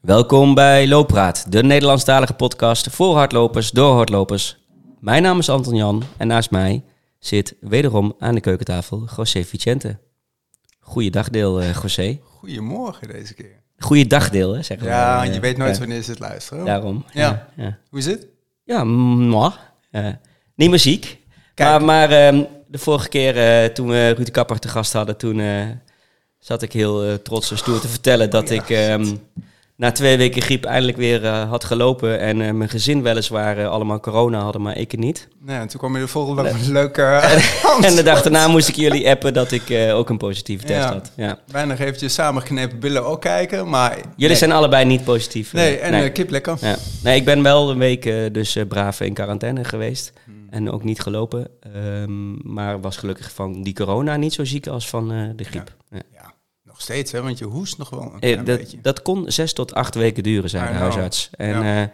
Welkom bij Looppraat, de Nederlandstalige podcast voor hardlopers door hardlopers. Mijn naam is Anton Jan en naast mij zit wederom aan de keukentafel José Vicente. Goeiedag deel, uh, José. Goedemorgen deze keer. Goeiedag deel, hè, zeggen Ja, want je eh, weet nooit ja, wanneer ze het luisteren. Daarom. Ja. ja. Hoe is het? Ja, moi. Eh, niet meer ziek. Kijk. Maar, maar ehm, de vorige keer eh, toen we Ruud de Kapper te gast hadden, toen eh, zat ik heel eh, trots en stoer te vertellen dat Ja, ik ehm, na twee weken griep eindelijk weer eh, had gelopen. En eh, mijn gezin weliswaar eh, allemaal corona hadden, maar ik niet. Nee, en toen kwam je de volgende dag met een leuke... En de dag daarna moest ik jullie appen dat ik ook een positieve test Ja. had. Ja. Weinig eventjes samengeknepen billen ook kijken, maar... Jullie nee. zijn allebei niet positief. Nee, en eh, kip lekker. Ja. Nee, ik ben wel een week dus braaf in quarantaine geweest. Hmm. En ook niet gelopen. Ehm, maar was gelukkig van die corona niet zo ziek als van de griep. Ja. Nog steeds, hè, want je hoest nog wel een Eh, klein dat, beetje. dat kon zes tot acht weken duren, know. huisarts. En Ja.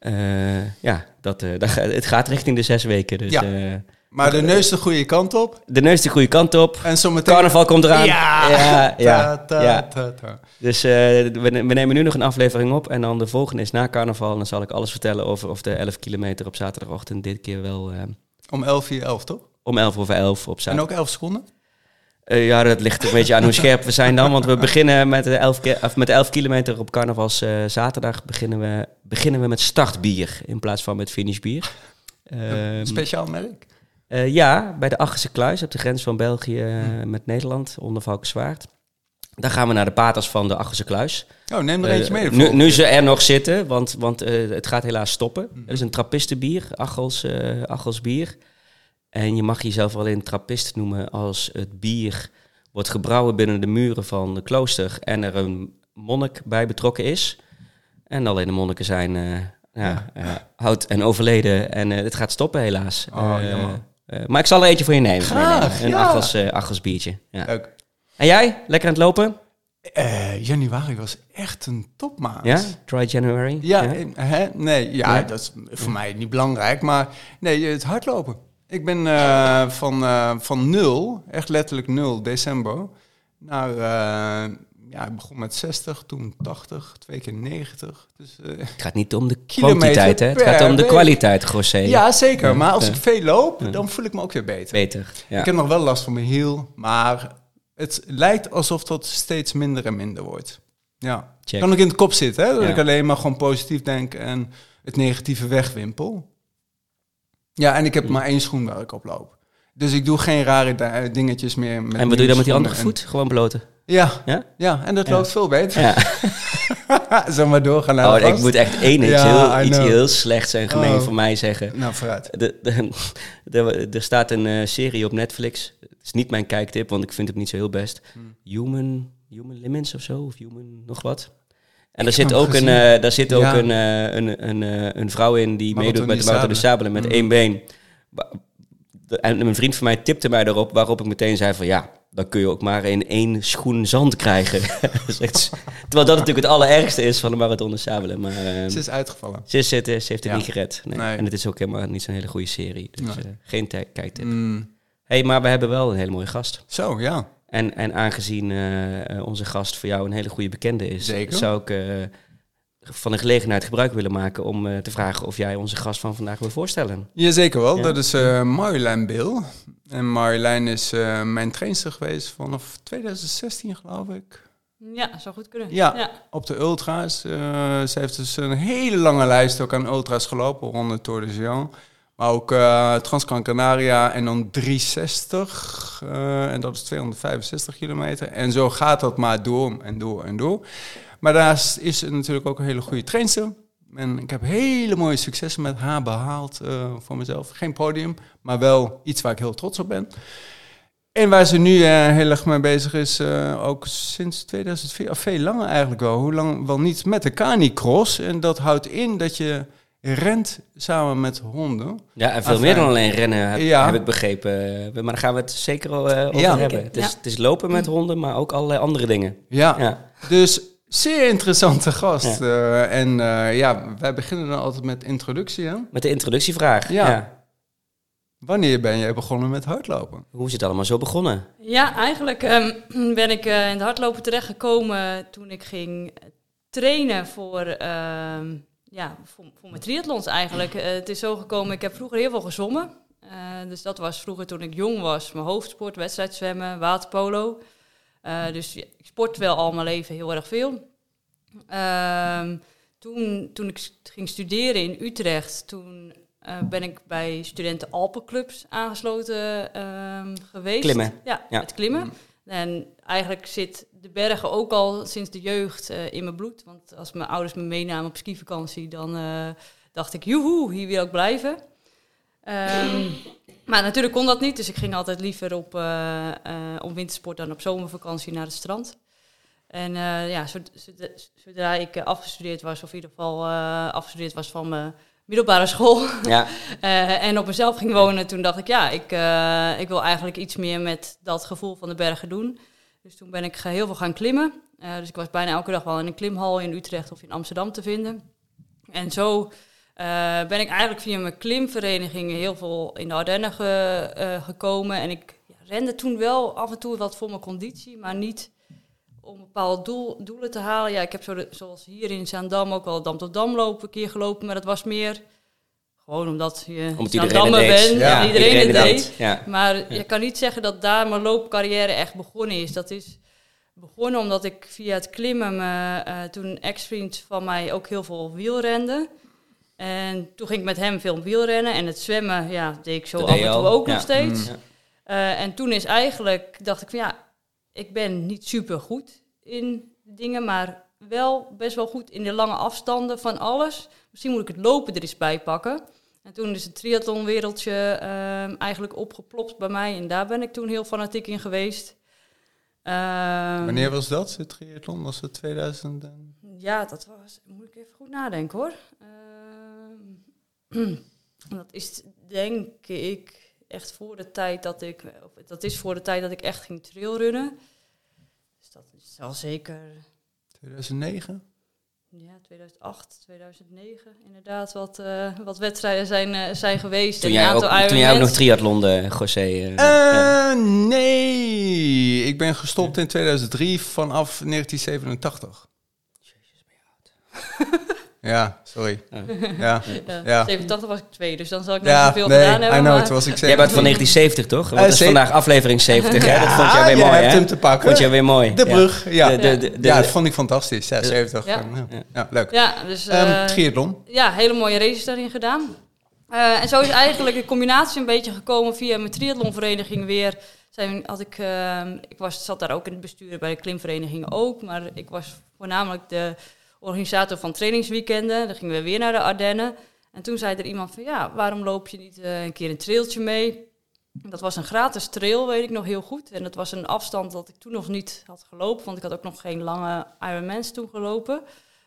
ja, ja dat, eh, dat, het gaat richting de zes weken. Dus Ja. eh, Maar de neus de goede kant op. de neus de goede kant op. En zometeen... Carnaval komt eraan. Ja! ja, ja, Ta, ta, ja. ta, ta. Dus eh, we, nemen nu nog een aflevering op. En dan de volgende is na carnaval. En dan zal ik alles vertellen over of de 11 kilometer op zaterdagochtend dit keer wel eh, Om 11 uur 11, toch? om 11 over 11 op En zaterdag. ook 11 seconden? Eh, ja, dat ligt een beetje aan hoe scherp we zijn dan. Want we beginnen met de 11, ke- of met de 11 kilometer op carnavals eh, zaterdag. Beginnen we, beginnen we met startbier in plaats van met finishbier. Ehm, speciaal merk? eh, ja, bij de Achterse Kluis op de grens van België eh, met Nederland, onder Valkenswaard. Daar gaan we naar de paters van de Achterse Kluis. Oh, neem er eentje mee. nu, ze er nog zitten, want, want eh, het gaat helaas stoppen. Het is een trappistenbier, Achels, eh Achels bier. En je mag jezelf alleen trappist noemen als het bier wordt gebrouwen binnen de muren van de klooster en er een monnik bij betrokken is. En alleen de monniken zijn eh, ja, eh, oud en overleden en eh, het gaat stoppen helaas. Oh, maar ik zal er eentje voor je nemen. Graag. Een ja. Achels, Achels biertje. Ja. Leuk. En jij? Lekker aan het lopen? Januari was echt een topmaand. Ja? Dry January? Ja, hè? nee, ja, Ja? dat is voor mij niet belangrijk, maar nee, het hardlopen. Ik ben eh, van, eh, van nul, echt letterlijk nul, december, naar, eh, ja, ik begon met 60, toen 80, twee keer 90. Dus, Het gaat niet om de kwantiteit, hè? Het gaat om de kwaliteit, José. ja, zeker, maar als ik veel loop, dan voel ik me ook weer beter. Beter. Ja. Ik heb nog wel last van mijn hiel, maar het lijkt alsof dat steeds minder en minder wordt. Ja, Check. kan ook in de kop zitten, hè? dat Ja. ik alleen maar gewoon positief denk en het negatieve wegwimpel. Ja, en ik heb Mm. maar één schoen waar ik op loop. Dus ik doe geen rare da- dingetjes meer. Met En wat doe je dan met die andere voet? Gewoon bloten. En, ja, Ja? ja, en dat Ja. loopt veel beter. Ja. Zal maar doorgaan naar Oh, ik moet echt één iets, Ja, heel, iets heel slechts en gemeen Oh. van mij zeggen. Nou, vooruit. De, de, de- er staat een eh, serie op Netflix. Het is niet mijn kijktip, want ik vind het niet zo heel best. Hmm. Human, Human Limits of zo, of Human nog wat. En Ik daar zit ook, een, eh, daar zit ook Ja. een, eh, een, een, eh, een vrouw in die meedoet met de Marathon de Sabelen. Met Mm. één been. En een vriend van mij tipte mij erop, waarop ik meteen zei van ja, dan kun je ook maar in één schoen zand krijgen. Ze. Terwijl dat natuurlijk het allerergste is van de Marathon de Sabelen. Maar eh, Ze is uitgevallen. ze, is, het, ze heeft het Ja. niet gered. Nee. Nee. En het is ook helemaal niet zo'n hele goede serie. Dus Nee. eh, geen kijktip. Mm, hey, maar we hebben wel een hele mooie gast. zo, ja. En, en aangezien eh, eh, onze gast voor jou een hele goede bekende is, Zeker. zou ik eh, van de gelegenheid gebruik willen maken om eh, te vragen of jij onze gast van vandaag wil voorstellen. Jazeker wel, Ja. dat is eh Marjolein Bill. En Marjolein is eh, mijn trainster geweest vanaf 2016 geloof ik. Ja, zou goed kunnen. Ja. Op de ultra's. Eh, ze heeft dus een hele lange lijst ook aan ultra's gelopen, rond de Tour de Géant. Maar ook eh Transcan Canaria en dan 360. eh, en dat is 265 kilometer. En zo gaat dat maar door en door en door. Maar daarnaast is ze natuurlijk ook een hele goede trainster. En ik heb hele mooie successen met haar behaald eh, voor mezelf. Geen podium, maar wel iets waar ik heel trots op ben. En waar ze nu heel erg mee bezig is, ook sinds 2004, of veel langer eigenlijk wel, hoe lang wel niet, met de canicross. En dat houdt in dat je rent samen met honden. Ja, en veel Afijn. meer dan alleen rennen, heb, Ja. heb ik begrepen. Maar daar gaan we het zeker al eh, over Ja. hebben. Het is, Ja. het is lopen met honden, maar ook allerlei andere dingen. Ja, Ja. dus zeer interessante gast. Eh, en eh, ja, wij beginnen dan altijd met introductie. Hè? Met de introductievraag. Ja. Ja. Wanneer ben jij begonnen met hardlopen? Hoe is het allemaal zo begonnen? Ja, eigenlijk ehm, ben ik eh, in het hardlopen terechtgekomen toen ik ging trainen voor, ehm, ja, voor, voor mijn triathlons eigenlijk. Eh, het is zo gekomen, ik heb vroeger heel veel gezwommen. Eh, dus dat was vroeger toen ik jong was, mijn hoofdsport, wedstrijdzwemmen, waterpolo. Eh, dus ja, ik sport wel al mijn leven heel erg veel. Ehm, toen, toen ik ging studeren in Utrecht, toen ben ik bij studenten Alpenclubs aangesloten ehm, geweest. Klimmen. Ja, Ja. met klimmen. En eigenlijk zit de bergen ook al sinds de jeugd eh, in mijn bloed. Want als mijn ouders me meenamen op skivakantie, dan eh, dacht ik, joehoe, hier wil ik blijven. Ehm, maar natuurlijk kon dat niet, dus ik ging altijd liever op, eh, eh, op wintersport dan op zomervakantie naar het strand. En ja, zod- zodra, zodra ik afgestudeerd was, of in ieder geval afgestudeerd was van mijn middelbare school, Ja, en op mezelf ging wonen, toen dacht ik, ja, ik, ik wil eigenlijk iets meer met dat gevoel van de bergen doen. Dus toen ben ik heel veel gaan klimmen. Eh, dus ik was bijna elke dag wel in een klimhal in Utrecht of in Amsterdam te vinden. En zo eh, ben ik eigenlijk via mijn klimverenigingen heel veel in de Ardennen eh, gekomen. En ik ja, rende toen wel af en toe wat voor mijn conditie, maar niet om bepaalde doel, doelen te halen. Ja, ik heb zo zoals hier in Zaandam ook wel dam tot dam lopen een keer gelopen, maar dat was meer gewoon omdat je Omdat deed. bent Ja, en iedereen, het deed. Ja. Maar je kan niet zeggen dat daar mijn loopcarrière echt begonnen is. Dat is begonnen omdat ik via het klimmen, me, eh, toen een ex-vriend van mij ook heel veel wielrende. En toen ging ik met hem veel wielrennen. En het zwemmen, ja, deed ik zo af en toe ook Ja. nog steeds. Ja. Eh, en toen is eigenlijk, dacht ik van ja, ik ben niet super goed in dingen, maar wel best wel goed in de lange afstanden van alles. Misschien moet ik het lopen er eens bij pakken. En toen is het triathlonwereldje ehm, eigenlijk opgeplopt bij mij. En daar ben ik toen heel fanatiek in geweest. Ehm, Wanneer was dat, het triathlon? Was het 2000? en- Ja, dat was... Moet ik even goed nadenken hoor. Ehm, dat is denk ik echt voor de tijd dat ik... Of, dat is voor de tijd dat ik echt ging trailrunnen. Dus dat is al zeker... 2009? Ja, 2008, 2009 inderdaad wat, eh, wat wedstrijden zijn, eh, zijn geweest. Toen en jij, een ook, toen jij ook nog José. eh, ja. Eh, nee, ik ben gestopt in 2003 vanaf 1987. Ja, sorry. Ja. Ja, Ja, Ja. 87 was ik twee, dus dan zal ik nog ja niet veel nee, gedaan hebben. I know, maar- toen was ik Jij bent van 17. 1970, toch? Want Eh, dat is vandaag aflevering 70, hè? Dat vond jij Ja, weer je mooi, hebt hè? hem te pakken. Vond jij weer mooi. De Ja. brug, ja. De, Ja, de, de, de- dat vond ik fantastisch. Ja, 70. Ja. Ja, ja. leuk. Ja, dus Ehm, eh, triathlon. ja, hele mooie races daarin gedaan. Eh, en zo is eigenlijk de combinatie een beetje gekomen via mijn triathlonvereniging weer. Zijn, had ik, ehm, ik was, zat daar ook in het bestuur bij de klimvereniging ook, maar ik was voornamelijk de organisator van trainingsweekenden. Dan gingen we weer naar de Ardennen. En toen zei er iemand van, ja, waarom loop je niet eh, een keer een trailtje mee? Dat was een gratis trail, weet ik nog heel goed. En dat was een afstand dat ik toen nog niet had gelopen, want ik had ook nog geen lange Ironmans toen gelopen.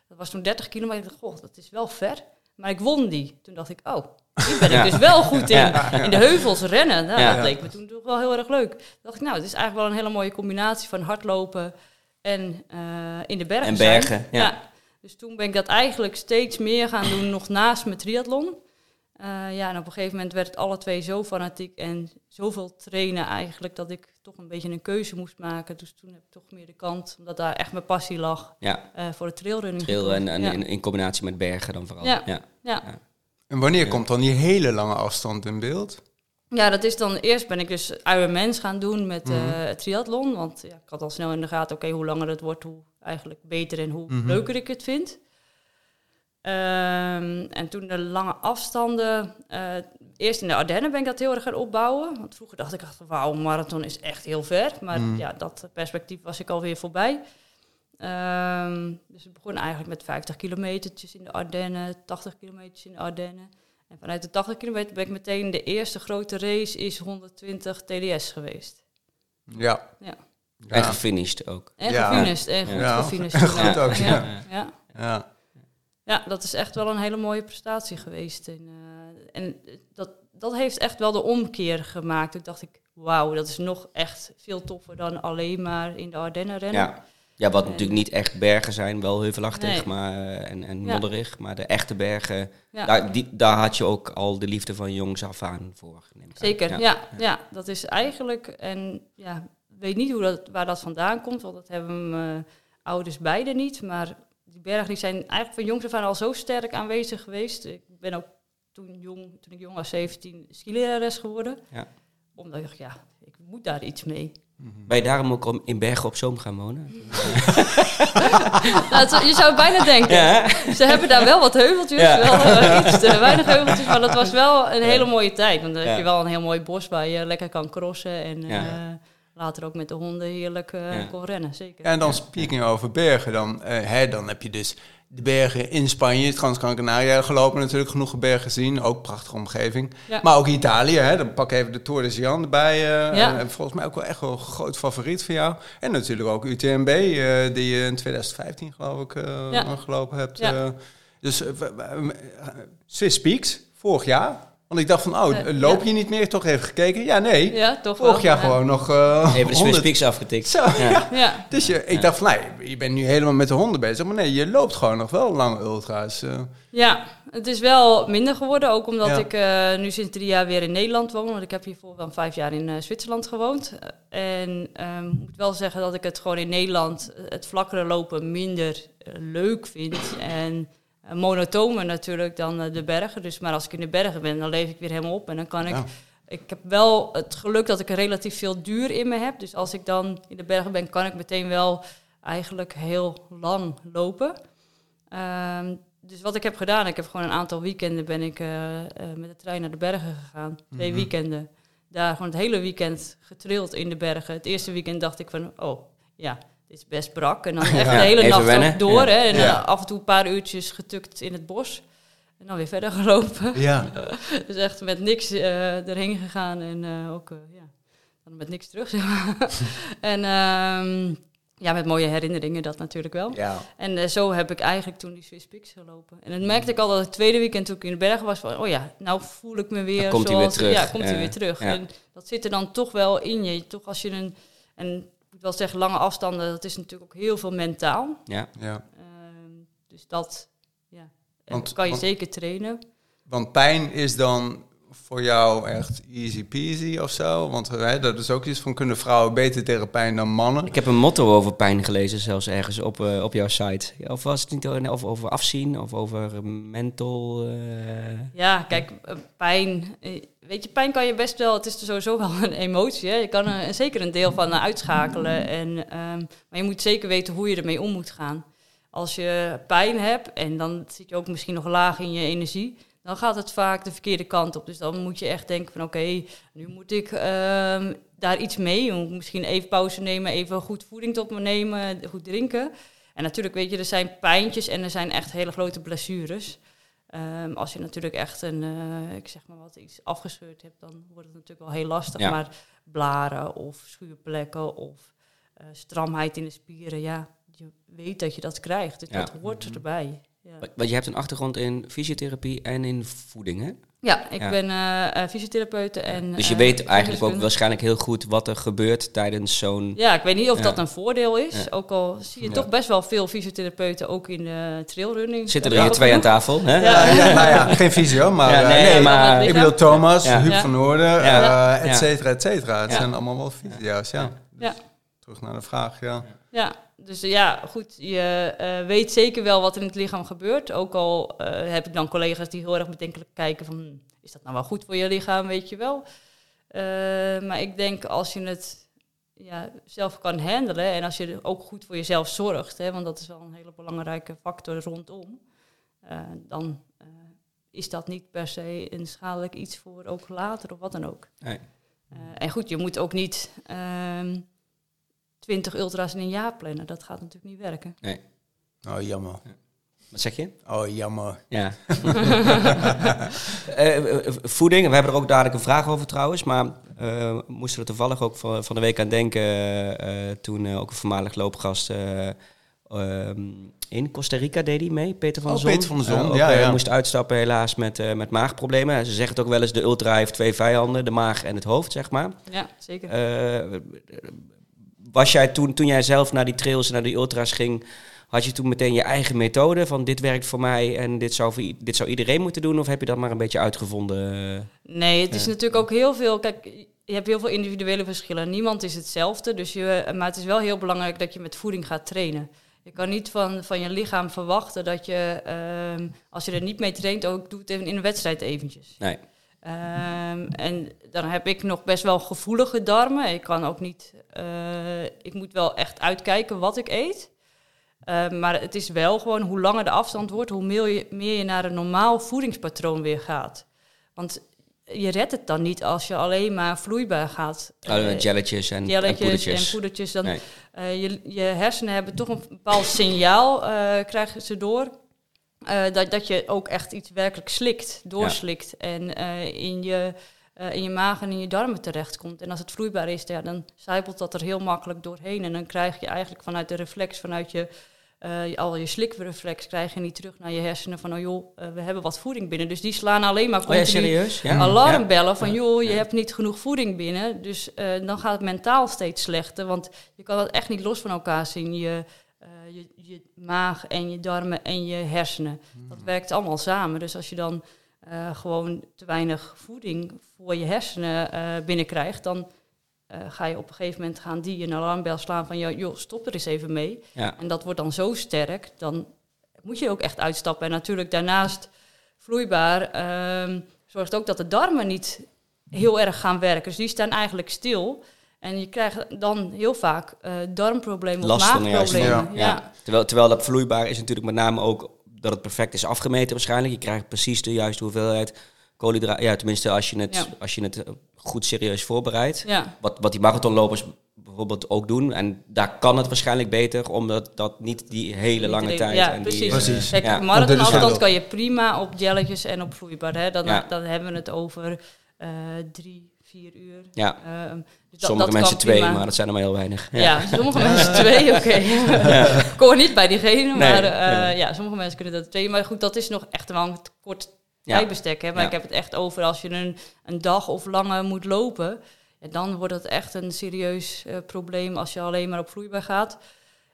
Dat was toen 30 kilometer. Ik dacht, goh, dat is wel ver. Maar ik won die. Toen dacht ik, oh, hier ben ik Ja. dus wel goed in. Ja. In de heuvels rennen. Nou, Ja. Dat leek me toen toch wel heel erg leuk. Toen dacht ik, nou, het is eigenlijk wel een hele mooie combinatie van hardlopen en eh, in de bergen En zijn. bergen, ja. Dus toen ben ik dat eigenlijk steeds meer gaan doen, nog naast mijn triathlon. Eh, ja, en op een gegeven moment werd het alle twee zo fanatiek en zoveel trainen eigenlijk, dat ik toch een beetje een keuze moest maken. Dus toen heb ik toch meer de kant, omdat daar echt mijn passie lag, Ja, eh, voor de trailrunning. trail en, en ja. in, in combinatie met bergen dan vooral. Ja. Ja. Ja. En wanneer komt dan die hele lange afstand in beeld? Ja, dat is dan eerst ben ik dus Ironmans gaan doen met eh Mhm. triathlon. Want ja, ik had al snel in de gaten, oké, hoe langer het wordt, hoe eigenlijk beter en hoe Mhm. leuker ik het vind. Ehm, en toen de lange afstanden, eh, eerst in de Ardennen ben ik dat heel erg gaan opbouwen. Want vroeger dacht ik, ach, wauw, marathon is echt heel ver. Maar Mhm. ja, dat perspectief was ik alweer voorbij. Ehm, dus het begon eigenlijk met 50 kilometertjes in de Ardennen, 80 kilometers in de Ardennen. En vanuit de 80 kilometer ben ik meteen de eerste grote race is 120 TDS geweest. Ja. Ja. En gefinished ook. En Ja. gefinished. En goed Ja. gefinished. Goed ook, ja. Ja. ja. Ja, dat is echt wel een hele mooie prestatie geweest. En, eh, en dat, dat heeft echt wel de omkeer gemaakt. Toen dacht ik, wauw, dat is nog echt veel toffer dan alleen maar in de Ardennen rennen. Ja. Ja, wat natuurlijk niet echt bergen zijn, wel heuvelachtig Nee. maar, eh, en, en Ja. modderig. Maar de echte bergen, Ja. daar, die, daar had je ook al de liefde van jongs af aan voor. Zeker, ja. Ja, dat is eigenlijk... En ja, ik weet niet hoe dat, waar dat vandaan komt, want dat hebben mijn ouders beide niet. Maar die bergen die zijn eigenlijk van jongs af aan al zo sterk aanwezig geweest. Ik ben ook toen, jong, toen ik jong was, 17, skilerares geworden. Ja. Omdat ik dacht, ja, ik moet daar iets mee. Ben je daarom ook om- in Bergen op Zoom gaan wonen? Nou, je zou bijna denken. Ja. Ze hebben daar wel wat heuveltjes, Ja. wel eh, iets te weinig heuveltjes, maar dat was wel een hele mooie tijd. Want dan heb je wel een heel mooi bos waar je lekker kan crossen en Ja. eh, later ook met de honden heerlijk eh, Ja. kon rennen, zeker. En dan speaking over bergen, dan, eh, hè, dan heb je dus de bergen in Spanje, Transgran Canaria gelopen, natuurlijk genoeg bergen gezien, ook prachtige omgeving. Ja. Maar ook Italië, hè, dan pak even de Tour de Gian erbij. eh, Ja. en volgens mij ook wel echt wel een groot favoriet van jou. En natuurlijk ook UTMB, eh, die je in 2015 geloof ik Ja. gelopen hebt. Ja. dus Swiss Peaks, vorig jaar. Want ik dacht van, oh, Eh, loop ja. je niet meer? Toch even gekeken? Ja, nee. Ja, toch Vorig wel. jaar ja. gewoon nog eh Even de Swiss 100 Peaks afgetikt. Zo, Ja. ja. Ja, Dus je, ik dacht van, nee, je bent nu helemaal met de honden bezig. Maar nee, je loopt gewoon nog wel lange ultra's. eh. ja, het is wel minder geworden, ook omdat Ja. ik eh, nu sinds drie jaar weer in Nederland woon. Want ik heb hiervoor dan vijf jaar in Zwitserland gewoond. En ehm, ik moet wel zeggen dat ik het gewoon in Nederland, het vlakkere lopen, minder leuk vind. En uh, monotomer natuurlijk dan eh, de bergen. Dus, maar als ik in de bergen ben, dan leef ik weer helemaal op. En dan kan ik... Ja. Ik heb wel het geluk dat ik relatief veel duur in me heb. Dus als ik dan in de bergen ben, kan ik meteen wel eigenlijk heel lang lopen. Ehm, dus wat ik heb gedaan, ik heb gewoon een aantal weekenden ben ik eh, eh, met de trein naar de bergen gegaan. Twee Mhm. weekenden. Daar gewoon het hele weekend getrild in de bergen. Het eerste weekend dacht ik van, oh ja, dit is best brak. En dan echt Ja, de hele nacht wennen. door. Ja. Hè, en dan af en toe een paar uurtjes getukt in het bos. En dan weer verder gelopen. Ja. Dus echt met niks eh, erheen gegaan en eh, ook eh, ja, dan met niks terug. Zeg maar. en ehm, ja, met mooie herinneringen dat natuurlijk wel. ja. En eh, zo heb ik eigenlijk toen die Swiss Peaks gelopen. En dan merkte ik al dat het tweede weekend toen ik in de bergen was van, oh ja, nou voel ik me weer Dan komt hij weer terug. Ja, komt hij weer terug. ja. En dat zit er dan toch wel in je. Toch als je een, en moet wel zeggen, lange afstanden, dat is natuurlijk ook heel veel mentaal. Ja. ja. Ehm, dus dat, ja, Want- kan je want- zeker trainen. Want pijn is dan voor jou echt easy peasy of zo? Want hè, dat is ook iets van, kunnen vrouwen beter tegen pijn dan mannen? Ik heb een motto over pijn gelezen, zelfs ergens op, eh, op jouw site. Of was het niet over, over afzien of over mental? eh, Ja, kijk, eh, pijn. Weet je, pijn kan je best wel. Het is sowieso wel een emotie. Hè? Je kan er zeker een deel van eh, uitschakelen. En, ehm, maar je moet zeker weten hoe je ermee om moet gaan. Als je pijn hebt en dan zit je ook misschien nog laag in je energie, dan gaat het vaak de verkeerde kant op. Dus dan moet je echt denken van oké, nu moet ik ehm, daar iets mee. Misschien even pauze nemen, even goed voeding tot me nemen, goed drinken. En natuurlijk weet je, er zijn pijntjes en er zijn echt hele grote blessures. Ehm, als je natuurlijk echt een, eh, ik zeg maar wat, iets afgescheurd hebt, dan wordt het natuurlijk wel heel lastig. Ja. Maar blaren of schuurplekken of eh, stramheid in de spieren, ja, je weet dat je dat krijgt. Dus Ja. dat hoort erbij. Ja, Want je hebt een achtergrond in fysiotherapie en in voeding, hè? Ja ik Ja. ben eh, eh, fysiotherapeute en... Dus je eh, weet eigenlijk ook waarschijnlijk heel goed wat er gebeurt tijdens zo'n... Ja, ik weet niet of Ja. dat een voordeel is. Ja. Ook al zie je Ja. toch best wel veel fysiotherapeuten ook in de trailrunning. Zitten er hier twee aan tafel, hè? Ja. Ja, ja, nou ja, geen visio, maar... Ja, eh, nee, nee, maar- ik bedoel Thomas, Ja. Huub Ja. van Noorden, Ja. eh, et cetera, et cetera. Het Ja. zijn allemaal wel fysio's, ja. Ja. Terug naar de vraag, ja. Ja, dus eh, ja, goed. Je eh, weet zeker wel wat er in het lichaam gebeurt. Ook al eh, heb ik dan collega's die heel erg bedenkelijk kijken van... hm, is dat nou wel goed voor je lichaam, weet je wel. Maar ik denk als je het ja, zelf kan handelen... en als je ook goed voor jezelf zorgt... Hè, want dat is wel een hele belangrijke factor rondom... dan is dat niet per se een schadelijk iets voor ook later of wat dan ook. Nee. En goed, je moet ook niet ehm 20 ultra's in een jaar plannen. Dat gaat natuurlijk niet werken. Oh, jammer. Wat zeg je? Oh, jammer. Ja. Eh, eh, voeding, we hebben er ook dadelijk een vraag over trouwens, maar eh, we moesten er toevallig ook van, van de week aan denken eh, toen eh, ook een voormalig loopgast eh, ehm, in Costa Rica deed hij mee, Peter van Oh, der Zon. Peter van der Zon, Eh, ook, ja, eh, ja. moest uitstappen helaas met, eh, met maagproblemen. Ze zeggen het ook wel eens, de ultra heeft twee vijanden, de maag en het hoofd, zeg maar. Ja, zeker. Was jij toen, toen jij zelf naar die trails en naar die ultra's ging, had je toen meteen je eigen methode van dit werkt voor mij en dit zou, dit zou iedereen moeten doen? Of heb je dat maar een beetje uitgevonden? Nee, het is Ja. natuurlijk ook heel veel... Kijk, je hebt heel veel individuele verschillen. Niemand is hetzelfde. Dus je, maar het is wel heel belangrijk dat je met voeding gaat trainen. Je kan niet van, van je lichaam verwachten dat je, ehm, als je er niet mee traint, ook doet in een wedstrijd eventjes. Nee. Ehm, en dan heb ik nog best wel gevoelige darmen. Ik kan ook niet, eh, ik moet wel echt uitkijken wat ik eet. Ehm, maar het is wel gewoon hoe langer de afstand wordt, hoe meer je, meer je naar een normaal voedingspatroon weer gaat. Want je redt het dan niet als je alleen maar vloeibaar gaat. Alleen met jelletjes en, jelletjes poedertjes. en poedertjes. Dan, Nee. eh, je, je hersenen hebben toch een bepaald signaal, krijgen ze door. Eh, dat, dat je ook echt iets werkelijk slikt, doorslikt. En eh, in, je, eh, in je maag en in je darmen terechtkomt. En als het vloeibaar is, ja, dan zijpelt dat er heel makkelijk doorheen. En dan krijg je eigenlijk vanuit de reflex, vanuit je, al je slikreflex, krijg je niet terug naar je hersenen van, oh joh, we hebben wat voeding binnen. Dus die slaan alleen maar Oh ja, continu serieus? Ja? alarm Ja. bellen van joh, je hebt niet genoeg voeding binnen. Dus dan gaat het mentaal steeds slechter. Want je kan dat echt niet los van elkaar zien. Je, eh, je, je maag en je darmen en je hersenen. Dat werkt allemaal samen. Dus als je dan eh, gewoon te weinig voeding voor je hersenen eh, binnenkrijgt, dan ga je op een gegeven moment gaan die een alarmbel slaan van joh, joh, stop er eens even mee. Ja. En dat wordt dan zo sterk, dan moet je ook echt uitstappen. En natuurlijk daarnaast vloeibaar ehm, zorgt ook dat de darmen niet heel erg gaan werken. Dus die staan eigenlijk stil. En je krijgt dan heel vaak eh, darmproblemen Last of maagproblemen. Ja. Ja. Terwijl, terwijl dat vloeibaar is natuurlijk met name ook dat het perfect is afgemeten waarschijnlijk. Je krijgt precies de juiste hoeveelheid koolhydraten. Ja, tenminste als je het, Ja. als je het eh, goed serieus voorbereidt. Ja. Wat, wat die marathonlopers bijvoorbeeld ook doen. En daar kan het waarschijnlijk beter, omdat dat niet die hele lange tijd... Ja, en die, precies. eh, Precies. Kijk, Ja. marathonafstand kan je prima op jelletjes en op vloeibaar. Hè? Dan, Ja. dan hebben we het over eh, drie, vier uur. Ja, Ehm, dus dat- sommige dat mensen twee, prima. maar dat zijn er maar heel weinig. Ja, sommige mensen twee, oké. Ik hoor niet bij diegene, Nee, maar eh, nee. ja, sommige mensen kunnen dat twee. Maar goed, dat is nog echt wel een kort Ja. tijdbestek. Hè? Maar Ja. ik heb het echt over als je een, een dag of langer moet lopen. Ja, dan wordt het echt een serieus eh, probleem als je alleen maar op vloeibaar gaat.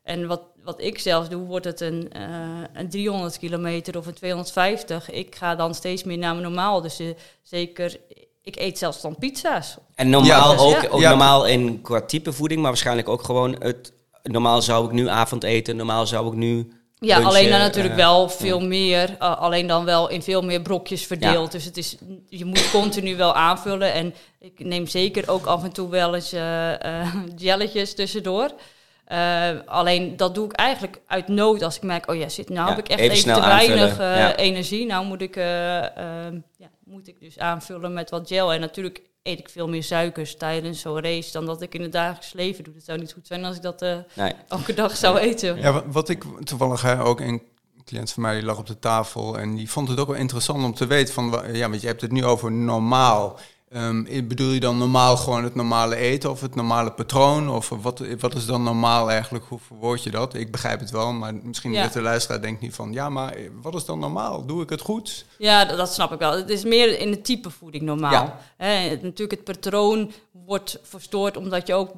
En wat, wat ik zelfs doe, wordt het een, eh, een 300 kilometer of een 250. Ik ga dan steeds meer naar mijn normaal. Dus zeker, ik eet zelfs dan pizza's. En normaal Ja, ook, ja. ook Ja. normaal in qua type voeding, maar waarschijnlijk ook gewoon het... Normaal zou ik nu avondeten, normaal zou ik nu... Ja, lunchen, alleen dan natuurlijk eh, wel veel meer. uh, alleen dan wel in veel meer brokjes verdeeld. Dus het is, je moet continu wel aanvullen. En ik neem zeker ook af en toe wel eens eh eh, jelletjes tussendoor. Eh, alleen dat doe ik eigenlijk uit nood als ik merk, oh ja, zit, nou Ja, heb ik echt even te weinig eh, ja. energie. Nou moet ik, eh, ehm, ja, moet ik dus aanvullen met wat gel. En natuurlijk eet ik veel meer suikers tijdens zo'n race dan dat ik in het dagelijks leven doe. Het zou niet goed zijn als ik dat eh, Nee. elke dag zou eten. Ja, wa- wat ik toevallig hè, ook een cliënt van mij die lag op de tafel en die vond het ook wel interessant om te weten van ja, want je hebt het nu over normaal. Ehm, bedoel je dan normaal gewoon het normale eten of het normale patroon? Of wat, wat is dan normaal eigenlijk? Hoe verwoord je dat? Ik begrijp het wel, maar misschien Ja. dat de luisteraar denkt niet van ja, maar wat is dan normaal? Doe ik het goed? Ja, dat, dat snap ik wel. Het is meer in het type voeding normaal. Ja. Natuurlijk, het patroon wordt verstoord omdat je ook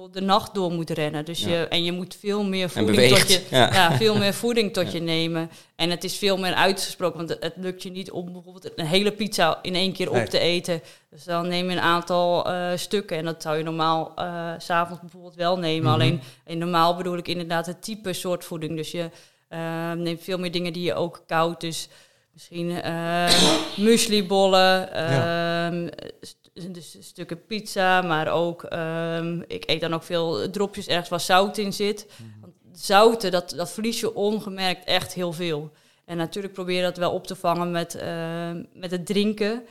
bijvoorbeeld de nacht door moet rennen. Dus Ja. je, en je moet veel meer En voeding tot je, Ja. ja. veel meer voeding tot je nemen. En het is veel meer uitgesproken, want het, het lukt je niet om bijvoorbeeld een hele pizza in één keer Nee. op te eten. Dus dan neem je een aantal eh, stukken en dat zou je normaal eh, s s'avonds bijvoorbeeld wel nemen. Mhm. Alleen in normaal bedoel ik inderdaad het type soort voeding. Dus je eh, neemt veel meer dingen die je ook koud. Dus misschien eh mueslibollen, ehm, st- dus stukken pizza, maar ook ehm, ik eet dan ook veel dropjes ergens waar zout in zit. Want zouten, dat, dat verlies je ongemerkt echt heel veel. En natuurlijk probeer je dat wel op te vangen met, ehm, met het drinken.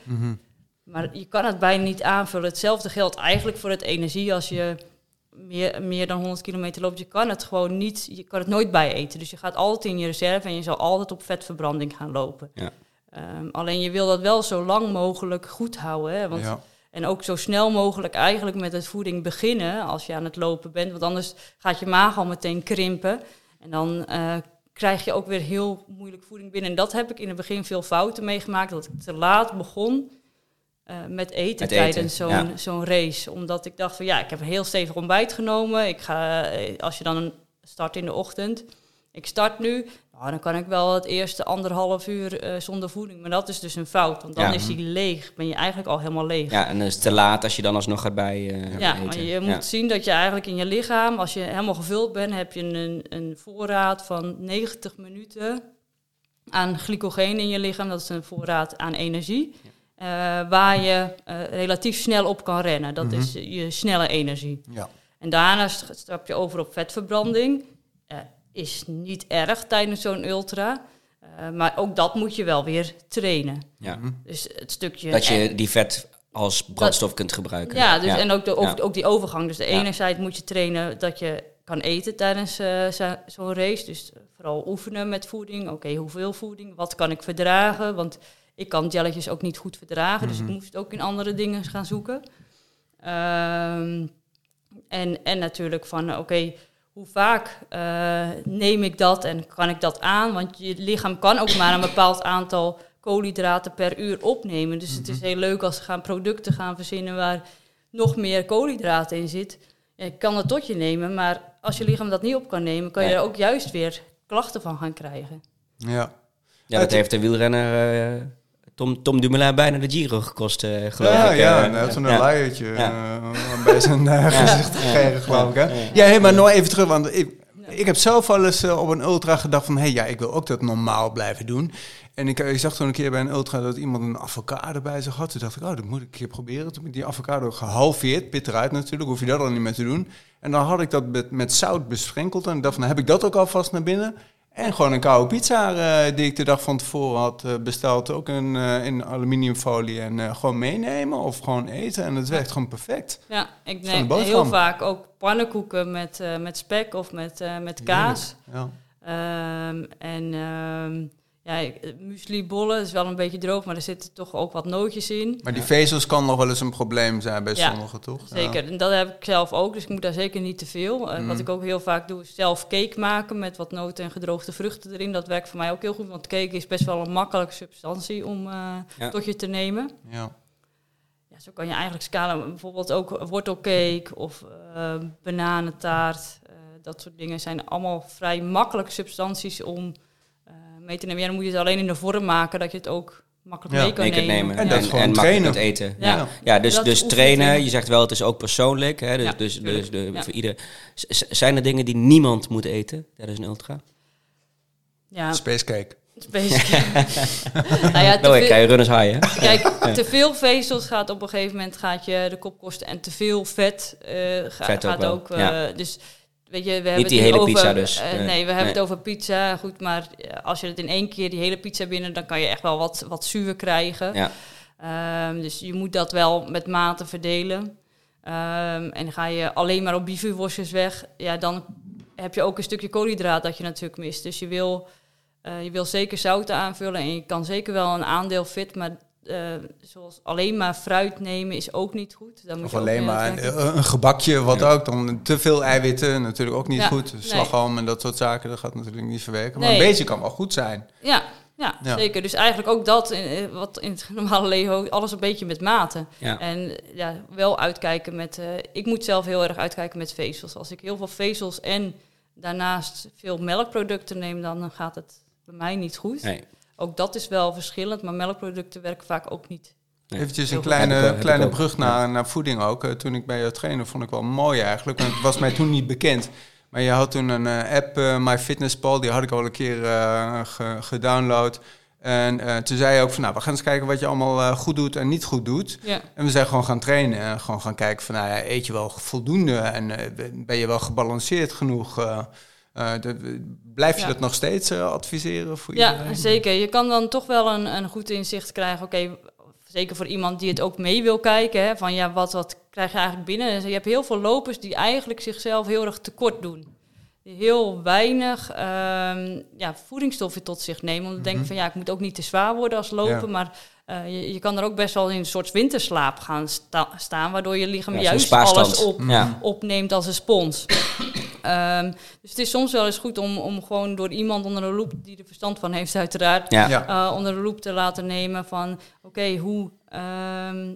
Maar je kan het bijna niet aanvullen. Hetzelfde geldt eigenlijk voor het energie. Als je meer, meer dan 100 kilometer loopt, je kan het gewoon niet, je kan het nooit bijeten. Dus je gaat altijd in je reserve en je zal altijd op vetverbranding gaan lopen. Ja. Ehm, alleen je wil dat wel zo lang mogelijk goed houden. Hè? Want, ja. En ook zo snel mogelijk eigenlijk met het voeding beginnen als je aan het lopen bent. Want anders gaat je maag al meteen krimpen. En dan eh, krijg je ook weer heel moeilijk voeding binnen. En dat heb ik in het begin veel fouten meegemaakt. Dat ik te laat begon eh, met eten Met tijdens zo'n ja. zo'n race. Omdat ik dacht van ja, ik heb een heel stevig ontbijt genomen. Ik ga, eh, als je dan een start in de ochtend. Ik start nu, Nou, dan kan ik wel het eerste anderhalf uur eh, zonder voeding. Maar dat is dus een fout, want dan Ja. is die leeg. Ben je eigenlijk al helemaal leeg. Ja, en dan is het te laat als je dan alsnog gaat bij eh, Ja, eten. maar je Ja. moet zien dat je eigenlijk in je lichaam, als je helemaal gevuld bent, heb je een, een voorraad van 90 minuten aan glycogeen in je lichaam. Dat is een voorraad aan energie. eh, waar je eh, relatief snel op kan rennen. Dat is je snelle energie. Ja. En daarna st- stap je over op vetverbranding. Is niet erg tijdens zo'n ultra. Eh, maar ook dat moet je wel weer trainen. Ja. Dus het stukje... Dat je die vet als brandstof kunt gebruiken. Ja, dus, en ook, de, ook, Ja. ook die overgang. Dus de Ja. enerzijds moet je trainen dat je kan eten tijdens eh, zo- zo'n race. Dus vooral oefenen met voeding. Oké, hoeveel voeding? Wat kan ik verdragen? Want ik kan jelletjes ook niet goed verdragen. Dus ik moest ook in andere dingen gaan zoeken. Ehm, en, en natuurlijk van, oké, hoe vaak eh, neem ik dat en kan ik dat aan? Want je lichaam kan ook maar een bepaald aantal koolhydraten per uur opnemen. Dus het is heel leuk als ze gaan producten gaan verzinnen waar nog meer koolhydraten in zit. Ja, je kan het tot je nemen, maar als je lichaam dat niet op kan nemen, kan je er ook juist weer klachten van gaan krijgen. Ja. Ja, dat heeft de wielrenner eh, Tom, Tom Dumoulin bijna de Giro gekost, eh, geloof ja, ik. ja, hij had zo'n ja. eh, bij zijn eh, gezicht gekregen, geloof ik. Hè? Ja, hey, maar nog even terug, want ik, ik heb zelf wel eens op een ultra gedacht van... hé, hey, ja, ik wil ook dat normaal blijven doen. En ik, ik zag toen een keer bij een ultra dat iemand een avocado bij zich had. Toen dacht ik, oh, dat moet ik een keer proberen. Toen heb ik die avocado gehalveerd, pit eruit natuurlijk, hoef je dat dan niet meer te doen. En dan had ik dat met, met zout besprenkeld. En dacht van, heb ik dat ook alvast naar binnen? En gewoon een koude pizza eh, die ik de dag van tevoren had eh, besteld. Ook in, eh, in aluminiumfolie. En gewoon meenemen of gewoon eten. En het werkt gewoon perfect. Ja, ik neem heel vaak ook pannenkoeken met, met spek of met, met kaas. Ja. Ehm, en ehm ja, ik- mueslibollen is wel een beetje droog, maar er zitten toch ook wat nootjes in. Maar die vezels kan nog wel eens een probleem zijn bij Ja, sommigen, toch? Ja. Zeker, en dat heb ik zelf ook, dus ik moet daar zeker niet te veel. Eh, Wat ik ook heel vaak doe, is zelf cake maken met wat noten en gedroogde vruchten erin. Dat werkt voor mij ook heel goed, want cake is best wel een makkelijke substantie om eh, Ja. tot je te nemen. Ja. Ja, zo kan je eigenlijk scalen, bijvoorbeeld ook wortelcake of eh, bananentaart. eh, dat soort dingen zijn allemaal vrij makkelijke substanties om eh, mee te nemen. Ja, dan moet je het alleen in de vorm maken dat je het ook makkelijk Ja, mee kan nemen. nemen. En dat gewoon makkelijk trainen. kunt eten. Ja. Ja, ja. dus, Dat dus trainen, je zegt wel, het is ook persoonlijk. Hè? Dus, Ja, dus, dus de, Ja. voor ieder. Z- Zijn er dingen die niemand moet eten tijdens een ultra? Ja, Spacecake. Space nou ja, te Nou, ik krijg je runners high, hè? Kijk, te veel vezels gaat op een gegeven moment gaat je de kop kosten. En te veel vet, eh, ga- Vet ook gaat wel, ook. eh, ja. Dus weet je, we hebben die het hele over, pizza dus. eh, Nee. nee, we hebben Nee. het over pizza. Goed, maar eh, als je het in één keer die hele pizza binnen, dan kan je echt wel wat, wat zuur krijgen. Ja. Ehm, dus je moet dat wel met mate verdelen. Ehm, en ga je alleen maar op bivouworstjes weg, ja, dan heb je ook een stukje koolhydraat dat je natuurlijk mist. Dus je wil, eh, je wil zeker zouten aanvullen en je kan zeker wel een aandeel fit, maar eh, zoals alleen maar fruit nemen is ook niet goed. Dan moet Of je ook alleen maar een, een gebakje, wat Ja. ook. Dan te veel eiwitten, natuurlijk ook niet Ja, goed. nee. Slagroom en dat soort zaken, dat gaat natuurlijk niet verwerken. Maar Nee. een beetje kan wel goed zijn. Ja, ja, Ja. zeker. Dus eigenlijk ook dat, eh, wat in het normale leven, alles een beetje met mate. Ja. En ja, wel uitkijken met. eh, ik moet zelf heel erg uitkijken met vezels. Als ik heel veel vezels en daarnaast veel melkproducten neem, dan gaat het bij mij niet goed. Nee. Ook dat is wel verschillend, maar melkproducten werken vaak ook niet. Nee. Eventjes een kleine, kleine brug naar, naar voeding ook. Eh, toen ik bij jou trainde, vond ik wel mooi eigenlijk. Want het was mij toen niet bekend. Maar je had toen een eh, app, eh, MyFitnessPal, die had ik al een keer eh, ge- gedownload. En eh, toen zei je ook van, nou, we gaan eens kijken wat je allemaal eh, goed doet en niet goed doet. Ja, En we zijn gewoon gaan trainen en gewoon gaan kijken van, nou ja, eet je wel voldoende en eh, ben je wel gebalanceerd genoeg? Eh, de- blijf je Ja. dat nog steeds eh, adviseren voor ja iedereen? zeker. Je kan dan toch wel een, een goed inzicht krijgen. Oké, zeker voor iemand die het ook mee wil kijken. Hè, van ja, wat, wat krijg je eigenlijk binnen? Dus je hebt heel veel lopers die eigenlijk zichzelf heel erg tekort doen. Die heel weinig ehm, ja, voedingsstoffen tot zich nemen. Om te denken van ja, ik moet ook niet te zwaar worden als loper. Mhm. Ja. Maar eh, je, je kan er ook best wel in een soort winterslaap gaan sta- staan. Waardoor je lichaam Ja, juist alles op, Ja. opneemt als een spons. Ehm, dus het is soms wel eens goed om, om gewoon door iemand onder de loep, die er verstand van heeft uiteraard, Ja. Ja. eh, onder de loep te laten nemen van oké, hoe ehm,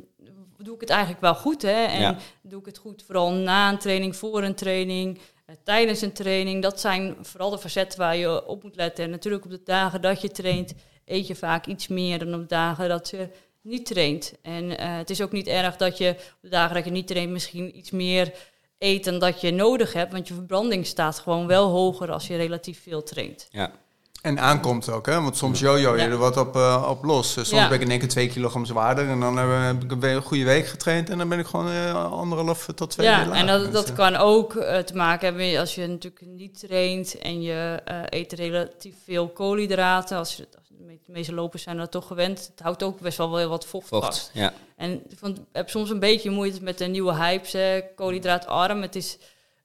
doe ik het eigenlijk wel goed? Hè? En Ja. doe ik het goed vooral na een training, voor een training? eh, tijdens een training. Dat zijn vooral de facetten waar je op moet letten. En natuurlijk op de dagen dat je traint, eet je vaak iets meer dan op de dagen dat je niet traint. En eh, het is ook niet erg dat je op de dagen dat je niet traint misschien iets meer eet dan dat je nodig hebt. Want je verbranding staat gewoon wel hoger als je relatief veel traint. Ja. En aankomt ook, hè? Want soms jojo je Ja. er wat op, eh, op los. Soms Ja. ben ik in één keer twee kilogram zwaarder. En dan eh, heb ik een goede week getraind. En dan ben ik gewoon eh, anderhalf tot twee ja, en dat, dat Dus, eh, kan ook eh, te maken hebben als je natuurlijk niet traint en je eh, eet relatief veel koolhydraten. Als je, de me- de meeste lopers zijn dat toch gewend. Het houdt ook best wel wel wat vocht, Vocht, vast. ja. En ik heb soms een beetje moeite met de nieuwe hypes, hè, koolhydraatarm. Het is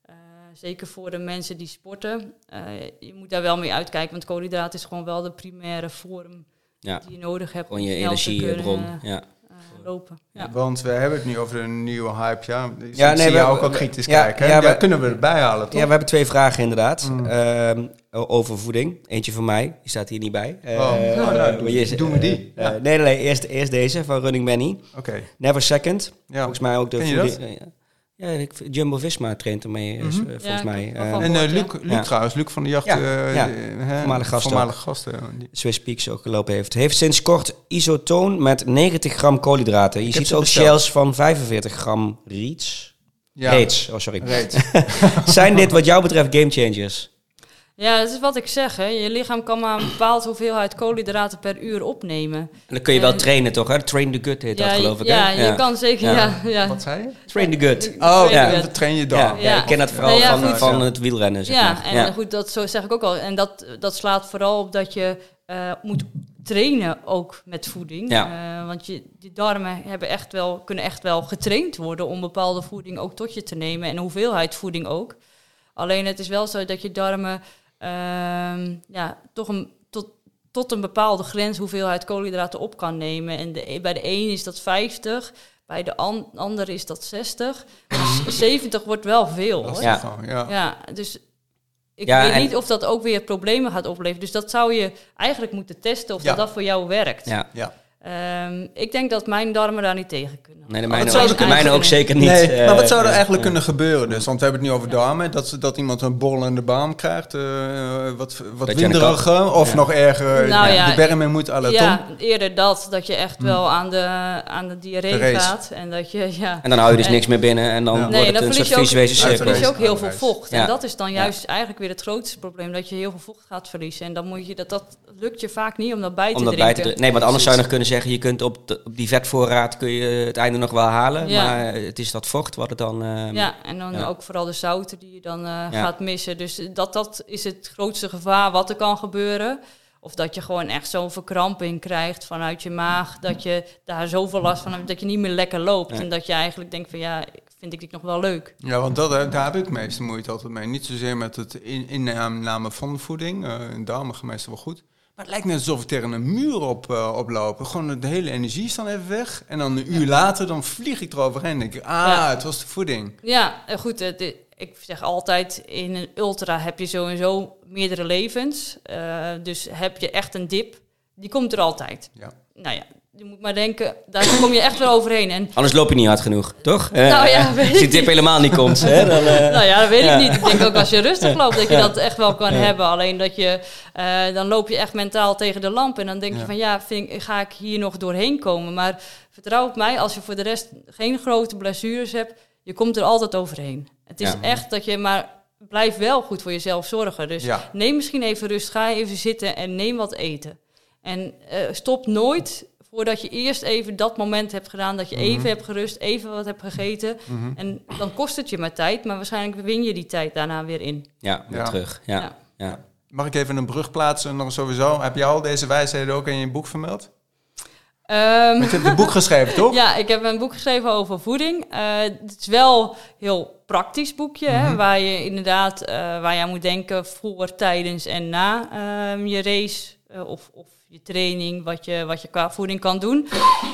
eh, zeker voor de mensen die sporten. eh, je moet daar wel mee uitkijken, want koolhydraat is gewoon wel de primaire vorm Ja. die je nodig hebt Gewoon om je energiebron. kunnen, Ja. Eh, lopen. Ja. Want we hebben het nu over een nieuwe hype, ja. Dus Ja, ik nee, zie we- jou ook al kritisch ja, kijken. ja, Ja, we- kunnen we erbij halen, toch? ja, we hebben twee vragen inderdaad. Mm. Ehm, over voeding. Eentje van mij, die staat hier niet bij. Eh, Oh, nou, nou, maar doe- je- doen we die. eh, Ja. nee, nee, nee. Eerst, eerst deze van Running Manny. Oké, Never Second. ja. Volgens mij ook de voeding. Ja, ik, Jumbo-Visma traint ermee, eh, Mhm. eh, volgens Ja, mij. Eh, En Luc. Luc Ja. trouwens, Luc van de Jacht. Ja, eh, ja. eh, hè, Voormalig gast Voormalig gast. eh, die- Swiss Peaks ook gelopen heeft. Heeft sinds kort isotoon met 90 gram koolhydraten. Je Ik ziet ook shells van 45 gram reeds. Ja, Reeds, oh sorry. Reeds. Zijn dit wat jou betreft game changers? Ja, dat is wat ik zeg. Hè. Je lichaam kan maar een bepaald hoeveelheid koolhydraten per uur opnemen. En dan kun je wel En- trainen toch? Hè? Train the good heet ja, dat geloof ik. ja, hè? je kan zeker. Ja. Ja. Ja, Wat zei je? Train the good. Oh, Train ja. the good. dat train je dan. Ja, ja, Ja. ik ken dat vooral Nee, ja, van, goed. van het wielrennen. Zeg Ja, maar. en ja. goed, dat zo zeg ik ook al. En dat, dat slaat vooral op dat je eh, moet trainen ook met voeding. Ja. Eh, want je, die darmen hebben echt wel, kunnen echt wel getraind worden om bepaalde voeding ook tot je te nemen. En hoeveelheid voeding ook. Alleen het is wel zo dat je darmen ehm, ja, toch een, tot, tot een bepaalde grens hoeveelheid koolhydraten op kan nemen. En de, bij de een is dat 50, bij de an, ander is dat 60. Maar 70 wordt wel veel. Hoor. Ja. ja. Ja, dus ik Ja, weet niet of dat ook weer problemen gaat opleveren. Dus dat zou je eigenlijk moeten testen of Ja. dat, dat voor jou werkt. Ja. Ja. Ehm, ik denk dat mijn darmen daar niet tegen kunnen. Nee, de Maar mijne, ook, er de mijne ook kunnen- zeker niet. Nee, eh, maar wat zou er eh, eigenlijk kunnen gebeuren? Dus, want we hebben het nu over darmen. Dat, dat iemand een borrelende darm krijgt. eh, wat wat Dat je aan de winderige. Of ja. nog erger. Nou ja, de berm in moet à la ja, Tom. eerder dat, dat je echt wel aan de, aan de diarree De gaat. En dat je, ja... En dan hou je dus En- niks meer binnen en dan Ja. wordt Nee, het dan een soort verlies je ook, visuele dan cirkel. verlies je ook heel veel vocht. Ja. En dat is dan Ja. juist eigenlijk weer het grootste probleem. Dat je heel veel vocht gaat verliezen. En dan moet je dat, dat lukt je vaak niet om dat bij te Om dat drinken. bij te drinken. Nee, want anders zou je nog kunnen zeggen, je kunt op, de- op die vetvoorraad kun je het einde nog wel halen. Ja. Maar het is dat vocht wat het dan... eh, Ja, en dan Ja. ook vooral de zouten die je dan eh, Ja. gaat missen. Dus dat, dat is het grootste gevaar wat er kan gebeuren. Of dat je gewoon echt zo'n verkramping krijgt vanuit je maag. Dat je daar zoveel last van hebt dat je niet meer lekker loopt. En dat je eigenlijk denkt van ja, vind ik dit nog wel leuk. Ja, want dat, eh, daar heb ik meeste moeite altijd mee. Niet zozeer met het in, inname van de voeding. eh in darmen gaan meestal wel goed. Maar het lijkt net alsof ik tegen een muur op, eh, oplopen. Gewoon de hele energie is dan even weg. En dan een uur later, dan vlieg ik eroverheen. En denk ik, ah, Ja. het was de voeding. Ja, eh, goed. het- ik zeg altijd, in een ultra heb je sowieso meerdere levens. Eh, dus heb je echt een dip, die komt er altijd. Ja. Nou ja, je moet maar denken, daar kom je echt wel overheen. En Anders loop je niet hard genoeg, toch? Eh, Nou ja, eh, weet als die tip helemaal niet komt, hè, dan... eh, Nou ja, dat weet Ja. ik niet. Ik denk ook als je rustig loopt dat je dat echt wel kan Ja. hebben. Alleen dat je, eh, dan loop je echt mentaal tegen de lamp. En dan denk je van ja, vind ga ik hier nog doorheen komen? Maar vertrouw op mij, als je voor de rest geen grote blessures hebt, je komt er altijd overheen. Het is echt dat je maar blijf wel goed voor jezelf zorgen. Dus Ja. neem misschien even rust, ga even zitten en neem wat eten. En eh, stop nooit voordat je eerst even dat moment hebt gedaan, dat je Mhm. even hebt gerust, even wat hebt gegeten. Mhm. En dan kost het je maar tijd, maar waarschijnlijk win je die tijd daarna weer in. ja, weer Ja. terug. Ja. Ja. Ja. Mag ik even een brug plaatsen nog sowieso? Heb je al deze wijsheden ook in je boek vermeld? Ehm, Want je hebt het boek geschreven, toch? ja, ik heb een boek geschreven over voeding. Eh, het is wel een heel praktisch boekje, hè, Mhm. waar je inderdaad eh, waar je aan moet denken voor, tijdens en na ehm, je race eh, of, of je training, wat je, wat je qua voeding kan doen.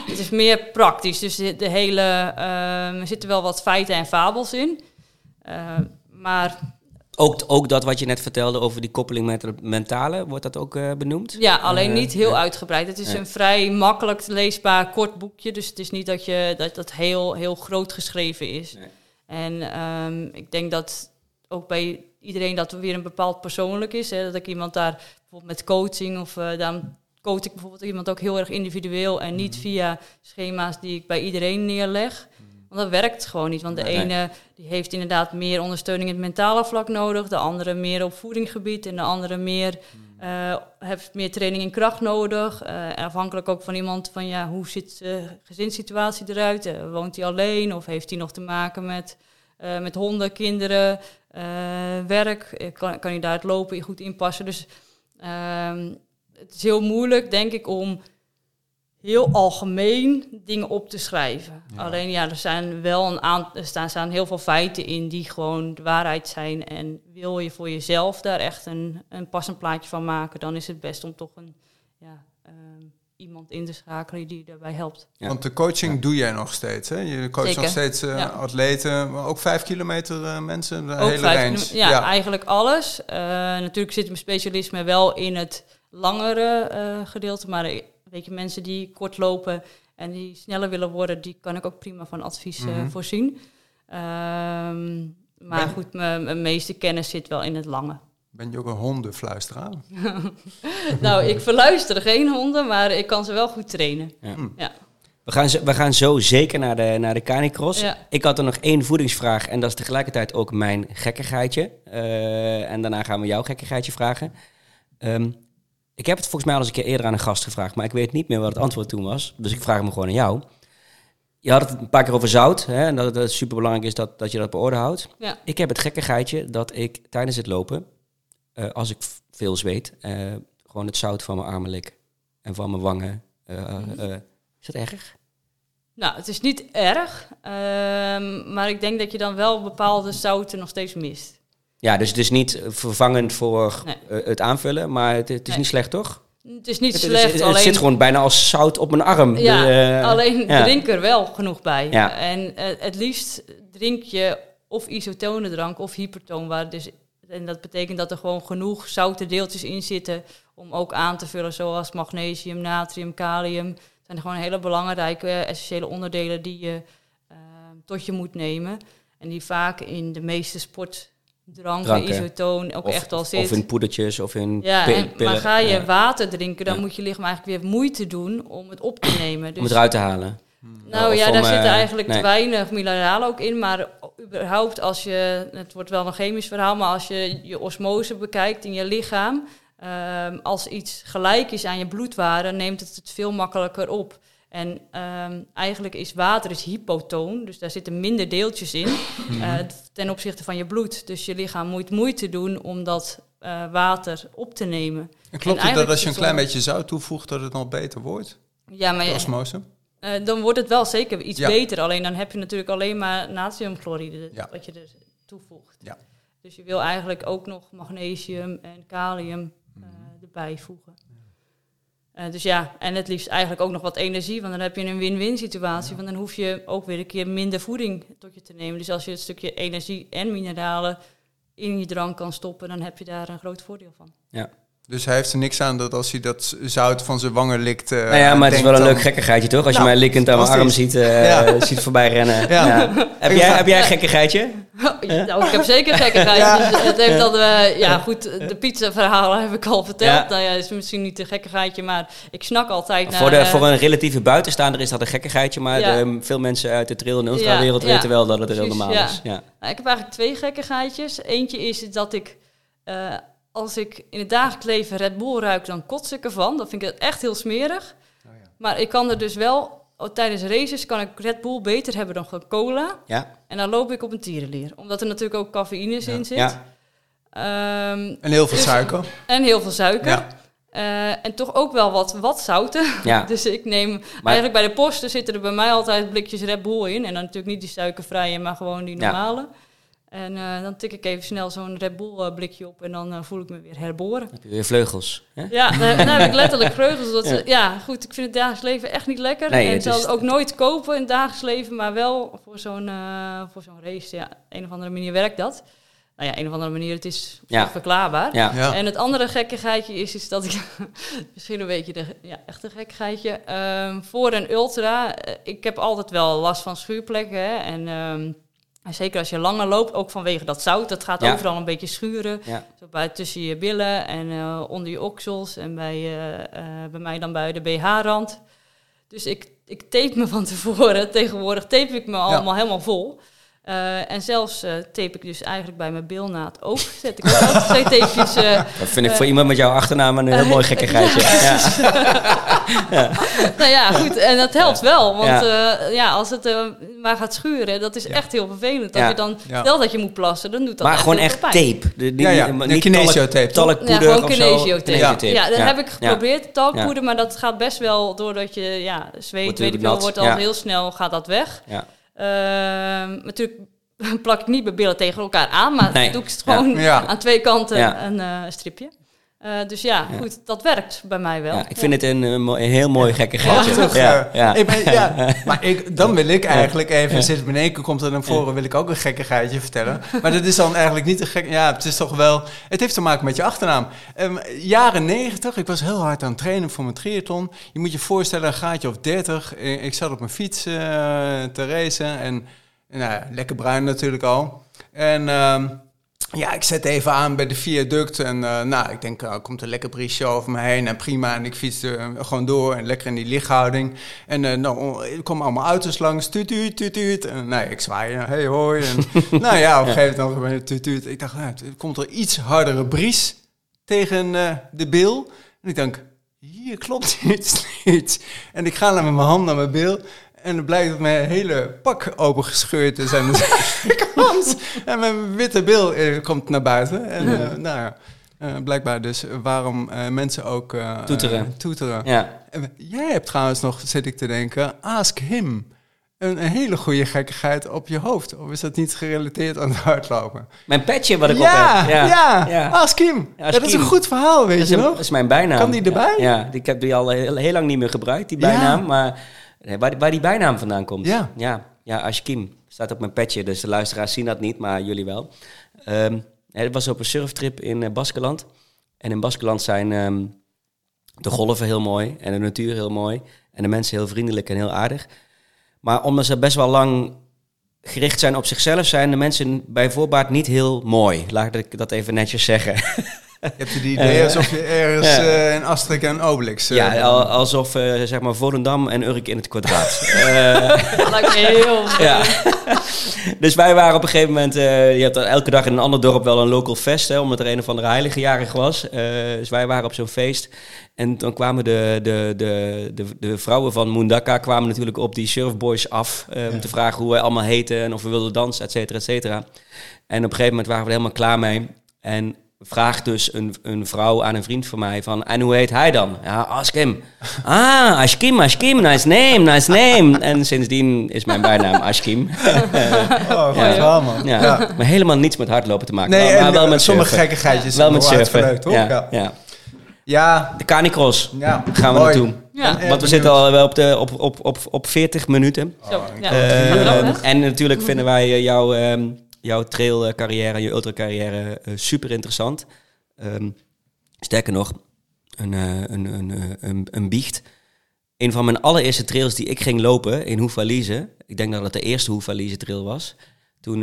Het is meer praktisch, dus de, de hele, ehm, er zitten wel wat feiten en fabels in. Eh, maar Ook, ook dat wat je net vertelde over die koppeling met het mentale, wordt dat ook eh, benoemd? Ja, alleen Eh, niet heel uitgebreid. Het is een vrij makkelijk leesbaar kort boekje. Dus het is niet dat je dat, dat heel, heel groot geschreven is. Nee. En ehm, ik denk dat ook bij iedereen dat er weer een bepaald persoonlijk is. Hè, dat ik iemand daar bijvoorbeeld met coaching of uh, dan coach ik bijvoorbeeld iemand ook heel erg individueel en niet via schema's die ik bij iedereen neerleg. Want dat werkt gewoon niet. Want de ene die heeft inderdaad meer ondersteuning in het mentale vlak nodig, de andere meer op voedingsgebied en de andere meer uh, heeft meer training in kracht nodig. Uh, afhankelijk ook van iemand van ja, hoe ziet de gezinssituatie eruit? Uh, woont hij alleen of heeft hij nog te maken met, met honden, kinderen, werk? Kan, kan hij daar het lopen goed inpassen? Dus ehm, het is heel moeilijk, denk ik, om heel algemeen dingen op te schrijven. Alleen ja, er zijn wel een aantal, er staan, staan heel veel feiten in die gewoon de waarheid zijn. En wil je voor jezelf daar echt een, een passend plaatje van maken, dan is het best om toch een ja, um, iemand in te schakelen die daarbij helpt. Want de coaching doe jij nog steeds, hè? Je coacht Zeker. nog steeds uh, Ja. atleten, maar ook vijf kilometer uh, mensen, de Ook hele vijf range. Ja, eigenlijk alles. Uh, natuurlijk zit mijn specialisme wel in het langere eh, gedeelte, maar weet je, mensen die kort lopen en die sneller willen worden, die kan ik ook prima van advies eh, Mhm. voorzien. Ehm, maar Ben- goed, mijn meeste kennis zit wel in het lange. Ben je ook een hondenfluisteraar? nou, ik verluister geen honden, maar ik kan ze wel goed trainen. We gaan, zo, we gaan zo zeker naar de, naar de canicross. Ja. Ik had er nog één voedingsvraag en dat is tegelijkertijd ook mijn gekkigheidje. Eh, en daarna gaan we jouw gekkigheidje vragen. Ehm, ik heb het volgens mij al eens een keer eerder aan een gast gevraagd, maar ik weet niet meer wat het antwoord toen was. Dus ik vraag hem gewoon aan jou. Je had het een paar keer over zout, hè, en dat het superbelangrijk is dat, dat je dat op orde houdt. Ja. Ik heb het gekkigheidje dat ik tijdens het lopen, eh, als ik veel zweet, eh, gewoon het zout van mijn armen lik en van mijn wangen. eh, Mhm. eh, is dat erg? Nou, het is niet erg, ehm, maar ik denk dat je dan wel bepaalde zouten nog steeds mist. Ja, dus het is niet vervangend voor Nee. eh, het aanvullen, maar het, het is Nee. niet slecht, toch? Het is niet Het, het- slecht, het, alleen... zit gewoon bijna als zout op mijn arm. Ja, De, eh, alleen ja. drink er wel genoeg bij. Ja. En eh, het liefst drink je of isotone drank of hypertoonbaar. Dus, en dat betekent dat er gewoon genoeg zoute deeltjes in zitten om ook aan te vullen, zoals magnesium, natrium, kalium. Het zijn gewoon hele belangrijke essentiële onderdelen die je tot je moet nemen. En die vaak in de meeste sportdranken, Dranken. isotoon ook of, echt al of zit. in poedertjes of in Ja, en, maar ga je ja, water drinken, dan Ja. moet je lichaam eigenlijk weer moeite doen om het op te nemen. Dus om het eruit te halen. nou Of ja, daar eh, zitten eigenlijk nee. te weinig mineralen ook in. Maar überhaupt als je, het wordt wel een chemisch verhaal, maar als je je osmose bekijkt in je lichaam, ehm, als iets gelijk is aan je bloedwaarde, neemt het het veel makkelijker op. En ehm, eigenlijk is water is hypotoon, dus daar zitten minder deeltjes in eh, ten opzichte van je bloed. Dus je lichaam moet moeite doen om dat eh, water op te nemen. En klopt En het dat als je een klein beetje zout toevoegt, dat het nog beter wordt? Ja, maar De osmose? Eh, dan wordt het wel zeker iets Ja. beter. Alleen dan heb je natuurlijk alleen maar natriumchloride Ja. wat je er toevoegt. Ja. Dus je wil eigenlijk ook nog magnesium en kalium eh, Mhm. erbij voegen. Eh, dus ja, en het liefst eigenlijk ook nog wat energie, want dan heb je een win-win situatie. Want dan hoef je ook weer een keer minder voeding tot je te nemen. Dus als je een stukje energie en mineralen in je drank kan stoppen, dan heb je daar een groot voordeel van. Dus hij heeft er niks aan dat als hij dat zout van zijn wangen likt. eh, nou ja, maar het is wel een dan- leuk gekkigheidje, toch? Als je Nou, mij likkend aan mijn arm ziet, eh, Ja. ziet voorbij rennen. Ja. Ja. Heb, jij, heb jij een gekkigheidje? nou, ik heb zeker gekkigheid. Ja. Dus het heeft al, eh, ja, goed, de pizza-verhalen heb ik al verteld. Ja. Nou ja, is misschien niet een gekkigheidje, maar ik snak altijd naar... voor, de, voor een relatieve buitenstaander is dat een gekkigheidje, maar Ja. de, veel mensen uit de trail- en ultra-wereld Ja, ja. weten wel dat het heel normaal ja. is. Ja. Nou, ik heb eigenlijk twee gekkigheidjes. Eentje is dat ik, eh, als ik in het dagelijks leven Red Bull ruik, dan kots ik ervan. Dat vind ik echt heel smerig. Oh ja. Maar ik kan er dus wel, oh, tijdens races kan ik Red Bull beter hebben dan gewoon cola. Ja. En dan loop ik op een tierenlier. Omdat er natuurlijk ook cafeïne Ja. in zit. Ja. Ehm, En heel veel Dus- suiker. en heel veel suiker. Eh, en toch ook wel wat, wat zouten. Ja. dus ik neem... Maar- Eigenlijk bij de posten zitten er bij mij altijd blikjes Red Bull in. En dan natuurlijk niet die suikervrije, maar gewoon die Ja. En eh, dan tik ik even snel zo'n Red Bull eh, blikje op. En dan eh, voel ik me weer herboren. Heb je weer vleugels. Hè? Ja, dan, dan heb ik letterlijk vreugels. Dat, Ja. ja. goed. Ik vind het dagelijks leven echt niet lekker. Nee, en het ik zal is- het ook nooit kopen in het dagelijks leven. Maar wel voor zo'n eh, voor zo'n race. Ja, een of andere manier werkt dat. Nou ja, een of andere manier. Het is Ja. verklaarbaar. Ja. Ja. En het andere gekkigheidje is, is dat ik, misschien een beetje de ja, echte gekkigheidje, Ehm, voor een ultra, ik heb altijd wel last van schuurplekken hè, en ehm, En zeker als je langer loopt, ook vanwege dat zout, dat gaat Ja. overal een beetje schuren. Ja. Zo bij, tussen je billen en eh, onder je oksels en bij, eh, eh, bij mij dan bij de BH-rand. Dus ik, ik tape me van tevoren. Tegenwoordig tape ik me allemaal helemaal vol. Eh, en zelfs eh, tape ik dus eigenlijk bij mijn bilnaad ook. Zet ik ook twee tapejes. eh, Dat vind ik voor iemand met jouw achternaam een heel mooi gekkigheidje. Ja. nou ja, goed. En dat helpt wel. Want Ja. ja, ja als het eh, maar gaat schuren, dat is echt heel vervelend. Dat Ja. je dan, Ja. stel dat je moet plassen, dan doet dat Maar gewoon echt tape. De, Ja, ja. niet- De niet kinesiotape, toch? talkpoeder Ja, gewoon kinesiotape. Kinesiotape. Ja, dat heb ik Ja. geprobeerd, talkpoeder, maar dat gaat best wel doordat je ja, zweet, Wordt weet ik veel, wordt al ja. heel snel gaat dat weg. Ja. Ehm, natuurlijk plak ik niet mijn billen tegen elkaar aan, maar Nee. doe ik het gewoon Ja. aan twee kanten een eh, stripje. Eh, dus ja, goed, dat werkt bij mij wel. Ja, ik vind het een, eh, een heel mooi gekkigheidje. Prachtig. Ja, ja. Ik ben- ja. Maar ik, dan wil ik eigenlijk even, één keer komt er naar voren, wil ik ook een gekkigheidje vertellen. Maar dat is dan eigenlijk niet een gek. Ja, het is toch wel. Het heeft te maken met je achternaam. Ehm, jaren negentig, ik was heel hard aan het trainen voor mijn triathlon. Je moet je voorstellen, een gaatje of 30. Ik zat op mijn fiets eh, te racen en nou, lekker bruin natuurlijk al. En ehm, ja, ik zet even aan bij de viaduct en eh, nou, ik denk, er komt een lekker briesje over me heen en prima. En ik fiets er gewoon door en lekker in die lichthouding. En eh, nou, er komen allemaal auto's langs, tuut, tuut, tuut, tuut. En nou, ik zwaai, hey hoi. En, nou ja, op een gegeven moment tuut, tuut. Ik dacht, nou, komt er iets hardere bries tegen eh, de bil. En ik denk, hier klopt iets niet. En ik ga naar met mijn hand naar mijn bil. En het blijkt dat mijn hele pak opengescheurd is aan de kant. En mijn witte bil eh, komt naar buiten. En eh, nou ja, eh, blijkbaar dus waarom mensen ook... Toeteren. toeteren. Ja. Jij hebt trouwens nog, zit ik te denken, ask him. Een, een hele goede gekkigheid op je hoofd. Of is dat niet gerelateerd aan het hardlopen? Mijn petje wat ik ja, op heb. ja, Ja. ask him. Ja, ask dat is een goed verhaal, weet Dat je een- nog? dat is mijn bijnaam. Kan die erbij? Ja, ik heb die al heel, heel lang niet meer gebruikt, die bijnaam. Maar waar, die- waar die bijnaam vandaan komt. Ja. Ja, ja Ashkim. Staat op mijn petje, dus de luisteraars zien dat niet, maar jullie wel. Ehm het was op een surftrip in eh, Baskeland. En in Baskeland zijn ehm, de golven heel mooi en de natuur heel mooi. En de mensen heel vriendelijk en heel aardig. Maar omdat ze best wel lang gericht zijn op zichzelf, zijn de mensen bij voorbaat niet heel mooi. Laat ik dat even netjes zeggen. Je hebt het idee alsof je ergens eh in Asterix en Obelix... eh, Ja, al- alsof eh, zeg maar Volendam en Urk in het kwadraat. Eh, Dat lijkt me heel ja. dus wij waren op een gegeven moment, eh, je hebt elke dag in een ander dorp wel een local fest, hè, omdat er een of andere heilige jarig was. Eh, dus wij waren op zo'n feest. En dan kwamen de, de, de, de, de vrouwen van Mundaka kwamen natuurlijk op die surfboys af eh, om te vragen hoe wij allemaal heten en of we wilden dansen, et cetera, et cetera. En op een gegeven moment waren we er helemaal klaar mee. En vraagt dus een, een vrouw aan een vriend van mij van... En hoe heet hij dan? Ja, ask him. Ah, Ashkim, Ashkim, nice name, nice name. En sindsdien is mijn bijnaam Ashkim. Oh, goed Ja. man. Ja, Ja. maar helemaal niets met hardlopen te maken. Nee, maar, wel eh, met sommige surfen. gekkigheidjes Wel zijn met wel surfen. uitgeleid, toch? Ja, Ja. ja. De canicross ja. gaan we Mooi. naartoe. Ja. Want we zitten al wel op, de, op, op, op, op 40 minuten. Zo, ja. Eh, weg? en natuurlijk vinden wij eh, jouw, ehm jouw trailcarrière, je ultracarrière eh super interessant. Ehm, sterker nog, een, eh, een, een, eh, een, een biecht. Een van mijn allereerste trails die ik ging lopen in Hoefalize. Ik denk dat het de eerste Hoefalize trail was. Toen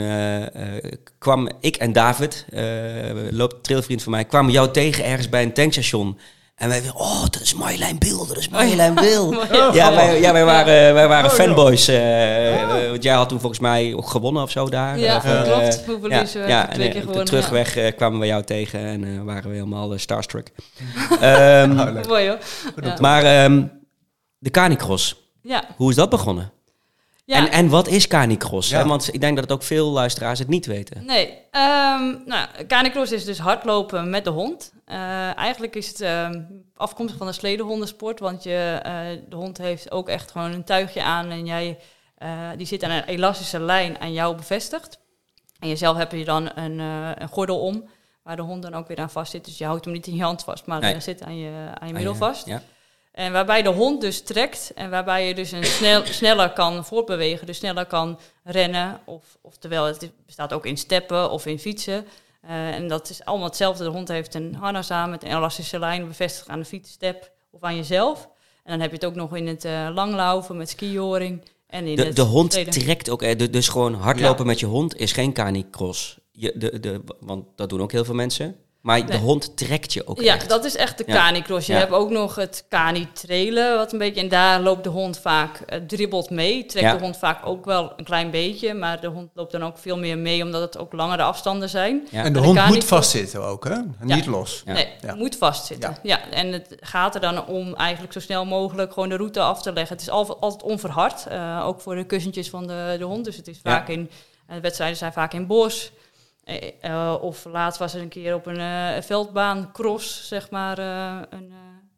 kwam ik en David, eh loop, trailvriend van mij, kwamen jou tegen ergens bij een tankstation. En wij oh, dat is Marjolein Bill, dat is Marjolein Bill. ja, wij, ja, wij waren, wij waren Oh, fanboys. eh, eh, want jij had toen volgens mij ook gewonnen of zo daar. Ja, Of, eh, klopt. Ja, is, ja, twee en, keer eh, gewonnen, terugweg kwamen we jou tegen en eh, waren we helemaal starstruck. Ehm, Oh. Mooi hoor. Ja. maar ehm, de canicross, Ja. hoe is dat begonnen? Ja. En, en wat is canicross? Ja. Hè? Want ik denk dat het ook veel luisteraars het niet weten. Nee, ehm nou, canicross is dus hardlopen met de hond. Eh, eigenlijk is het ehm, afkomstig van de sledehondensport, want je, eh, de hond heeft ook echt gewoon een tuigje aan en jij, eh, die zit aan een elastische lijn aan jou bevestigd. En jezelf heb je dan een, eh, een gordel om, waar de hond dan ook weer aan vast zit. Dus je houdt hem niet in je hand vast, maar Nee. hij zit aan je, aan je middel vast. Ja. En waarbij de hond dus trekt en waarbij je dus een snel, sneller kan voortbewegen, dus sneller kan rennen. Of, oftewel, het bestaat ook in steppen of in fietsen. Eh, en dat is allemaal hetzelfde. De hond heeft een harnas aan met een elastische lijn bevestigd aan de fietsstep of aan jezelf. En dan heb je het ook nog in het eh langlaufen met skioring En in De, het de hond trekt ook. eh, du- Dus gewoon hardlopen met je hond is geen canicross. Je, de, de, want dat doen ook heel veel mensen. Maar de hond trekt je ook Ja, echt. dat is echt de canicross. Je Ja. hebt ook nog het cani-trailen, wat een beetje... En daar loopt de hond vaak, eh, dribbelt mee. Trekt Ja. de hond vaak ook wel een klein beetje. Maar de hond loopt dan ook veel meer mee, omdat het ook langere afstanden zijn. Ja. En de de hond canicross- moet vastzitten ook, hè? Niet los. Ja. Nee, Ja. moet vastzitten. Ja. en het gaat er dan om eigenlijk zo snel mogelijk gewoon de route af te leggen. Het is al- altijd onverhard, eh, ook voor de kussentjes van de, de hond. Dus het is Ja. vaak in, eh, wedstrijden zijn vaak in bos. Eh, eh, of laatst was er een keer op een eh, veldbaan cross, zeg maar, eh, een, een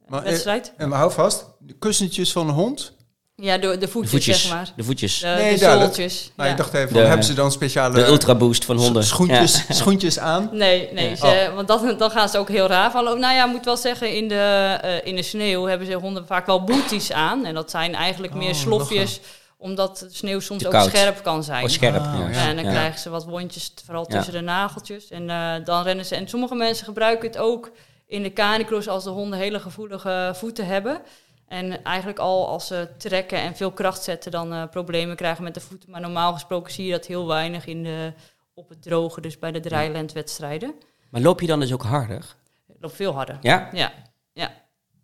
Maar, wedstrijd. En hou vast, de kussentjes van de hond? Ja, de, de De voetjes, voetjes. zeg maar. De voetjes. De, Nee, de zooltjes. Nou, ja. ik dacht even, De- hebben ze dan speciale de ultra boost van honden. schoentjes, Ja. schoentjes aan? Nee, nee Ja. ze- want dat, dan gaan ze ook heel raar van. Nou ja, ik moet wel zeggen, in de, eh, in de sneeuw hebben ze honden vaak wel booties aan. En dat zijn eigenlijk meer Oh, slofjes, omdat de sneeuw soms Te ook koud. scherp kan zijn. Oh, scherp. Ah, ja. ja. En dan Ja. krijgen ze wat wondjes, vooral Ja. tussen de nageltjes. En eh, dan rennen ze. En sommige mensen gebruiken het ook in de canicross als de honden hele gevoelige voeten hebben. En eigenlijk al als ze trekken en veel kracht zetten, dan eh, problemen krijgen met de voeten. Maar normaal gesproken zie je dat heel weinig in de, op het droge, dus bij de dreilandwedstrijden. Maar loop je dan dus ook harder? Het loopt veel harder. Ja, ja.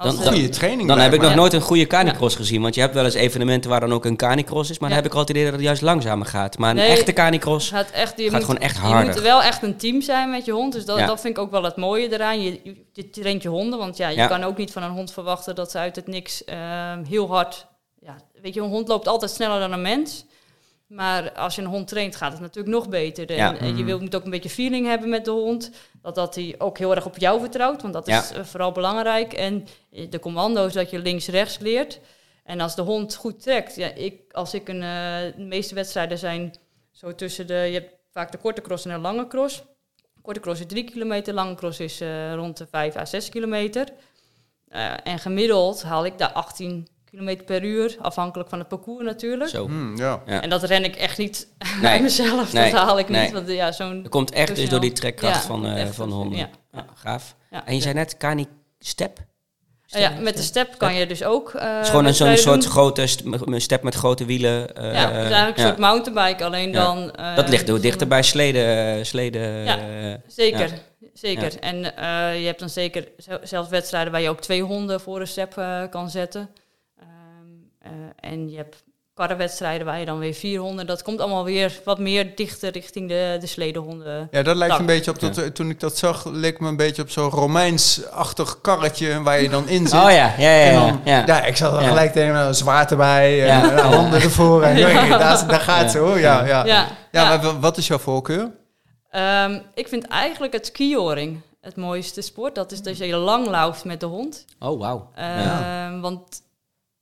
Dan- Goede training Dan heb ik nog nooit een goede canicross gezien. Want je hebt wel eens evenementen waar dan ook een canicross is. Maar dan heb ik altijd idee dat het juist langzamer gaat. Maar een Nee. echte canicross... gaat echt, je Gaat moet, gewoon echt Je harder. moet wel echt een team zijn met je hond. Dus dat, dat vind ik ook wel het mooie eraan. Je, je, je traint je honden. Want ja, je kan ook niet van een hond verwachten dat ze uit het niks ehm, heel hard... Ja, weet je, een hond loopt altijd sneller dan een mens. Maar als je een hond traint, gaat het natuurlijk nog beter. En, Ja. en je wil, moet ook een beetje feeling hebben met de hond. Dat, dat hij ook heel erg op jou vertrouwt. Want dat is Ja. eh, vooral belangrijk. En eh, de commando's dat je links-rechts leert. En als de hond goed trekt... Ja, ik, als ik een... eh, de meeste wedstrijden zijn zo tussen de... Je hebt vaak de korte cross en de lange cross. Korte cross is 3 kilometer, lange cross is eh, rond de 5 à 6 kilometer. Eh, en gemiddeld haal ik daar 18 kilometer per uur, afhankelijk van het parcours natuurlijk. Zo. Hmm, ja. Ja. En dat ren ik echt niet Nee. bij mezelf, Nee. dat haal ik Nee. niet. Want ja, zo'n... Dat komt echt dus door die trekkracht Ja, van, eh, echt van honden. ja. Ja, gaaf. Ja. En je zei net cani-step? Ah ja, met de step kan je dus ook... eh, Het is gewoon een zo'n soort grote step met grote wielen. eh, Ja, het is eigenlijk ja. een soort mountainbike, alleen Ja. dan... eh, Dat ligt ook dichter bij sleden. sleden Ja. eh, Zeker, zeker. En eh, je hebt dan zeker zel- zelfs wedstrijden waar je ook twee honden voor een step eh, kan zetten. Eh, en je hebt karrenwedstrijden waar je dan weer vier honden... Dat komt allemaal weer wat meer dichter richting de, de sledehonden. Ja, dat lijkt Tak. een beetje op dat. eh, Toen ik dat zag, leek me een beetje op zo'n Romeins-achtig karretje waar je dan in zit. Oh ja, ja, ja. Ja, dan, ja. ja. ik zat er Ja. gelijk tegen een zwaard erbij, en Ja. eh, handen ervoor. En Ja. daar, daar gaat ze hoor. Ja, ja. ja. Ja, maar wa- wat is jouw voorkeur? Ehm, ik vind eigenlijk het skioring het mooiste sport. Dat is dat je lang loopt met de hond. Oh, wauw. Ehm, want,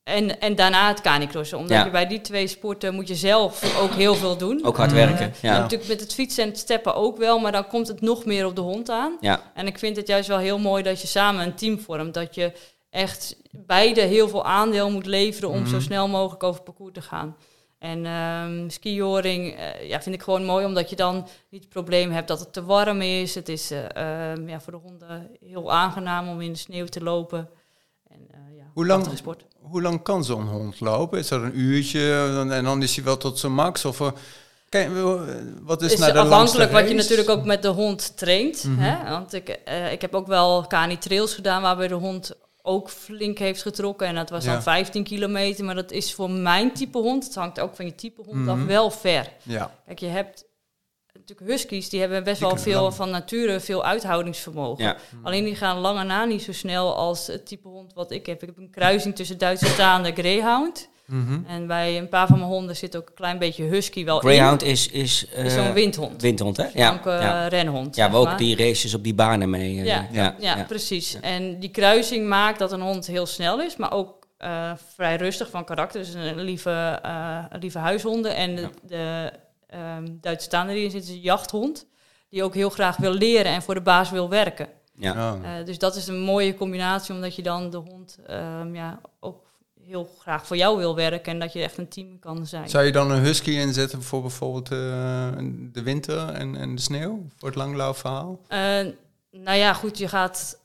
en, en daarna het canicrossen. Omdat Ja. je bij die twee sporten moet je zelf ook heel veel doen. Ook hard werken. Ja. Ja. Natuurlijk met het fietsen en het steppen ook wel, maar dan komt het nog meer op de hond aan. Ja. En ik vind het juist wel heel mooi dat je samen een team vormt. Dat je echt beide heel veel aandeel moet leveren om zo snel mogelijk over het parcours te gaan. En ehm skioring eh, ja, vind ik gewoon mooi, omdat je dan niet het probleem hebt dat het te warm is. Het is eh, ehm, ja, voor de honden heel aangenaam om in de sneeuw te lopen. En, eh, ja, Hoe lang- sport. Hoe lang kan zo'n hond lopen? Is dat een uurtje en dan is hij wel tot zijn max? Of, eh, kijk, wat is is nou de afhankelijk wat je natuurlijk ook met de hond traint. Mhm. hè? Want ik, eh, ik heb ook wel cani-trails gedaan waarbij de hond ook flink heeft getrokken. En dat was Ja. dan 15 kilometer. Maar dat is voor mijn type hond, het hangt ook van je type hond af, wel ver. Ja, Kijk, je hebt natuurlijk huskies, die hebben best Die wel veel lang. van nature, veel uithoudingsvermogen. Ja. Alleen die gaan lange na niet zo snel als het type hond wat ik heb. Ik heb een kruising tussen Duitse staande Greyhound. Mhm. En bij een paar van mijn honden zit ook een klein beetje husky wel Greyhound is, is, in. Is eh, zo'n windhond. windhond, hè? Ja. Ook, eh, ja. renhond. ja, we ook maar. die races op die banen mee. eh, Ja, ja, Ja, ja. precies. En die kruising maakt dat een hond heel snel is, maar ook eh, vrij rustig van karakter. Dus een lieve, eh, een lieve huishonden. En de, Ja. de ehm, Duitse staande die zit is een jachthond, die ook heel graag wil leren en voor de baas wil werken. Ja. Ja. Eh, dus dat is een mooie combinatie, omdat je dan de hond ehm, ja, ook heel graag voor jou wil werken en dat je echt een team kan zijn. Zou je dan een husky inzetten voor bijvoorbeeld eh, de winter en, en de sneeuw? Voor het langlaufverhaal? Eh, nou ja, goed, je gaat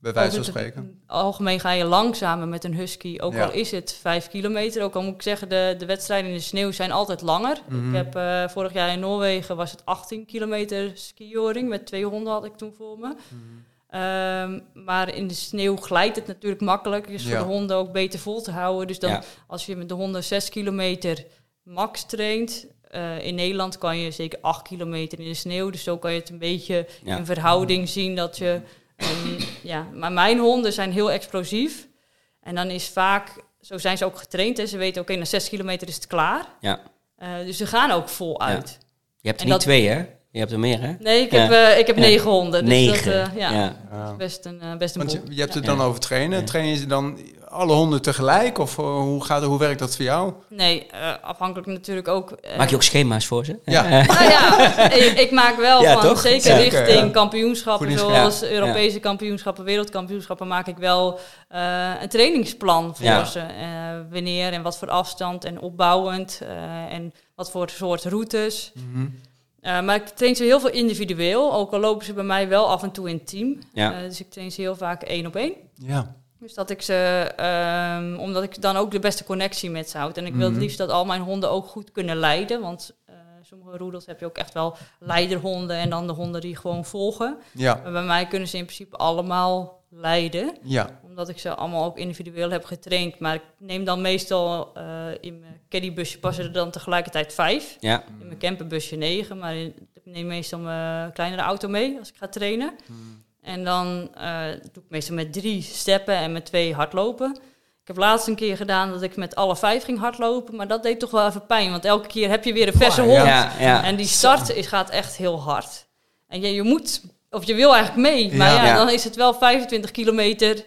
bij wijze van spreken. Algemeen ga je langzamer met een husky, ook Ja. al is het vijf kilometer. Ook al moet ik zeggen, de, de wedstrijden in de sneeuw zijn altijd langer. Mhm. Ik heb eh, vorig jaar in Noorwegen was het 18 kilometer skioring. Met twee honden had ik toen voor me. Ehm, maar in de sneeuw glijdt het natuurlijk makkelijk. Is voor de honden ook beter vol te houden. Dus dan Ja. als je met de honden 6 kilometer max traint. eh, in Nederland kan je zeker 8 kilometer in de sneeuw. Dus zo kan je het een beetje Ja. in verhouding zien dat je. Ja, maar mijn honden zijn heel explosief. En dan is vaak, zo zijn ze ook getraind. Hè. Ze weten, oké, na 6 kilometer is het klaar. Ja. Eh, dus ze gaan ook vol uit. Je hebt er En niet dat- twee, hè? Je hebt er meer, hè? Nee, ik Ja. heb, eh, ik heb Ja. negen honden. Dus Negen. Dat, eh, ja, best een, best een Want je, je hebt het dan over trainen. Ja. Train je ze dan alle honden tegelijk? Of eh, hoe, gaat, hoe werkt dat voor jou? Nee, eh, afhankelijk natuurlijk ook. eh, Maak je ook schema's voor ze? Ja. Nou ja, ik, ik maak wel Ja, van toch? zeker Zeker, richting ja. kampioenschappen, zoals Ja, Europese kampioenschappen, wereldkampioenschappen, maak ik wel eh, een trainingsplan voor Ja. ze. Eh, wanneer en wat voor afstand en opbouwend eh, en wat voor soort routes. Eh, maar ik train ze heel veel individueel, ook al lopen ze bij mij wel af en toe in team. Ja. Eh, dus ik train ze heel vaak één op één. Ja. Dus dat ik ze, ehm, omdat ik dan ook de beste connectie met ze houd. En ik wil het Mhm. liefst dat al mijn honden ook goed kunnen leiden. Want eh, sommige roedels heb je ook echt wel leiderhonden en dan de honden die gewoon volgen. Ja. Maar bij mij kunnen ze in principe allemaal leiden. Ja. Omdat ik ze allemaal ook individueel heb getraind. Maar ik neem dan meestal eh, in mijn caddybusje passen er dan tegelijkertijd vijf. ja. In mijn camperbusje negen. Maar in- ik neem meestal mijn kleinere auto mee als ik ga trainen. En dan eh, doe ik meestal met drie steppen en met twee hardlopen. Ik heb laatst een keer gedaan dat ik met alle vijf ging hardlopen. Maar dat deed toch wel even pijn. Want elke keer heb je weer een verse hond. Ja, ja. En die start is, gaat echt heel hard. En je, je moet, of je wil eigenlijk mee. Maar Ja. dan is het wel 25 kilometer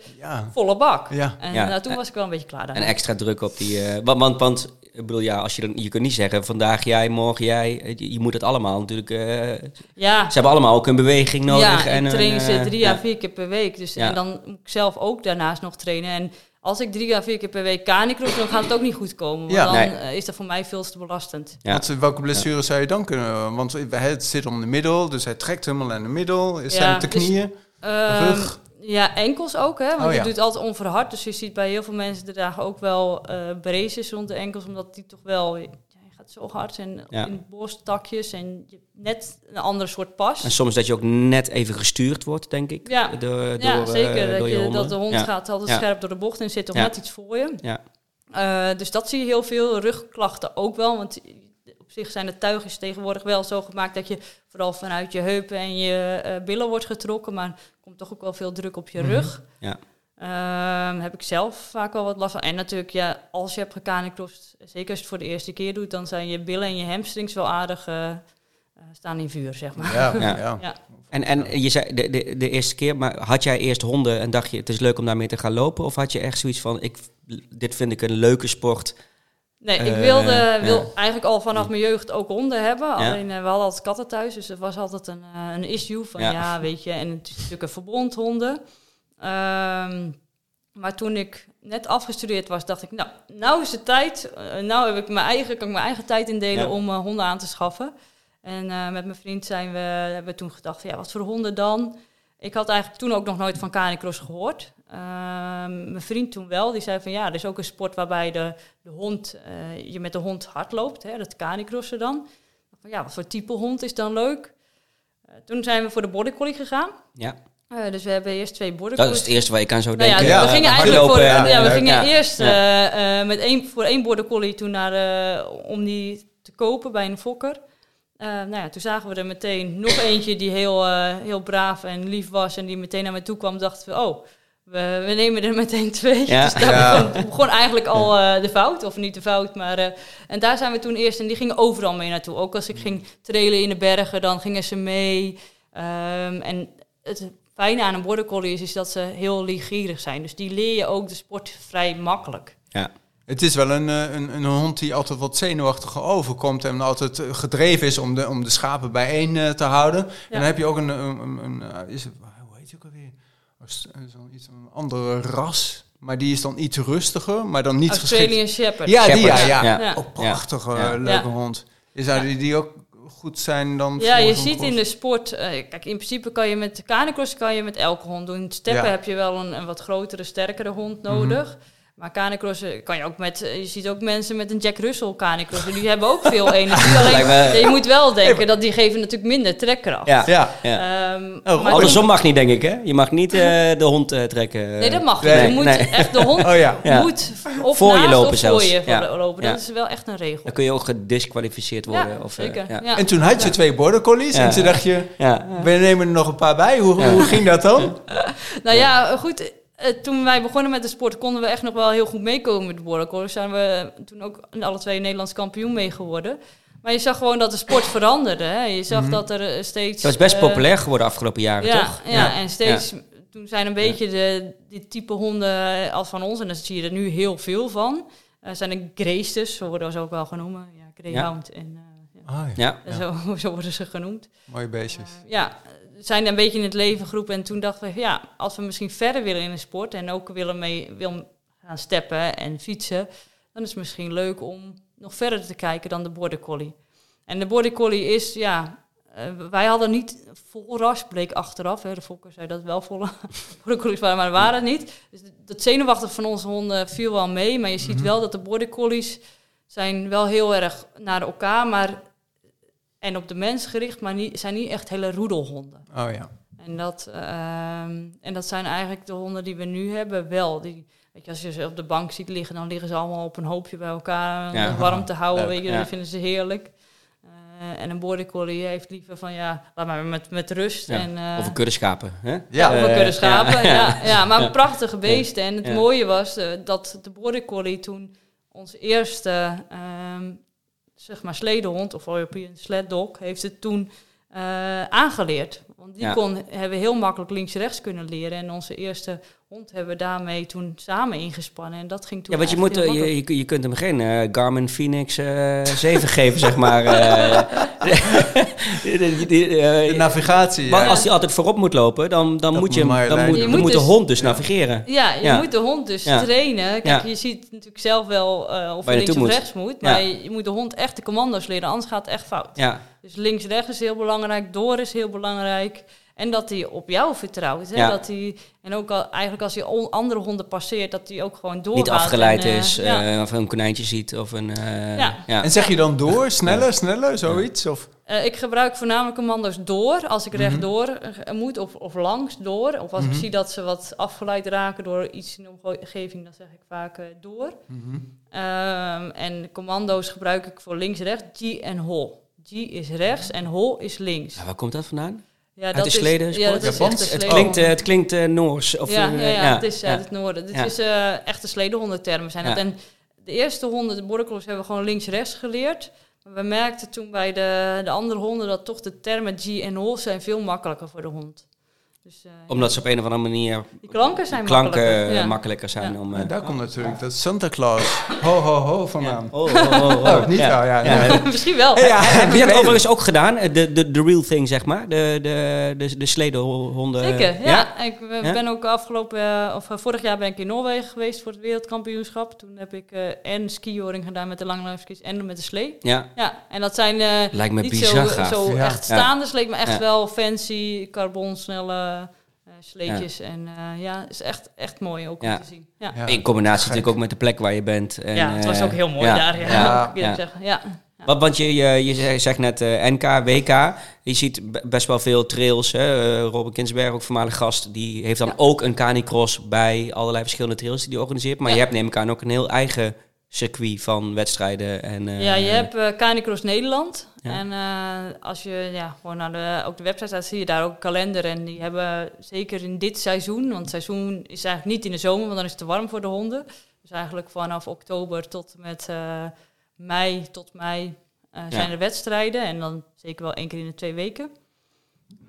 volle bak. En nou, toen was ik wel een beetje klaar daar. En extra druk op die... eh, want, want, want, ik bedoel, ja, als je, dan, je kunt niet zeggen, vandaag jij, morgen jij. Eh, Je, je moet het allemaal natuurlijk... eh, ja, ze hebben allemaal ook een beweging nodig. ja, en ik train ze eh, drie à vier keer per week. Dus, Ja. En dan moet ik zelf ook daarnaast nog trainen. En als ik drie à vier keer per week canicross, dan gaat het ook niet goed komen. Want Ja. dan Nee. is dat voor mij veel te belastend. Ja. Wat, welke blessures zou je dan kunnen... Want het zit om de middel, dus hij trekt helemaal aan de middel. Is Ja, zijn het de dus- knieën? Ehm, Rug? Ja, enkels ook, hè? Want Oh, je doet altijd onverhard. Dus je ziet bij heel veel mensen, er dragen ook wel eh braces rond de enkels. Omdat die toch wel... Ja, je gaat zo hard en Ja. in borsttakjes en je net een andere soort pas. En soms dat je ook net even gestuurd wordt, denk ik. Ja. Door, door, ja, eh, zeker. dat, door je je, honden. dat de hond gaat altijd scherp door de bocht en zit toch net iets voor je. Ja. Eh, dus dat zie je heel veel. Rugklachten ook wel. Want zich zijn de tuigjes tegenwoordig wel zo gemaakt dat je vooral vanuit je heupen en je eh, billen wordt getrokken. Maar er komt toch ook wel veel druk op je Mhm. rug. Ja. Ehm, heb ik zelf vaak wel wat last van. En natuurlijk, ja, als je hebt gekanicrossed, zeker als je het voor de eerste keer doet, dan zijn je billen en je hamstrings wel aardig eh, eh, staan in vuur, zeg maar. Ja. Ja. ja. Ja. En, en je zei de, de, de eerste keer, maar had jij eerst honden en dacht je het is leuk om daarmee te gaan lopen? Of had je echt zoiets van, ik, dit vind ik een leuke sport? Nee, ik Eh, wilde wil ja. eigenlijk al vanaf mijn jeugd ook honden hebben. Ja. Alleen eh, we hadden altijd katten thuis, dus er was altijd een, eh, een issue van ja. Ja. weet je. En het is natuurlijk een verbond honden. Ehm, maar toen ik net afgestudeerd was, dacht ik, nou, nou is het tijd. Nou heb ik mijn eigen, kan ik mijn eigen tijd indelen om honden aan te schaffen. En met mijn vriend zijn we, hebben we toen gedacht, ja, wat voor honden dan? Ik had eigenlijk toen ook nog nooit van canicross gehoord. Ehm, mijn vriend toen wel, die zei van ja, er is ook een sport waarbij de, de hond, eh, je met de hond hard loopt, hè, dat canicrossen dan. Van, ja, wat voor type hond is dan leuk? Eh, toen zijn we voor de border collie gegaan. Ja, Eh, dus we hebben eerst twee border dat is collies. het eerste waar je kan zo Nou ja, denken. Ja, we gingen eigenlijk voor, ja, we en- gingen ja. eerst eh, eh, met één, voor één border collie toen naar, eh, om die te kopen bij een fokker. Eh, nou ja, toen zagen we er meteen nog eentje die heel, eh, heel braaf en lief was en die meteen naar me toe kwam. Dachten we, oh, we, we nemen er meteen twee. Ja. Dus daar Ja. begon, begon eigenlijk al eh, de fout, of niet de fout. Maar, eh, en daar zijn we toen eerst en die gingen overal mee naartoe. Ook als ik ging trailen in de bergen, dan gingen ze mee. Ehm, en het fijne aan een border collie is, is dat ze heel leergierig zijn. Dus die leer je ook de sport vrij makkelijk. Ja. Het is wel een, eh, een, een hond die altijd wat zenuwachtiger overkomt en altijd eh, gedreven is om de, om de schapen bijeen eh, te houden. En dan heb je ook een, een, een, een, is het, hoe heet je ook alweer? Zo'n iets een andere ras, maar die is dan iets rustiger, maar dan niet geschikt. Australian Shepherd. Ja, die ja, ja. Ja. Ja. Ook prachtige Ja. eh, leuke Ja. hond. Is hij die, die ook goed zijn dan Ja, je ziet in de sport, eh, kijk, in principe kan je met de canicross kan je met elke hond doen. Steppen Ja. heb je wel een, een wat grotere, sterkere hond nodig. Maar canicross eh, kan je ook met, eh, je ziet ook mensen met een Jack Russell canicross. En die hebben ook veel energie. Alleen, me- je moet wel denken dat die geven natuurlijk minder trekkracht. Ja. Ja, Ja. Oh, maar Andersom mag niet, denk ik, hè? Je mag niet eh, de hond eh, trekken. Nee, dat mag Nee, niet. Je moet nee. echt de hond Oh ja. Ja. moet of Voor je lopen of zelfs. voor je Ja. lopen. Ja. Dat is wel echt een regel. Dan kun je ook gedisqualificeerd worden. ja, of, eh, zeker. ja. Ja. En toen had je twee border collies Ja. en toen dacht je, Ja. we nemen er nog een paar bij. Hoe, Ja. hoe ging dat dan? Nou ja, goed. Eh, Toen wij begonnen met de sport konden we echt nog wel heel goed meekomen met de border collies. Zijn we toen ook alle twee Nederlands kampioen mee geworden. Maar je zag gewoon dat de sport veranderde. Hè. Je zag dat er eh, steeds... Dat is best eh, populair geworden de afgelopen jaren, ja, toch? Ja, en steeds... Toen zijn een beetje de, die type honden als van ons. En daar zie je er nu heel veel van. Er zijn de Greysters, zo worden ze ook wel genoemd. Ja, Greyhound en... eh, ja. Ah, ja. Ja. Zo, zo worden ze genoemd. Mooie beestjes. Ja, zijn een beetje in het leven geroepen. En toen dachten we, ja, als we misschien verder willen in de sport en ook willen mee willen gaan steppen en fietsen, dan is het misschien leuk om nog verder te kijken dan de border collie. En de border collie is, ja, eh, wij hadden niet vol ras, bleek achteraf. Hè, de Fokker zei dat wel volle border collies waren, maar dat waren het niet. Dus dat zenuwachtig van onze honden viel wel mee, maar je ziet wel dat de border collies zijn wel heel erg naar elkaar, maar en op de mens gericht, maar niet, zijn niet echt hele roedelhonden. Oh ja. En dat, ehm, en dat zijn eigenlijk de honden die we nu hebben wel. Die, weet je, als je ze op de bank ziet liggen, dan liggen ze allemaal op een hoopje bij elkaar om Ja. warm te houden. Leuk, weet je, ja. Dat vinden ze heerlijk. Eh, en een border collie heeft liever van ja, laat maar met, met rust. Ja. En, eh, Of een kudde schapen, hè? Ja. of we Eh, kunnen schapen. ja. Ja, ja, maar prachtige beesten. En het Ja. mooie was eh, dat de border collie toen onze eerste ehm, zeg maar sledehond of European sled dog heeft het toen eh, aangeleerd. Want die Ja. kon, hebben heel makkelijk links-rechts kunnen leren. En onze eerste hond hebben we daarmee toen samen ingespannen. En dat ging toen Ja, want je, moet, eh, je, je, je kunt hem geen eh, Garmin Phoenix eh 7 geven, zeg maar. eh. Eh, De navigatie. maar ja. als hij altijd voorop moet lopen, dan, dan, Dat moet, je, hem- dan, moet, Je dan moet moet de hond dus navigeren. Ja, je Ja. moet de hond dus Ja. trainen. Kijk, Ja. je ziet natuurlijk zelf wel eh, of je links of moet. rechts moet. Maar je, je moet de hond echt de commando's leren, anders gaat het echt fout. Ja, Dus links-rechts is heel belangrijk, door is heel belangrijk. En dat hij op jou vertrouwt. Hè? Ja. Dat hij, en ook al, eigenlijk als hij andere honden passeert, dat hij ook gewoon doorgaat. niet afgeleid en, eh, is, ja. eh, of een konijntje ziet. Of een, eh, Ja. ja. En zeg je dan door, sneller, sneller, zoiets? Of? Eh, ik gebruik voornamelijk commando's door, als Mhm. ik rechtdoor eh, moet, of, of langs door. Of als ik zie dat ze wat afgeleid raken door iets in de omgeving, dan zeg ik vaak eh, door. Mhm. Ehm, en commando's gebruik ik voor links-rechts, G en hol. G is rechts en hol is links. Ja, waar komt dat vandaan? Ja, Uit de sleden Ja, dat is echt Het klinkt, eh, het klinkt eh, Noors. Of, ja, eh, ja, ja, het is uit ja. het noorden. Dit Ja. is eh echte sledehondentermen zijn het. Ja. En de eerste honden, de border collies, hebben we gewoon links-rechts geleerd. Maar we merkten toen bij de, de andere honden dat toch de termen G en hol zijn veel makkelijker voor de hond. Dus, eh, Omdat ze op een of andere manier die klanken zijn klanken makkelijker. ja. makkelijker zijn. Ja. Om, eh, daar komt natuurlijk dat Santa Claus ho ho ho vandaan. Oh, oh, oh, oh. Oh, niet wel, ja. Ja. Misschien wel. Ja, Heb je dat weet overigens ook gedaan? eh, De, de, de real thing, zeg maar? De, de, de, de sledehonden? Zeker, ja. Ik Ja? ben ook afgelopen, of vorig jaar ben ik in Noorwegen geweest voor het wereldkampioenschap. Toen heb ik eh, en skioring gedaan met de langlijfskis en met de slee. Ja, Ja, en dat zijn eh, lijkt me niet bizar zo, gaaf. zo Ja. echt staande sleek, maar echt Ja. wel fancy, carbon, snelle sleetjes. En eh, ja, is echt, echt mooi ook Ja. om te zien. Ja, Ja. In combinatie Gek. natuurlijk ook met de plek waar je bent. En, ja het was eh, ook heel mooi ja, daar. Ja, ja, ja. zeggen. Ja. Want, want je, je, je zegt net eh, NK, WK. Je ziet be- best wel veel trails. Hè? Eh, Robin Kinsberg, ook voormalig gast, die heeft dan Ja. ook een canicross bij allerlei verschillende trails die hij organiseert. Maar Ja. je hebt neem ik aan ook een heel eigen circuit van wedstrijden. En, Ja, je hebt eh Canicross Nederland. Ja. En eh, als je ja, gewoon naar de, ook de website staat, zie je daar ook een kalender. En die hebben zeker in dit seizoen, want het seizoen is eigenlijk niet in de zomer, want dan is het te warm voor de honden. Dus eigenlijk vanaf oktober tot met mei tot mei zijn Ja. er wedstrijden. En dan zeker wel één keer in de twee weken.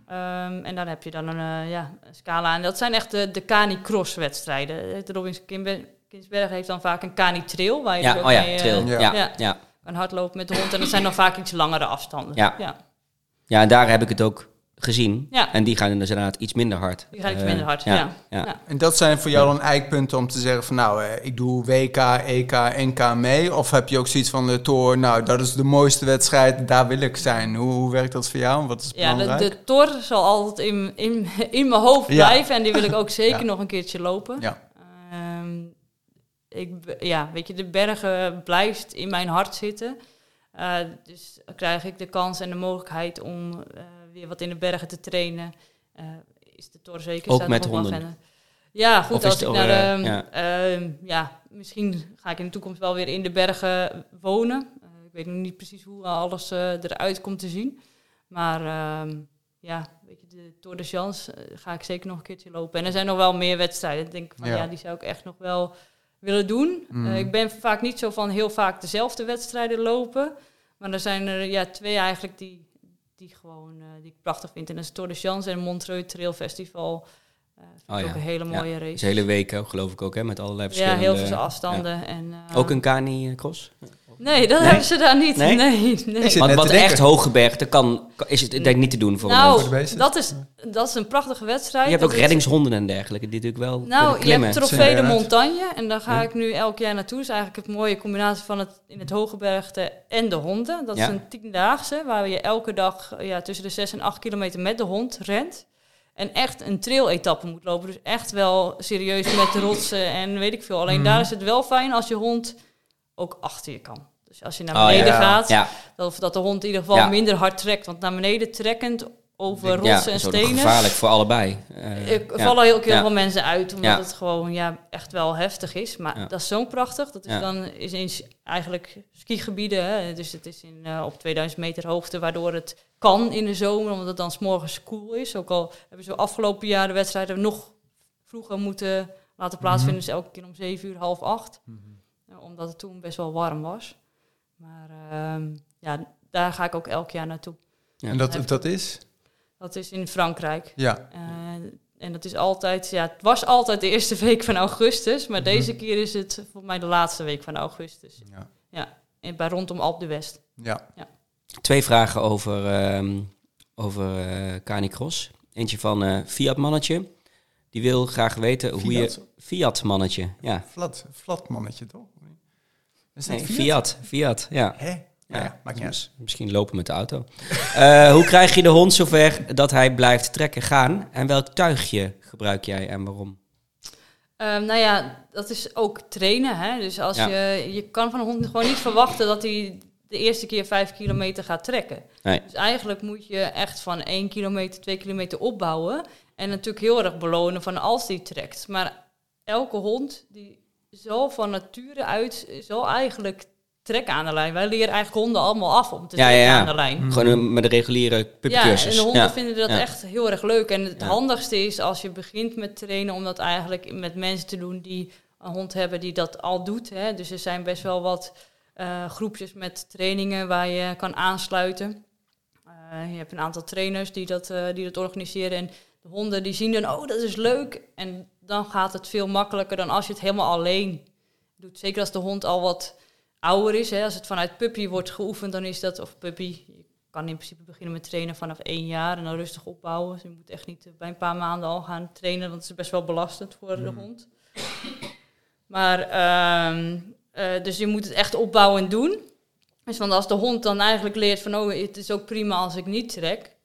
Ehm, en dan heb je dan een, ja, een scala. En dat zijn echt de, de Canicross wedstrijden. De Robins Kimber- Kinsberg heeft dan vaak een Cani Trail. Waar je dus Ja, ook oh ja, mee, eh, trail. ja. Ja, Ja. ja. kan hardlopen met de hond. En dat zijn dan vaak iets langere afstanden. Ja. ja. Ja, en daar heb ik het ook gezien. Ja. En die gaan dus inderdaad iets minder hard. Die gaan iets Eh, minder hard, ja. ja. Ja. En dat zijn voor jou dan eikpunten om te zeggen van nou, eh, ik doe WK, EK, NK mee. Of heb je ook zoiets van de Tour, nou dat is de mooiste wedstrijd, daar wil ik zijn. Hoe, hoe werkt dat voor jou? Wat is Ja, de, belangrijk? de tor zal altijd in, in, in mijn hoofd Ja. blijven. En die wil ik ook zeker Ja. nog een keertje lopen. Ja. Ehm, ik, ja, weet je, de bergen blijft in mijn hart zitten. Eh, dus dan krijg ik de kans en de mogelijkheid om eh, weer wat in de bergen te trainen. Eh, is de tor zeker. Ook staat met honden? agenda. Ja, goed. Of als ik naar de, ja. ehm, ja, misschien ga ik in de toekomst wel weer in de bergen wonen. Eh, ik weet nog niet precies hoe alles eh, eruit komt te zien. Maar ehm, ja, weet je, de Tour de Chance ga ik zeker nog een keertje lopen. En er zijn nog wel meer wedstrijden. Ik denk van Ja. ja, die zou ik echt nog wel willen doen. Mm. Eh, ik ben vaak niet zo van heel vaak dezelfde wedstrijden lopen. Maar er zijn er ja, twee eigenlijk die, die, gewoon, eh, die ik prachtig vind. En dat is Tour de Chance en Montreux Trail Festival. Eh vind Oh ja, ook een hele ja. mooie Dus race. hele week ook, geloof ik ook, hè, met allerlei ja, verschillende... heel veel afstanden. En, eh, Ook een Kani-cross? Nee, dat Nee? hebben ze daar niet. Nee? Nee, nee. Want, denken. echt hooggebergte kan, kan- is het denk ik niet te doen voor een Nou. Voor de beesten? dat is, dat is een prachtige wedstrijd. Je hebt ook reddingshonden en dergelijke, die natuurlijk wel Nou, je hebt Trofee de. Montagne. En daar ga Ja. ik nu elk jaar naartoe. Dat is eigenlijk het mooie combinatie van het in het hooggebergte en de honden. Dat Ja. is een tiendaagse waar je elke dag ja, tussen de 6 en 8 kilometer met de hond rent. En echt een trail-etappe moet lopen. Dus echt wel serieus met de rotsen en weet ik veel. Alleen Mhm. daar is het wel fijn als je hond ook achter je kan. Dus als je naar Oh, beneden ja. gaat, Ja, dat, dat de hond in ieder geval Ja. minder hard trekt. Want naar beneden trekkend over rotsen ja en stenen... gevaarlijk voor allebei. Eh, Ik ja. vallen heel, heel Ja. veel mensen uit, omdat Ja. het gewoon ja, echt wel heftig is. Maar Ja. dat is zo prachtig. Dat is Ja. dan is in s- eigenlijk skigebieden. Hè. Dus het is in, eh, op 2000 meter hoogte, waardoor het kan in de zomer, omdat het dan s'morgens koel is. Ook al hebben ze afgelopen jaar de wedstrijden nog vroeger moeten laten plaatsvinden. Dus elke keer om 7 uur, half acht. Eh, omdat het toen best wel warm was. Maar ehm, ja, daar ga ik ook elk jaar naartoe. Ja. En dat, dat is? Dat is in Frankrijk. Ja. Eh, en dat is altijd, ja, het was altijd de eerste week van augustus, maar Mhm. deze keer is het voor mij de laatste week van augustus. Ja. En bij rondom Alp de West. ja. Twee vragen over, ehm over eh Canicross. Eentje van eh Fiat Mannetje. Die wil graag weten hoe je... Fiat? Fiat Mannetje, ja. Flat, flat mannetje toch? Is Nee, Fiat, Fiat, ja. Hè? Ja, ja, maakt niet uit. Mis- Misschien lopen met de auto. Eh, hoe krijg je de hond zover dat hij blijft trekken gaan? En welk tuigje gebruik jij en waarom? Ehm, nou ja, dat is ook trainen. Hè? Dus als Ja. je, je kan van een hond gewoon niet verwachten dat hij de eerste keer vijf kilometer gaat trekken. Nee. Dus eigenlijk moet je echt van één kilometer, twee kilometer opbouwen. En natuurlijk heel erg belonen van als die trekt. Maar elke hond die zal van nature uit, zal eigenlijk trekken aan de lijn. Wij leren eigenlijk honden allemaal af om te Ja, trekken ja. aan de lijn. Gewoon met de reguliere Ja, en puppycursus. de honden vinden dat echt heel erg leuk. En het handigste is als je begint met trainen, om dat eigenlijk met mensen te doen die een hond hebben die dat al doet. Hè. Dus er zijn best wel wat eh, groepjes met trainingen waar je kan aansluiten. Eh, je hebt een aantal trainers die dat, eh, die dat organiseren. En de honden die zien dan, oh, dat is leuk. En dan gaat het veel makkelijker dan als je het helemaal alleen doet. Zeker als de hond al wat ouder is. Hè. Als het vanuit puppy wordt geoefend, dan is dat, of puppy, je kan in principe beginnen met trainen vanaf één jaar en dan rustig opbouwen. Dus je moet echt niet eh, bij een paar maanden al gaan trainen, want het is best wel belastend voor de hond. Maar, ehm, eh, dus je moet het echt opbouwen en doen. Dus want als de hond dan eigenlijk leert van, oh, het is ook prima als ik niet trek,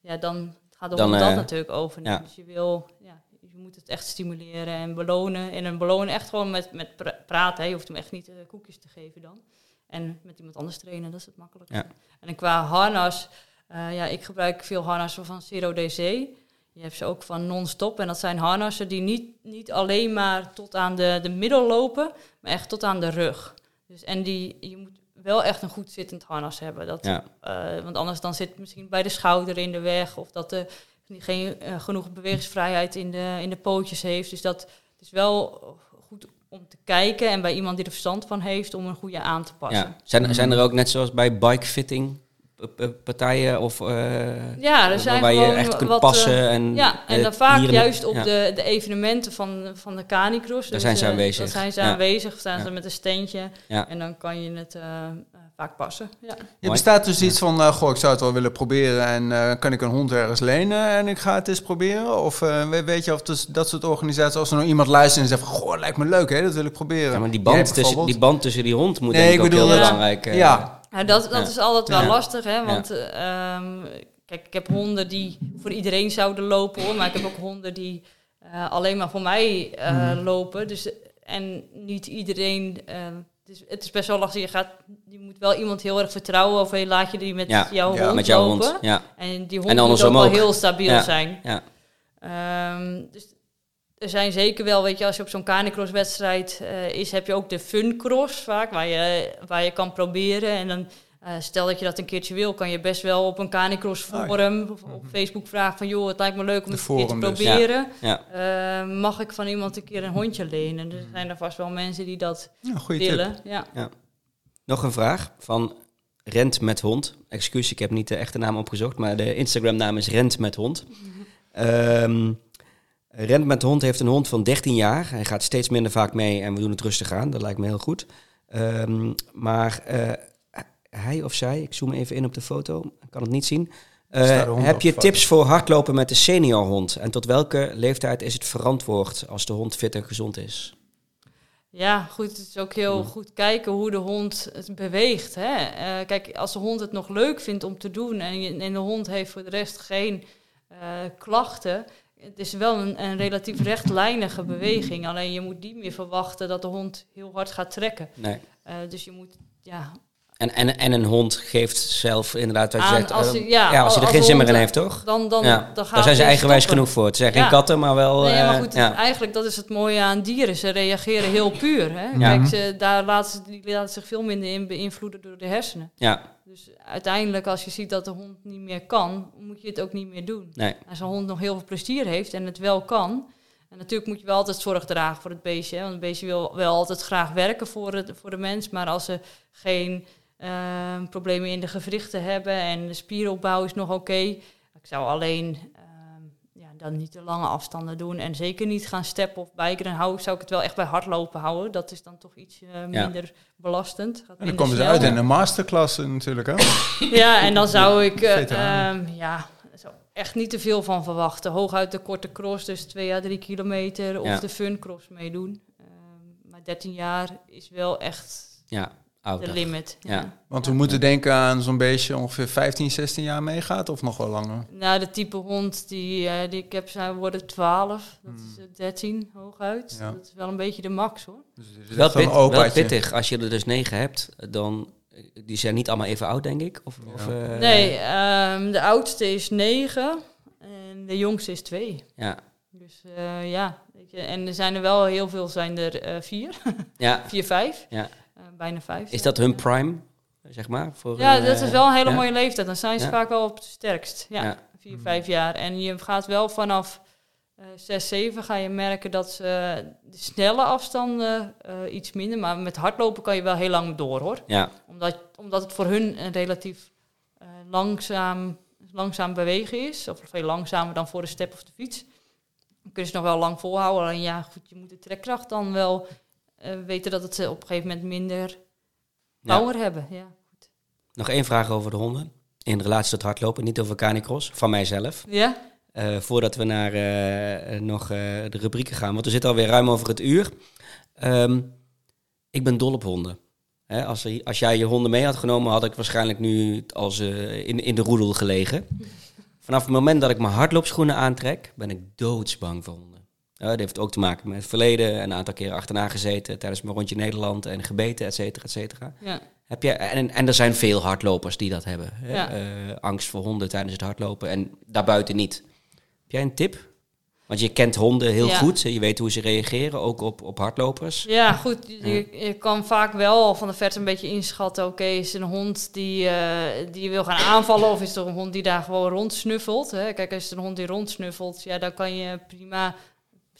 ja, dan gaat de Dan, hond dat eh, natuurlijk overnemen. ja. Dus je wil, ja, je moet het echt stimuleren en belonen. En een belonen echt gewoon met, met pra- praten. Hè. Je hoeft hem echt niet eh, koekjes te geven dan. En met iemand anders trainen, dat is het makkelijkste. Ja. En qua harnas, eh, ja, ik gebruik veel harnassen van Zero DC. Je hebt ze ook van non-stop. En dat zijn harnassen die niet, niet alleen maar tot aan de, de middel lopen, maar echt tot aan de rug. Dus, en die, je moet wel echt een goed zittend harnas hebben. Dat, Ja. eh, want anders dan zit het misschien bij de schouder in de weg. Of dat er geen eh, genoeg bewegingsvrijheid in de, in de pootjes heeft. Dus dat is wel goed om te kijken. En bij iemand die er verstand van heeft, om een goede aan te passen. Ja. Zijn, zijn er ook net zoals bij bikefitting partijen of eh, Ja, er zijn waar je echt kunt wat, passen eh, en Ja, en eh, dan vaak dieren- juist op ja. de, de evenementen van, van de canicross. Daar zijn ze eh, aanwezig. Daar zijn ze Ja. aanwezig, staan Ja. ze met een steentje. Ja. En dan kan je het eh, eh, vaak passen. Ja. Je bestaat dus iets van, uh, goh, ik zou het wel willen proberen en uh, kan ik een hond ergens lenen en ik ga het eens proberen? Of uh, weet je of dus dat soort organisaties, als er nou iemand luistert en zegt van, goh, lijkt me leuk hè, dat wil ik proberen. Ja, maar die band, tussen, die band tussen die hond moet nee, denk ik, ik bedoel, ook heel ja. belangrijk. ja. Ja, dat, dat is altijd wel lastig hè, want um, kijk, ik heb honden die voor iedereen zouden lopen hoor, maar ik heb ook honden die alleen maar voor mij mm. lopen. Dus, en niet iedereen het is, het is best wel lastig. Je, gaat, je moet wel iemand heel erg vertrouwen of je laat je die met jouw ja, hond met jouw lopen. Hond, ja. En die hond en moet ook wel heel stabiel zijn. Ja. Um, dus er zijn zeker wel, weet je, als je op zo'n canicross wedstrijd uh, is, heb je ook de fun cross vaak, waar je, waar je kan proberen. En dan uh, stel dat je dat een keertje wil, kan je best wel op een canicross forum oh, ja. of op Facebook vragen van joh, het lijkt me leuk om het een keer te proberen. Dus, ja. Ja. Uh, mag ik van iemand een keer een hondje lenen? Er zijn er vast wel mensen die dat willen. Ja. Nog een vraag van Rent met hond. Excuus, ik heb niet de echte naam opgezocht, maar de Instagram naam is Rent met hond. Um, Rent met hond heeft een hond van 13 jaar. Hij gaat steeds minder vaak mee en we doen het rustig aan. Dat lijkt me heel goed. Um, maar uh, hij of zij, ik zoom even in op de foto, ik kan het niet zien. Uh, heb je tips voor hardlopen met de seniorhond? En tot welke leeftijd is het verantwoord als de hond fit en gezond is? Ja, goed. Het is ook heel goed kijken hoe de hond het beweegt. Hè? Uh, kijk, als de hond het nog leuk vindt om te doen en, je, en de hond heeft voor de rest geen uh, klachten, het is wel een, een, relatief rechtlijnige beweging. Alleen je moet niet meer verwachten dat de hond heel hard gaat trekken. Nee. Uh, dus je moet ja, en, en, en een hond geeft zelf inderdaad wat je zegt. als uh, hij- ja, ja, als hij er geen zin meer in heeft, toch? dan, dan, ja. dan gaat Daar zijn ze eigenwijs stoppen. genoeg voor. Het zijn geen katten, maar wel... Nee, maar eh, goed, ja. eigenlijk dat is het mooie aan dieren. Ze reageren heel puur. Hè? Kijk, ze, daar laten ze, die laten zich veel minder in beïnvloeden door de hersenen. ja, Dus uiteindelijk, als je ziet dat de hond niet meer kan, moet je het ook niet meer doen. nee. Als een hond nog heel veel plezier heeft en het wel kan. En natuurlijk moet je wel altijd zorg dragen voor het beestje. Hè? Want het beestje wil wel altijd graag werken voor, het, voor de mens. Maar als ze geen eh, problemen in de gewrichten hebben en de spieropbouw is nog oké. Ik zou alleen dan niet te lange afstanden doen. En zeker niet gaan steppen of biken. En hou, zou ik het wel echt bij hardlopen houden. Dat is dan toch iets eh, minder belastend. Gaat En dan komen ze uit in een masterclass natuurlijk, hè? Ja, en dan zou ik eh, ehm, ja, zo echt niet te veel van verwachten. Hooguit de korte cross, dus 2 à 3 kilometer, of Ja. de fun cross meedoen. Ehm, maar 13 jaar is wel echt Ja, de ouder. limit. Ja. Ja. Want we moeten denken aan zo'n beestje ongeveer 15, 16 jaar meegaat of nog wel langer. Nou, de type hond die, eh, die ik heb, zijn worden 12. Dat is eh, 13 hooguit. Ja. Dat is wel een beetje de max hoor. Dus het is Wel, pit, pittig. Als je er dus negen hebt, dan... Die zijn niet allemaal even oud, denk ik? Of, of, eh, nee, ehm, de oudste is 9 en de jongste is 2. Ja, Dus eh, ja, weet je, en er zijn er wel heel veel, zijn er eh, vier, ja, vier, vijf, ja. Eh, bijna vijf. Is dat hun prime, zeg maar? Voor, Ja, eh, dat is wel een hele ja? mooie leeftijd. Dan zijn ze vaak wel op het sterkst. Ja, vier, vijf jaar. En je gaat wel vanaf eh zes, zeven ga je merken dat ze de snelle afstanden eh, iets minder. Maar met hardlopen kan je wel heel lang door hoor. Ja, Omdat, omdat het voor hun een relatief eh, langzaam, langzaam bewegen is. Of veel langzamer dan voor de step of de fiets. Dan kunnen ze nog wel lang volhouden. Alleen ja, goed, je moet de trekkracht dan wel eh, weten dat het ze op een gegeven moment minder Ja. power hebben. Ja. nog één vraag over de honden. In relatie tot hardlopen, niet over canicross, van mijzelf. ja? Eh, voordat we naar eh, nog eh, de rubrieken gaan, want we zitten alweer ruim over het uur. Ehm, ik ben dol op honden. Hè, als, er- als jij je honden mee had genomen, had ik waarschijnlijk nu als eh, in, in de roedel gelegen. Vanaf het moment dat ik mijn hardloopschoenen aantrek, ben ik doodsbang voor honden. Ja, dat heeft ook te maken met het verleden. Een aantal keren achterna gezeten tijdens mijn rondje Nederland en gebeten, et cetera, et cetera. Ja. Heb je, en, en er zijn veel hardlopers die dat hebben. Hè? Ja. Eh, angst voor honden tijdens het hardlopen en daarbuiten niet. Heb jij een tip? Want je kent honden heel Ja. goed. Je weet hoe ze reageren, ook op, op hardlopers. Ja, goed. Je, je kan vaak wel van de verte een beetje inschatten. Oké, is het een hond die, eh, die wil gaan aanvallen of is het een hond die daar gewoon rondsnuffelt? Hè? Kijk, als het een hond die rondsnuffelt, ja, dan kan je prima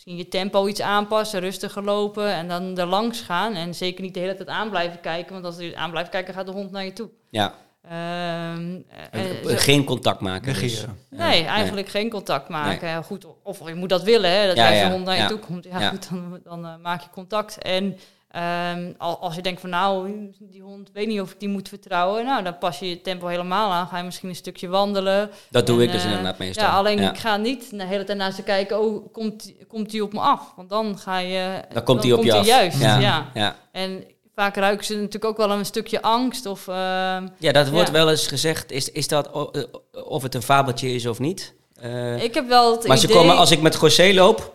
misschien je tempo iets aanpassen, rustiger lopen en dan er langs gaan. En zeker niet de hele tijd aan blijven kijken, want als je aan blijft kijken, gaat de hond naar je toe. Ja, Ehm, eh, eh, zo- geen contact maken. Dus. Nee, eigenlijk geen contact maken. Goed, of je moet dat willen, hè, dat Ja, hij zijn ja, hond naar je ja. toe komt. Ja, Ja. goed, dan, dan eh, maak je contact. En Ehm, al- als je denkt van nou, die hond weet niet of ik die moet vertrouwen. Nou, dan pas je je tempo helemaal aan. Ga je misschien een stukje wandelen. Dat doe En, ik dus eh, inderdaad meestal. Ja, alleen Ja. ik ga niet de hele tijd naar ze kijken. Oh, komt, komt die op me af? Want dan ga je... Dan komt die op je af. juist, Ja. ja. Ja. En vaak ruiken ze natuurlijk ook wel een stukje angst. Of, ehm, ja, dat wordt wel eens gezegd. Is, is dat eh, of het een fabeltje is of niet? Eh, ik heb wel het maar ze idee... komen, als ik met José loop...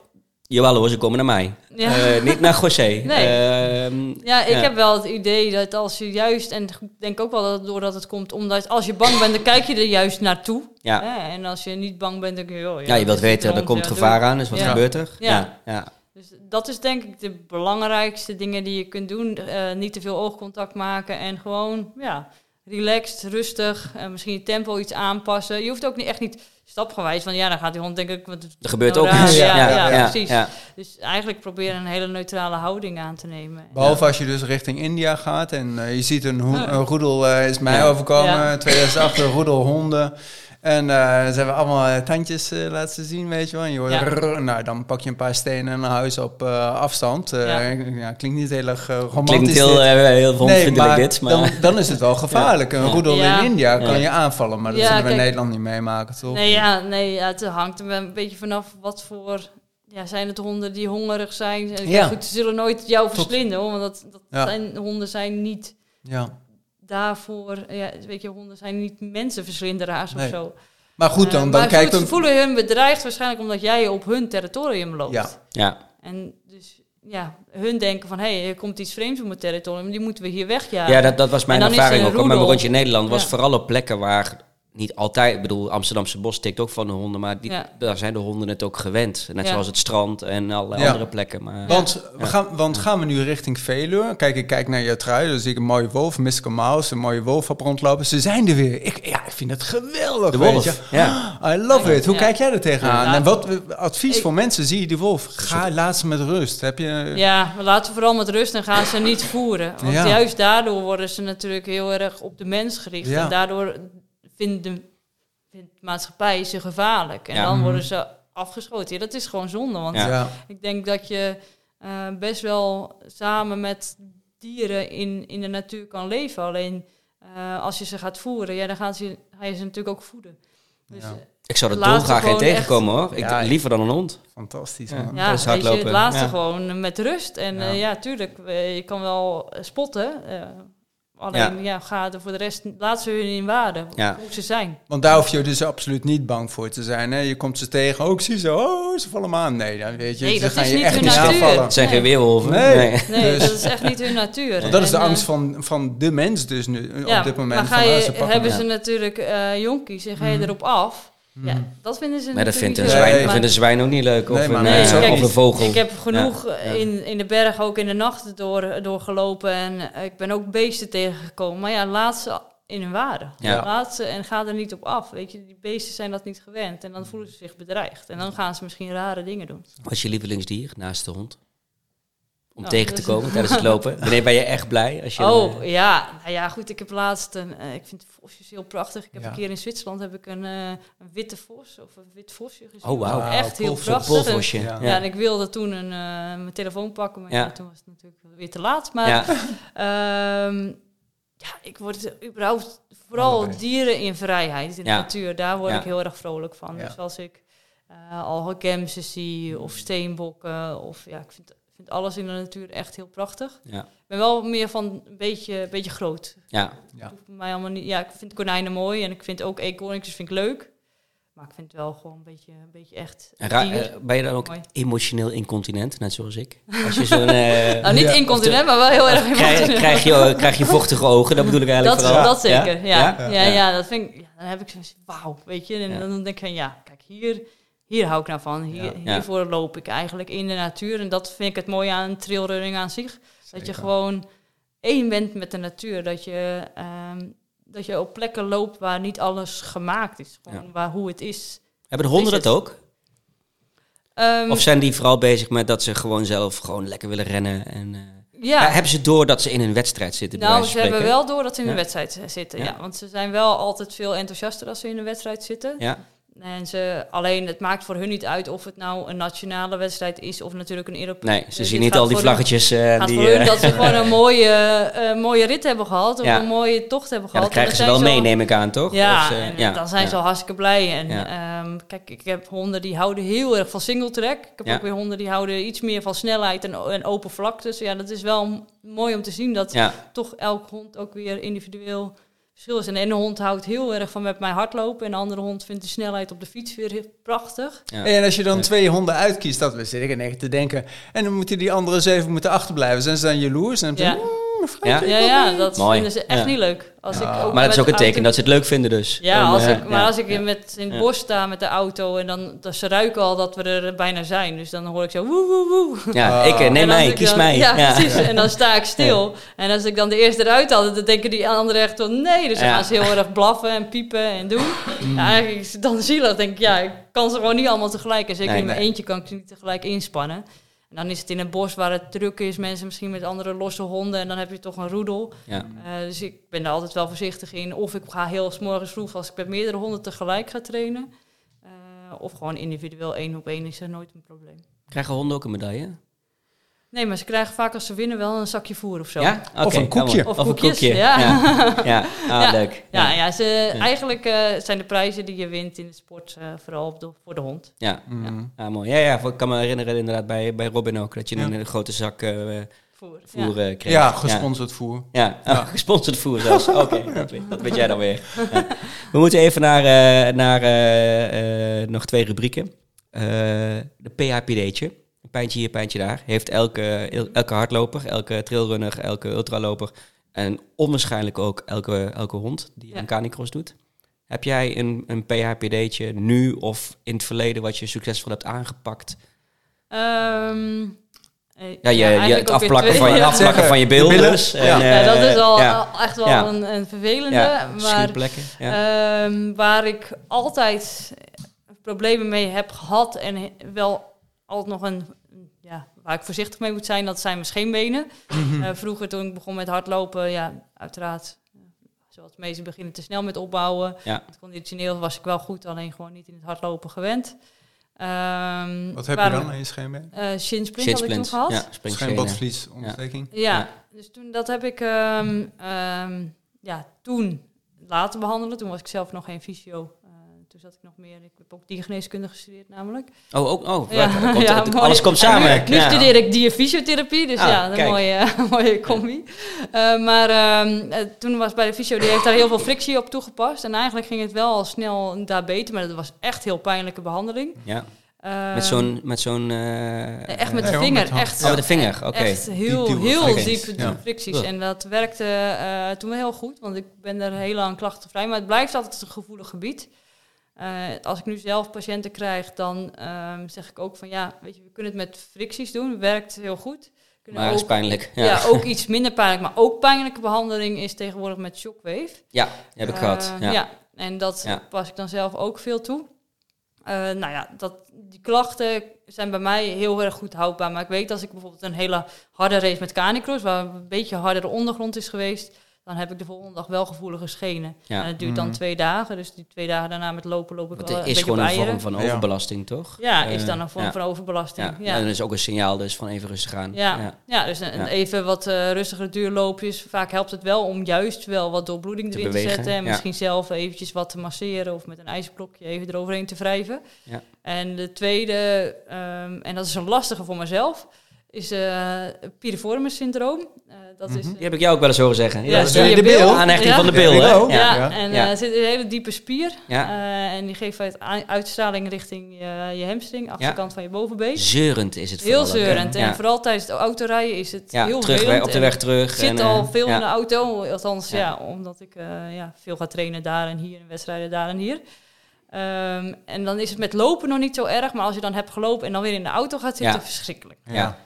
Jawel hoor, ze komen naar mij. Ja. Eh, niet naar José. Nee. Ehm, Ja, ik Ja. heb wel het idee dat als je juist, en ik denk ook wel dat het doordat het komt, omdat als je bang bent, dan kijk je er juist naartoe. ja. En als je niet bang bent, dan denk je, joh, ja, je wilt weten, er komt gevaar aan. Dus wat gebeurt er? Ja. ja. Dus dat is denk ik de belangrijkste dingen die je kunt doen. Eh, niet te veel oogcontact maken en gewoon, ja, relaxed, rustig. en misschien je tempo iets aanpassen. Je hoeft ook niet echt niet stapgewijs, want ja, dan gaat die hond denk ik... Wat Er gebeurt ook iets. Ja, ja, precies. ja. Dus eigenlijk proberen een hele neutrale houding aan te nemen. Behalve als je dus richting India gaat en eh, je ziet een, een roedel, eh, is mij Ja. overkomen, Ja. 2008, een roedel honden. En eh, ze hebben allemaal tandjes laten zien, weet je wel. En je hoort, Ja. rrr, nou, dan pak je een paar stenen en een huis op eh, afstand. Eh, Ja. ja. klinkt niet heel erg romantisch. Klinkt heel, heel hondvriendelijk maar, dit, maar... Dan, dan is het wel gevaarlijk. Een roedel Ja. in India kan je aanvallen, maar dat Ja, zullen we in. Nederland niet meemaken, toch? Nee, ja, nee ja, het hangt er een beetje vanaf wat voor... Ja, zijn het honden die hongerig zijn? Ja. Ja. Goed, ze zullen nooit jou verslinden, hoor, want dat, dat Ja. zijn, honden zijn niet Ja. daarvoor... Ja, weet je, honden zijn niet mensenverslinderaars Nee. of zo. Maar goed, dan, Eh, dan kijkt een... ze voelen hun bedreigd waarschijnlijk omdat jij op hun territorium loopt. Ja. Ja, En dus, ja, hun denken van... hé, er komt iets vreemds op mijn territorium, die moeten we hier wegjagen. ja dat, dat was mijn dan ervaring er ook. Op mijn rondje in Nederland was Ja. vooral op plekken waar niet altijd... Ik bedoel, Amsterdamse bos stikt ook van de honden, maar die, Ja. daar zijn de honden het ook gewend. Net Ja. zoals het strand en alle Ja. andere plekken. Maar, Want, we gaan, want gaan we nu richting Veluwe? Kijk, ik kijk naar je trui, dan zie ik een mooie wolf, Mystical Mouse, een mooie wolf op rondlopen. Ze zijn er weer. Ik, ja, ik vind het geweldig, de weet wolf, je. ja. I love it. Hoe Ja. kijk jij er tegenaan? Ja. En wat advies Ik- voor mensen? Zie je die wolf? Ga, laat ze met rust. Heb je... Ja, we laten vooral met rust en gaan ze niet voeren. Want Ja. juist daardoor worden ze natuurlijk heel erg op de mens gericht. Ja. En daardoor vindt de, vindt de maatschappij ze gevaarlijk. En Ja. dan Mhm. worden ze afgeschoten. Ja, dat is gewoon zonde. Want Ja. Ik denk dat je eh, best wel samen met dieren in, in de natuur kan leven. Alleen eh, als je ze gaat voeren, ja, dan gaan ze, ga je ze natuurlijk ook voeden. Dus, Ja. eh, Ik zou er ze dolgraag in gewoon tegenkomen hoor. Ik, Ja, liever dan een hond. Fantastisch, Ja. man. Dat je, het laatste Ja. gewoon met rust. En Ja. tuurlijk, je kan wel eh, spotten. Eh, alleen, ja. ga er voor de rest, laat ze hun in waarde, Ja. hoe ze zijn. Want daar hoef je dus absoluut niet bang voor te zijn. Hè? Je komt ze tegen, ook zie ze, oh, ze vallen me aan. Nee, dan weet je, Nee, ze dat gaan is je niet echt hun niet natuur. aanvallen. Het zijn Nee. geen weerwolven. Nee. Nee. Nee, Dus- dat is echt niet hun natuur. Want dat is de En, eh, angst van, van de mens dus nu, ja, op dit moment. Maar ga van, je, oh, ze pakken hebben ze natuurlijk eh jonkies en ga je erop af. Ja, Mhm. dat vinden ze Maar dat natuurlijk vindt een, niet Nee. zwijn, vindt een zwijn ook niet leuk. Of, Nee, maar een, nee, eh, kijk, of een vogel. Ik heb genoeg Ja. in, in de berg ook in de nacht door, doorgelopen en eh, ik ben ook beesten tegengekomen. Maar ja, laat ze in hun waarde. Ja. Laat ze en ga er niet op af. Weet je, die beesten zijn dat niet gewend en dan voelen ze zich bedreigd. En dan gaan ze misschien rare dingen doen. Wat is je lievelingsdier naast de hond? Om Oh, tegen te komen tijdens het lopen. Wanneer ben je echt blij? Als je oh, eh, ja. Nou ja, goed. Ik heb laatst een... eh, ik vind vosjes heel prachtig. Ik heb Ja. een keer in Zwitserland heb ik een, eh, een witte vos of een wit vosje gezien. Oh, wauw. Echt heel prachtig. En- polvosje. Ja. Ja. En ik wilde toen een, eh, mijn telefoon pakken, maar Ja. ja, toen was het natuurlijk weer te laat. Maar Ja. Ehm, ja, ik word überhaupt vooral dieren in vrijheid, in Ja. de natuur. Daar word Ja. ik heel erg vrolijk van. Ja. Dus als ik eh al gemsen zie of steenbokken of ja, ik vind, vind alles in de natuur echt heel prachtig. Ja. Ik ben wel meer van een beetje, een beetje groot. Ja. Ja. Mij allemaal niet. Ja, ik vind konijnen mooi en ik vind ook eekhoorntjes vind ik leuk. Maar ik vind het wel gewoon een beetje, een beetje echt En ra- dier. eh, ben je dan ook Mooi. emotioneel incontinent, net zoals ik? Als je zo'n... eh, nou, niet Ja, incontinent, maar wel heel erg krijg, emotioneel. krijg, je, krijg je vochtige ogen? Dat bedoel ik eigenlijk Dat, vooral. dat zeker, ja. Ja, ja, Ja? dat vind ik, ja, dan heb ik zoiets wauw, weet je. En Ja. dan denk ik van, ja, kijk, hier, hier hou ik nou van. Hier. Hiervoor loop ik eigenlijk in de natuur. En dat vind ik het mooie aan trailrunning aan zich. Dat je gewoon één bent met de natuur. Dat je, ehm, dat je op plekken loopt waar niet alles gemaakt is. Gewoon waar, hoe het is. Hebben de honden Is dat het? ook? Ehm, Of zijn die vooral bezig met dat ze gewoon zelf gewoon lekker willen rennen? En, eh, ja, hebben ze door dat ze in een wedstrijd zitten? Nou, ze hebben wel door dat ze in Ja. een wedstrijd z- zitten. Ja. Ja. want ze zijn wel altijd veel enthousiaster als ze in een wedstrijd zitten. Ja, en ze, alleen het maakt voor hun niet uit of het nou een nationale wedstrijd is of natuurlijk een Europese. Nee, ze zien niet al die vlaggetjes. Uh, gaat die, voor hun dat ze gewoon een mooie, uh, mooie rit hebben gehad of een mooie tocht hebben gehad. Ja, dat krijgen ze wel mee, neem ik aan, toch? Ja, en, ja dan zijn ze al hartstikke blij. En um, kijk, ik heb honden die houden heel erg van single track. Ik heb ook weer honden die houden iets meer van snelheid en, en open vlak. Dus ja, dat is wel mooi om te zien dat toch elk hond ook weer individueel verschil is. En de ene hond houdt heel erg van met mij hardlopen. En de andere hond vindt de snelheid op de fiets weer prachtig. Ja. En als je dan twee honden uitkiest, dat zit ik echt te denken. En dan moeten die andere zeven moeten achterblijven. Zijn ze dan jaloers? En dan ja. Ja. ja, ja, dat Mooi. vinden ze echt niet leuk. Als ik ook maar dat is ook een teken dat ze het leuk vinden dus. Ja, als ik, maar als ik met, in het bos sta met de auto en dan, dan ze ruiken al dat we er bijna zijn. Dus dan hoor ik zo woe woe woe. Ja, ik eh, neem mij, kies mij. Ja, precies. En dan sta ik stil. En als ik dan de eerste eruit had, dan denken die anderen echt van nee. Dus dan gaan ze heel erg blaffen en piepen en doen. Mm. Ja, eigenlijk is het dan zielig. denk ik, ja, ik kan ze gewoon niet allemaal tegelijk. En zeker in mijn eentje kan ik ze niet tegelijk inspannen. En dan is het in een bos waar het druk is, mensen misschien met andere losse honden en dan heb je toch een roedel. Ja. Uh, dus ik ben daar altijd wel voorzichtig in. Of ik ga heel morgens vroeg als ik met meerdere honden tegelijk ga trainen. Uh, of gewoon individueel één op één is er nooit een probleem. Krijgen honden ook een medaille? Nee, maar ze krijgen vaak als ze winnen wel een zakje voer of zo. Ja? Of een koekje. Of, een koekje, ja. Ja, Ah, ja. leuk. Ja, ja, ze, eigenlijk uh, zijn de prijzen die je wint in de sport uh, vooral de, voor de hond. Ja. Mm. ja. mooi. Ja, ja, ik kan me herinneren inderdaad bij, bij Robin ook, dat je een, een grote zak uh, voer, voer kreeg. Ja, gesponsord voer. Ja, oh, gesponsord voer zelfs. Oké, okay, dat, dat, weet jij dan weer. We moeten even naar, naar nog twee rubrieken. de PHPD'tje pijntje hier, pijntje daar. Heeft elke, elke hardloper, elke trailrunner, elke ultraloper en onwaarschijnlijk ook elke, elke hond die ja. een canicross doet. Heb jij een, een PHPD'tje nu of in het verleden wat je succesvol hebt aangepakt? Um, ja, je, je het afplakken, van je, afplakken van je beelden. En, ja. ja. dat is al, echt wel een, een, vervelende. maar um, waar ik altijd problemen mee heb gehad en wel altijd nog een ja, waar ik voorzichtig mee moet zijn, dat zijn mijn scheenbenen. uh, vroeger toen ik begon met hardlopen, ja, uiteraard, uh, zoals de meesten beginnen te snel met opbouwen. Ja. Het conditioneel was ik wel goed, alleen gewoon niet in het hardlopen gewend. Um, Wat heb je dan in je scheenbeen? Uh, shin had ik toen gehad. Ja, Scheenbadvliesontsteking. Ja. ja. dus toen dat heb ik um, um, ja, toen laten behandelen. Toen was ik zelf nog geen fysio toen zat ik nog meer. Ik heb ook diergeneeskunde gestudeerd namelijk. Oh, ook, oh, ja, komt, ja, alles komt samen. Nu studeer ik dierfysiotherapie, dus ah, ja, een mooie, mooie combi. Uh, maar uh, toen was bij de fysio, die heeft daar heel veel frictie op toegepast. En eigenlijk ging het wel al snel daar beter, maar dat was echt heel pijnlijke behandeling. Ja. Uh, met zo'n... Met zo'n uh, echt met de vinger. echt, oh, met de vinger, oké. Okay. Echt heel, diep, heel diep ja. fricties. En dat werkte uh, toen wel heel goed, want ik ben er heel lang klachtenvrij. Maar het blijft altijd een gevoelig gebied. Uh, als ik nu zelf patiënten krijg, dan um, zeg ik ook van ja, weet je, we kunnen het met fricties doen, werkt heel goed. Kunnen maar ook, is pijnlijk. Ja. ja. ook iets minder pijnlijk, maar ook pijnlijke behandeling is tegenwoordig met shockwave. Ja, heb ik uh, gehad. Ja. ja. en dat pas ik dan zelf ook veel toe. Uh, nou ja, dat, die klachten zijn bij mij heel erg goed houdbaar. Maar ik weet als ik bijvoorbeeld een hele harde race met canicross, waar een beetje hardere ondergrond is geweest, dan heb ik de volgende dag wel gevoelige schenen. Ja. En het duurt dan mhm. twee dagen. Dus die twee dagen daarna met lopen loop ik wel Het is gewoon een vorm van overbelasting, toch? Ja, is dan een vorm van overbelasting. Ja. En dan is ook een signaal dus van even rustig aan. Ja, ja. dus een, even wat uh, rustigere duurloopjes. Vaak helpt het wel om juist wel wat doorbloeding erin te, zetten. En misschien zelf eventjes wat te masseren of met een ijsblokje even eroverheen te wrijven. Ja. En de tweede, um, en dat is een lastige voor mezelf is uh, piriformis syndroom. Uh, dat is, Die heb ik jou ook wel eens horen zeggen. Ja, ja de bil. Aanhechting van de bil, hè? Ja, ja. en er zit een hele diepe spier. Ja. en die geeft uit uitstraling richting je, je hamstring, achterkant van je bovenbeen. Zeurend is het Heel zeurend. En vooral tijdens het autorijden is het heel terug, op de weg terug. Ik zit al veel in de auto, althans ja. omdat ik ja, veel ga trainen daar en hier, en wedstrijden daar en hier. Um, en dan is het met lopen nog niet zo erg, maar als je dan hebt gelopen en dan weer in de auto gaat zitten, verschrikkelijk. Ja.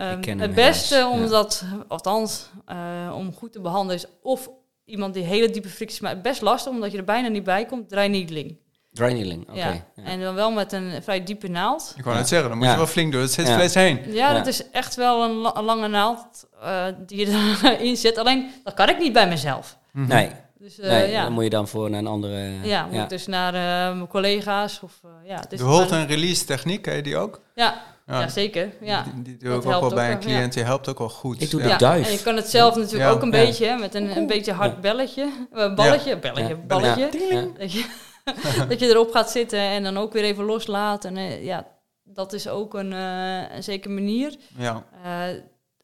Um, het beste om dat, althans, uh, om goed te behandelen is of iemand die hele diepe fricties maakt. Best lastig, omdat je er bijna niet bij komt. Dry needling. Dry needling, oké. Ja. En dan wel met een vrij diepe naald. Ik wou net zeggen, dan moet je wel flink door het zit vlees heen. Ja, dat is echt wel een, lange naald uh, die je erin zet. Alleen, dat kan ik niet bij mezelf. Mm -hmm. Nee. Dus eh, nee, ja. dan moet je dan voor naar een andere... ja, moet ik dus naar eh, mijn collega's of eh, ja. Het is De hold en release techniek, ken je die ook? ja, ja, zeker. Ja. Die, die doe ik ook wel bij ook een cliënt. Die helpt ook wel goed. Ik doe ja. de duif. En je kan het zelf natuurlijk Ja, ook een ja. beetje, hè, met een, een beetje hard belletje. eh, balletje, belletje, Ja. balletje. Ja. Dat, je, dat je erop gaat zitten en dan ook weer even loslaat. En eh, ja, dat is ook een, eh, een zekere manier. Ja.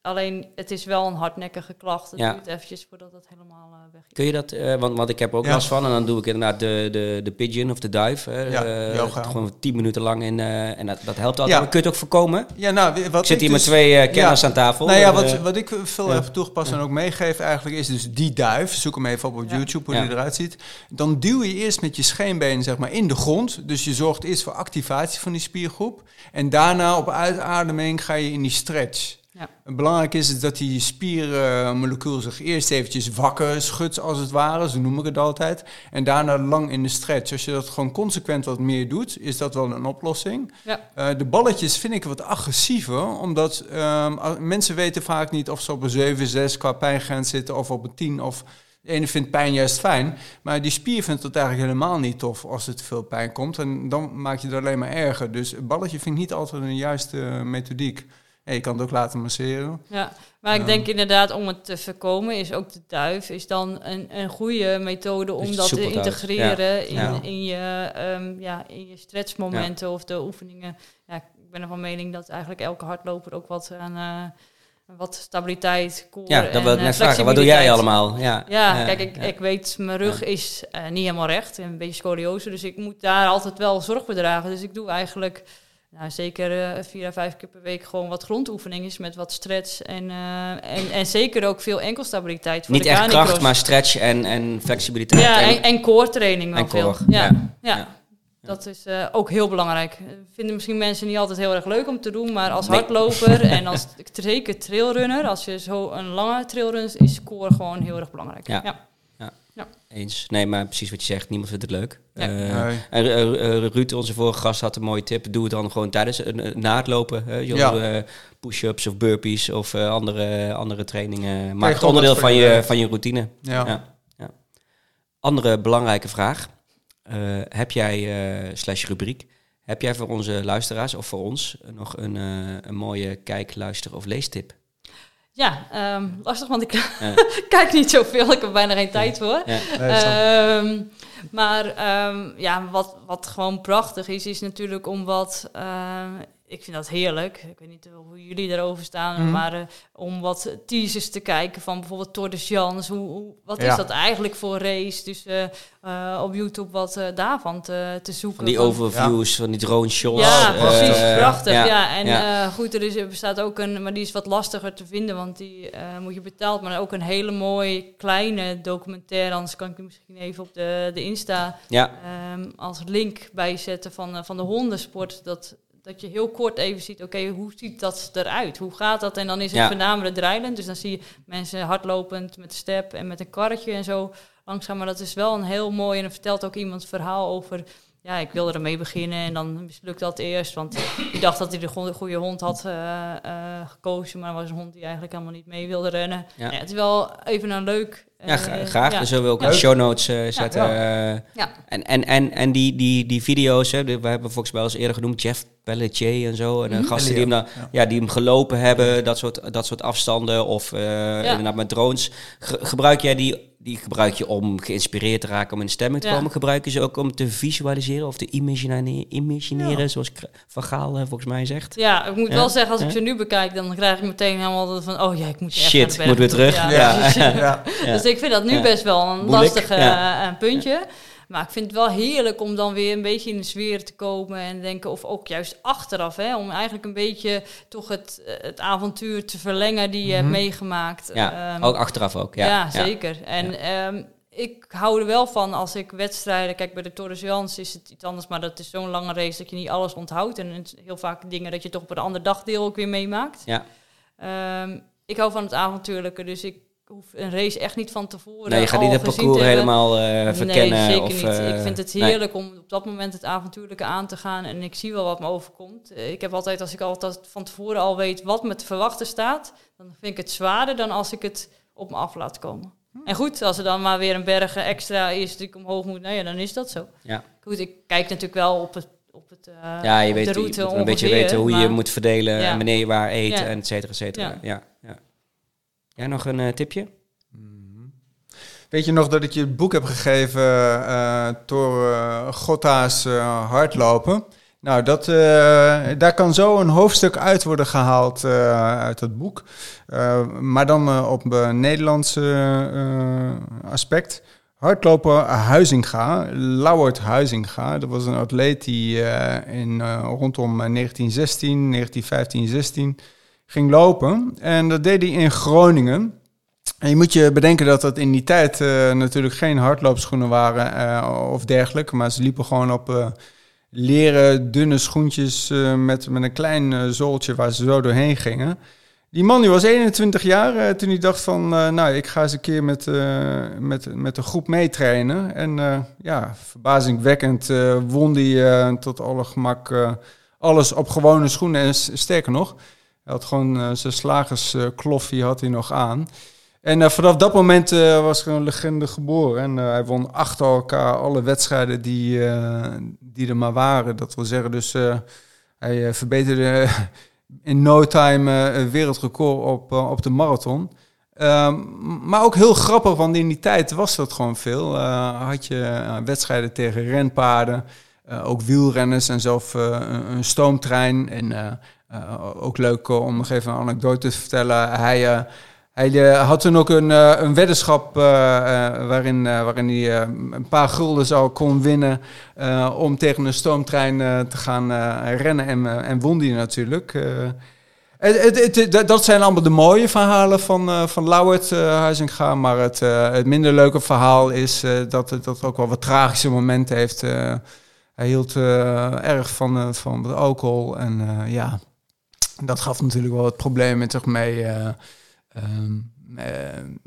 Alleen, het is wel een hardnekkige klacht. Het Ja. duurt eventjes voordat het helemaal eh, weg is. Kun je dat, eh, want, want ik heb er ook Ja. last van en dan doe ik inderdaad de, de, de pigeon of de duif. hè, Ja, eh, yoga. gewoon tien minuten lang in, eh, en dat, dat helpt altijd. Ja. Maar kun je het ook voorkomen? Ja, nou, wat ik zit hier met dus- twee kenners Ja. aan tafel. Nou ja, Eh, wat, wat ik veel ja. heb toegepast en ook meegeef eigenlijk is dus die duif. Zoek hem even op op Ja. YouTube hoe Ja. die eruit ziet. Dan duw je eerst met je scheenbeen zeg maar in de grond. Dus je zorgt eerst voor activatie van die spiergroep. En daarna op uitademing ga je in die stretch. Ja. Belangrijk is het dat die spiermolecuul zich eerst eventjes wakker schudt als het ware. Zo noem ik het altijd. En daarna lang in de stretch. Als je dat gewoon consequent wat meer doet, is dat wel een oplossing. Ja. Eh, de balletjes vind ik wat agressiever, omdat ehm, mensen weten vaak niet of ze op een 7, 6 qua pijngrens zitten of op een 10 of de ene vindt pijn juist fijn, maar die spier vindt het eigenlijk helemaal niet tof als te veel pijn komt en dan maak je het alleen maar erger. Dus een balletje vind ik niet altijd een juiste eh, methodiek. Ja, je kan het ook laten masseren. Ja, maar ik denk inderdaad om het te voorkomen is ook de duif is dan een, een goede methode om Dus dat te integreren in, Ja. in, je, ehm, ja, in je stretchmomenten of de oefeningen. Ja, ik ben ervan mening dat eigenlijk elke hardloper ook wat aan eh, wat stabiliteit, core ja, dat en wil ik eh, net vragen. Wat doe jij allemaal? Ja, Ja, kijk, ik, ja. ik weet, mijn rug is eh, niet helemaal recht, een beetje scoliose, dus ik moet daar altijd wel zorg voor dragen. Dus ik doe eigenlijk nou, zeker eh, vier à vijf keer per week gewoon wat grondoefeningen met wat stretch en, eh, en, en zeker ook veel enkelstabiliteit. Voor Niet de echt canicross. kracht, maar stretch en, en flexibiliteit. Ja, En- en, core training wel en core, veel. Ja, ja. ja. Ja. Dat is eh, ook heel belangrijk. Vinden misschien mensen niet altijd heel erg leuk om te doen, maar als Nee. hardloper en als zeker trailrunner, als je zo een lange trailrun, is core gewoon heel erg belangrijk. Ja. ja. Eens. Nee, maar precies wat je zegt. Niemand vindt het leuk. Ja. Eh, Nee. en Ruud, onze vorige gast, had een mooie tip. Doe het dan gewoon tijdens eh, na het lopen. Ja. eh, push-ups of burpees of eh, andere, andere trainingen. Maak het onderdeel van je van je routine. Ja. Ja. Ja. Andere belangrijke vraag. Eh, heb jij, eh, slash rubriek, heb jij voor onze luisteraars of voor ons nog een, eh, een mooie kijk, luister of leestip? Ja, ehm, lastig, want ik Ja. kijk niet zoveel. Ik heb bijna geen tijd voor. Ja. Ehm, maar ehm, ja, wat, wat gewoon prachtig is, is natuurlijk om wat... ehm, ik vind dat heerlijk. Ik weet niet hoe jullie daarover staan, Mhm. maar eh, om wat teasers te kijken van bijvoorbeeld Tour de Jans. Hoe, hoe, wat Ja. is dat eigenlijk voor race? Dus eh, eh, op YouTube wat eh, daarvan te, te zoeken. Van die overviews, van die drone shots. ja, eh, precies. eh, prachtig. Ja, ja, en ja. eh, goed, er, is, er bestaat ook een, maar die is wat lastiger te vinden, want die eh, moet je betaald. Maar ook een hele mooie kleine documentaire. Anders kan ik die misschien even op de, de Insta ja. ehm, als link bijzetten van, eh, van de hondensport. Dat, dat je heel kort even ziet, oké, hoe ziet dat eruit? Hoe gaat dat? En dan is het Ja. voornamelijk drijlend. Dus dan zie je mensen hardlopend met step en met een karretje en zo langzaam. Maar dat is wel een heel mooi. En dan vertelt ook iemand verhaal over... Ja, ik wilde ermee beginnen en dan mislukt dat eerst. Want ik dacht dat hij de go- goede hond had eh, eh, gekozen. Maar het was een hond die eigenlijk helemaal niet mee wilde rennen. Ja. Ja. het is wel even een leuk... Ja, eh, gra- graag. ja. Dan zullen we ook Ja. in de show notes zetten. Ja. En, en, en, en die, die, die video's, hè, we hebben volgens mij al eens eerder genoemd, Jeff Pelletier en zo. En Mhm. gasten die hem, dan, Ja. ja. die hem gelopen hebben, dat soort, dat soort afstanden. Of eh, inderdaad met drones. Ge- gebruik jij die, die gebruik je om geïnspireerd te raken, om in de stemming te Ja. komen? Gebruik je ze ook om te visualiseren of te imagineren, zoals Van Gaal volgens mij zegt? Ja, ik moet Ja? wel zeggen, als ik ze nu bekijk, dan krijg ik meteen helemaal van... Oh ja, ik moet echt Shit, ik moet weer terug. Ja, Ja. precies. Ja. Ja. Dus ik vind dat nu Ja. best wel een Moeilijk, lastig ja. eh, puntje. Maar ik vind het wel heerlijk om dan weer een beetje in de sfeer te komen en denken, of ook juist achteraf, hè, om eigenlijk een beetje toch het, eh, het avontuur te verlengen die je hebt Mhm. meegemaakt. Ja, Ehm, ook achteraf ook. Ja, ja, zeker. En ehm, ik hou er wel van als ik wedstrijden... Kijk, bij de Tour de Jans is het iets anders... maar dat is zo'n lange race dat je niet alles onthoudt. En heel vaak dingen dat je toch op een ander dagdeel ook weer meemaakt. Ja. Ehm, ik hou van het avontuurlijke, dus ik hoef een race echt niet van tevoren Nee, je gaat al niet het gezien parcours te hebben. helemaal eh, verkennen. Nee, zeker of, niet. eh, ik vind het nee. heerlijk om op dat moment het avontuurlijke aan te gaan. En ik zie wel wat me overkomt. Eh, Ik heb altijd, als ik altijd van tevoren al weet wat me te verwachten staat... dan vind ik het zwaarder dan als ik het op me af laat komen. En goed, als er dan maar weer een berg extra is die ik omhoog moet, nou ja, dan is dat zo. Ja. Goed, ik kijk natuurlijk wel op het, op het uh, Ja, je op weet de je route moet een beetje weten hoe je moet verdelen Ja. en wanneer je waar eet Ja. en et cetera, et cetera. Ja. Ja. Jij nog een eh, tipje? Weet je nog dat ik je het boek heb gegeven eh door eh, Hardlopen? Nou, dat, eh, daar kan zo een hoofdstuk uit worden gehaald eh, uit het boek. Maar dan op een Nederlands eh, aspect. Hardloper Huizinga, Lauwert Huizinga. Dat was een atleet die in, rondom eh, 1916, 1915, 16 ging lopen. En dat deed hij in Groningen. En je moet je bedenken dat dat in die tijd eh, natuurlijk geen hardloopschoenen waren eh, of dergelijke. Maar ze liepen gewoon op eh, leren dunne schoentjes met, met een klein zooltje waar ze zo doorheen gingen. Die man die was 21 jaar toen hij dacht van, nou, ik ga eens een keer met, met, met een groep meetrainen. En ja, verbazingwekkend won hij tot alle gemak alles op gewone schoenen. En sterker nog, hij had gewoon eh, zijn slagerskloffie had hij nog aan. En eh, vanaf dat moment eh, was er een legende geboren. En hij won achter elkaar alle wedstrijden die, die er maar waren. Dat wil zeggen, dus hij verbeterde in no time een wereldrecord op, op de marathon. Ehm, maar ook heel grappig, want in die tijd was dat gewoon veel. Had je wedstrijden tegen renpaarden, ook wielrenners en zelf een, een stoomtrein. En ook leuk eh, om nog even een anekdote te vertellen. Hij, eh, hij eh, had toen ook een, eh, een weddenschap eh, eh, waarin, eh, waarin hij eh, een paar gulden zou kon winnen eh, om tegen een stoomtrein eh, te gaan eh, rennen. En, eh, en won die natuurlijk. Eh, het, dat- zijn allemaal de mooie verhalen van, eh van Lauwert Huizinga. Maar het, eh, het minder leuke verhaal is eh, dat het dat ook wel wat tragische momenten heeft. Eh, hij hield eh, erg van, eh, van alcohol. En eh, ja, dat gaf natuurlijk wel wat problemen met zich mee. eh, ehm, eh,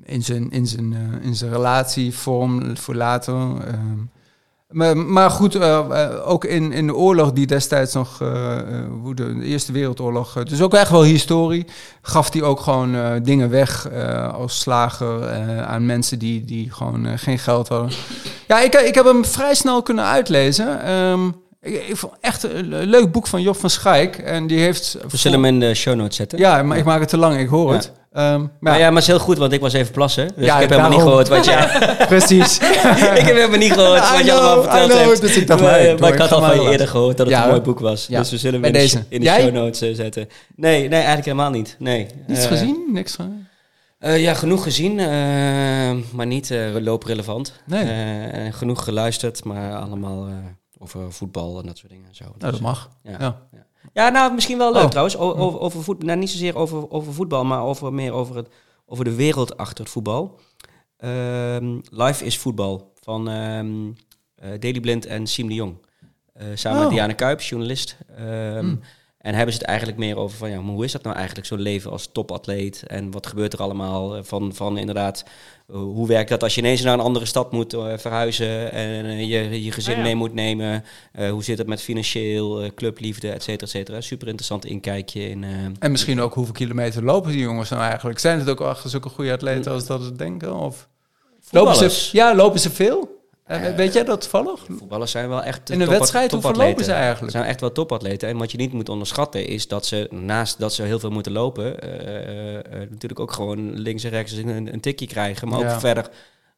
in, zijn, in, zijn, eh, in zijn relatievorm voor later. ehm. Maar, maar goed, ook in, in de oorlog die destijds nog eh, woedde, de Eerste Wereldoorlog, dus ook echt wel historie, gaf hij ook gewoon dingen weg als slager aan mensen die, die gewoon geen geld hadden. Ja, ik, ik heb hem vrij snel kunnen uitlezen. Ehm, ik, ik vond echt een leuk boek van Job van Schaik. En die heeft... We zullen hem in de show notes zetten. Ja, maar ik maak het te lang, ik hoor Ja. het. Ehm, maar Maar ja, maar het is heel goed, want ik was even plassen. Dus Ja, ik heb helemaal niet gehoord wat jij... precies. ik heb helemaal niet gehoord wat je allemaal verteld know. hebt. Dus ik dacht, maar, doe ik ik, had al van je eerder gehoord dat het Ja, een mooi boek was. Ja. Dus we zullen hem in, de, deze. in de Jij? show notes eh, zetten. Nee, nee, eigenlijk helemaal niet. Nee. Niets Eh, gezien? Niks gezien? eh, ja, genoeg gezien, eh, maar niet eh, looprelevant. Nee. Eh, en genoeg geluisterd, maar allemaal eh, over voetbal en dat soort dingen. en Zo. Nou, Dus, dat mag. ja. Ja. Ja, nou, misschien wel leuk Oh. trouwens. O- over, over voet, nou, niet zozeer over, over voetbal, maar over, meer over, het, over de wereld achter het voetbal. Ehm, Life is voetbal van ehm eh, Daily Blind en Siem de Jong. Eh, samen Oh. met Diana Kuip, journalist. Ehm, Hmm. En hebben ze het eigenlijk meer over van ja, maar hoe is dat nou eigenlijk zo'n leven als topatleet en wat gebeurt er allemaal eh, van, van inderdaad eh, hoe werkt dat als je ineens naar een andere stad moet eh, verhuizen en je, je gezin Oh ja. mee moet nemen? Hoe zit het met financieel, clubliefde, et cetera, et cetera. Super interessant inkijkje in. En misschien ook hoeveel kilometer lopen die jongens nou eigenlijk? Zijn het ook echt zulke goede atleten als dat het denken? Of lopen ze, ja, lopen ze veel? Eh, Eh, weet jij dat toevallig? Voetballers zijn wel echt In een top- wedstrijd, hoeveel topatleten. lopen ze eigenlijk? Ze zijn echt wel topatleten. En wat je niet moet onderschatten is dat ze naast dat ze heel veel moeten lopen, eh, natuurlijk ook gewoon links en rechts een, een tikje krijgen. Maar Ja. ook verder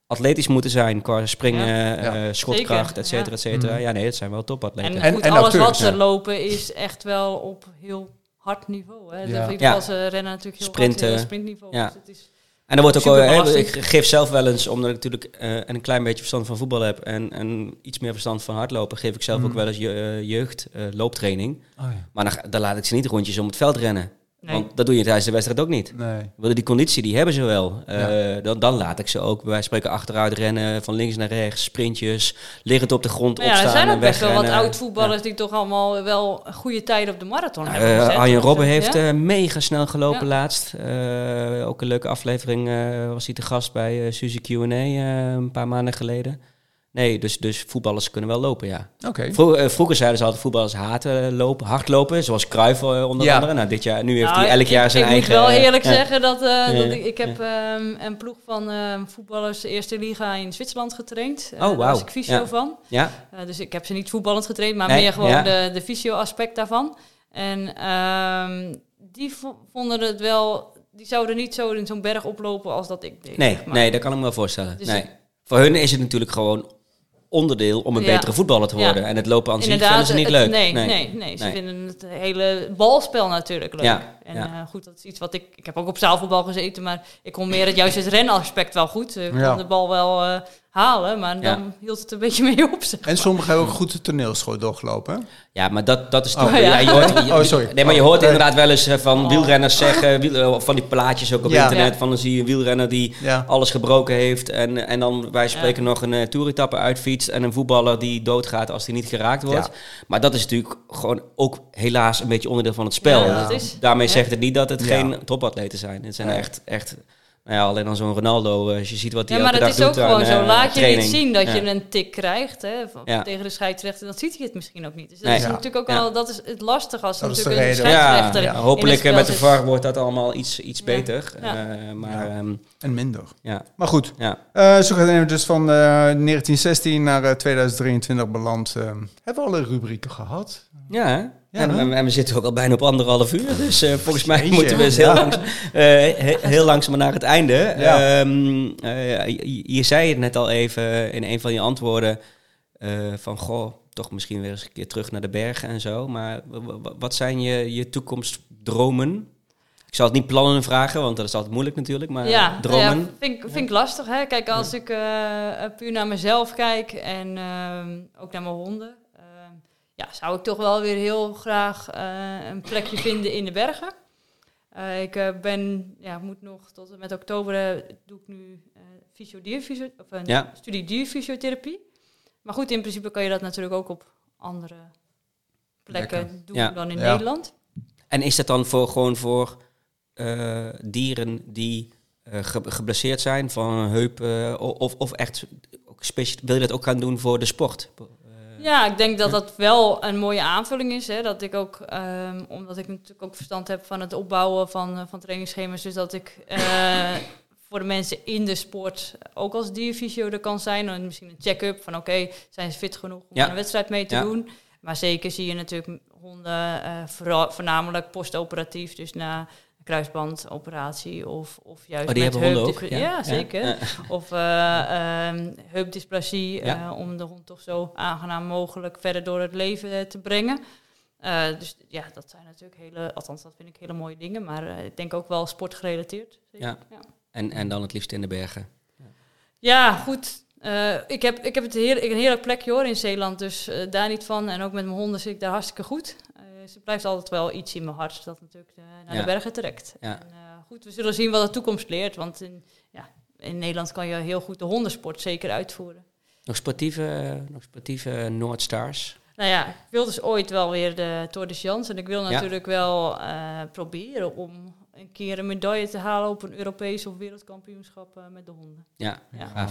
atletisch moeten zijn qua springen, Ja. eh, Ja. schotkracht, et cetera, ja. et cetera. Mhm. Ja, nee, het zijn wel topatleten. En, En- goed, en alles acteurs, wat ze ja. lopen is echt wel op heel hard niveau. Hè. Ja. De ze rennen natuurlijk heel Sprinten. hard, heel sprintniveau. Ja. Dus het is, En er wordt ook Superbelasting. ik geef zelf wel eens, omdat ik natuurlijk eh, een klein beetje verstand van voetbal heb en, en iets meer verstand van hardlopen, geef ik zelf ook wel eens je, eh, jeugd eh, looptraining. Oh, ja. Maar dan laat ik ze niet rondjes om het veld rennen. Nee. Want dat doe je tijdens de wedstrijd ook niet. Nee. Willen die conditie, die hebben ze wel. Eh, dan, dan laat ik ze ook bij spreken achteruit rennen, van links naar rechts, sprintjes, liggend op de grond Maar ja, opstaan er zijn ook best wel wat oud voetballers die toch allemaal wel goede tijden op de marathon hebben Eh, gezet. Arjen Robben heeft ja. eh, mega snel gelopen Ja. laatst. Eh, ook een leuke aflevering eh, was hij te gast bij eh Suzy Q&A eh, een paar maanden geleden. Nee, dus, dus voetballers kunnen wel lopen, ja. Oké. Vro- eh, vroeger zeiden ze altijd voetballers haten lopen, hardlopen, zoals Cruijff eh, onder Ja. andere. Nou, dit jaar, nu heeft Nou, hij elk ik- jaar zijn ik eigen... moet wel eerlijk ja. zeggen dat, eh, dat ik, ik heb ehm, een ploeg van ehm, voetballers de eerste liga in Zwitserland getraind. Eh, Oh, Daar wauw. was ik fysio Ja. van. Ja, Eh, dus ik heb ze niet voetballend getraind, maar Nee, meer gewoon ja. de, de fysio-aspect daarvan. En ehm, die vo- vonden het wel... Die zouden niet zo in zo'n berg oplopen als dat ik deed. nee, zeg maar. nee, dat kan ik me wel voorstellen. Dus nee. ik- Voor hun is het natuurlijk gewoon onderdeel om een Ja. betere voetballer te Ja. worden. En het lopen aan zich vinden ze niet het- leuk. Nee, nee, nee, Ze Nee. vinden het hele balspel natuurlijk leuk. Ja, En ja. eh, goed, dat is iets wat ik... Ik heb ook op zaalvoetbal gezeten, maar ik kon meer het juist het renaspect wel goed. Ik kon Ja. de bal wel eh, halen, maar Ja. dan hield het een beetje mee op. zeg En maar. sommigen hebben ook goed de toneelschool doorgelopen. hè? Ja, maar dat, dat is Oh. toch... Oh, ja. ja. je hoort, je- Oh, sorry. Nee, maar je hoort Oh, nee. inderdaad wel eens eh, van Oh. wielrenners zeggen... Wiel, eh, van die plaatjes ook op Ja. internet. Ja. Van dan zie je een wielrenner die Ja. alles gebroken heeft... en, en dan wij spreken Ja. nog een uh, toeretappe uitfietst... en een voetballer die doodgaat als hij niet geraakt wordt. Ja. Maar dat is natuurlijk gewoon ook helaas een beetje onderdeel van het spel. Ja, dat is- Daarmee ja. Zegt het niet dat het Ja. geen topatleten zijn. Het zijn echt... echt nou ja, alleen dan zo'n Ronaldo, eh, als je ziet wat hij Ja, maar elke het dag is ook gewoon aan, zo. eh, Laat je niet zien dat Ja. je een tik krijgt hè, van- Ja. tegen de scheidsrechter. Dan ziet hij het misschien ook niet. Dus dat Nee. is Ja. natuurlijk ook Ja. wel... Dat is het lastig als Dat is de natuurlijk een scheidsrechter Ja, hopelijk met de. VAR wordt dat allemaal iets, iets Ja. beter. Ja. Eh, maar Ja. ehm, En minder. ja, Maar goed, ja. Eh, zo gaan we dus van eh, 1916 naar eh, 2023 beland. Eh, hebben we alle rubrieken gehad? Ja, hè? En, hè? en- en we zitten ook al bijna op anderhalf uur. Dus eh, volgens mij Jeetje. moeten we eens heel, Ja. langs, eh, he- heel langzaam naar het einde. Ja. Ehm, eh, je, je zei het net al even in een van je antwoorden. eh, van, goh, toch misschien weer eens een keer terug naar de bergen en zo. Maar wat zijn je, je toekomstdromen? Ik zal het niet plannen vragen, want dat is altijd moeilijk natuurlijk. Maar ja, dromen? Ja, vind, ik- vind ik lastig. Hè? Kijk, als ik puur naar mezelf kijk en ehm, ook naar mijn honden, ja, zou ik toch wel weer heel graag eh, een plekje vinden in de bergen. Eh, ik eh, ben, ja, moet nog tot en met oktober doe ik nu fysio dierfysio, of een Ja. studie dierfysiotherapie. Maar goed, in principe kan je dat natuurlijk ook op andere plekken Lekker. doen Ja. dan in Ja. Nederland. En is dat dan voor, gewoon voor dieren die ge- geblesseerd zijn van een heup? eh, of, of echt, wil je dat ook gaan doen voor de sport? Ja, ik denk dat dat wel een mooie aanvulling is. Hè? Dat ik ook, ehm, omdat ik natuurlijk ook verstand heb van het opbouwen van, eh, van trainingsschema's, dus dat ik eh, voor de mensen in de sport ook als dierfysio er kan zijn. En misschien een check-up van oké, zijn ze fit genoeg om Ja. een wedstrijd mee te Ja. doen. Maar zeker zie je natuurlijk honden vooral, voornamelijk postoperatief, dus na kruisbandoperatie of, of juist Oh, die met hebben ook? Ja, zeker. Ja. Of eh, ehm, heupdysplasie, Ja. eh, om de hond toch zo aangenaam mogelijk verder door het leven te brengen. Eh, dus ja, dat zijn natuurlijk hele, althans dat vind ik hele mooie dingen, maar ik denk ook wel sportgerelateerd. Zeker. Ja. Ja. En, en dan het liefst in de bergen. Ja, goed. Ik, heb, ik heb het heer, ik een heerlijk plekje hoor in Zeeland, dus daar niet van. En ook met mijn honden zit ik daar hartstikke goed. Eh ze blijft altijd wel iets in mijn hart dat natuurlijk eh, naar Ja. de bergen trekt. Ja. En, eh, goed, we zullen zien wat de toekomst leert, want in, ja, in Nederland kan je heel goed de hondensport zeker uitvoeren. Nog sportieve, nog sportieve Noordstars. Nou ja, ik wil dus ooit wel weer de Tour de Chance. En ik wil Ja. natuurlijk wel eh, proberen om een keer een medaille te halen op een Europees of wereldkampioenschap eh, met de honden. Ja, Ja.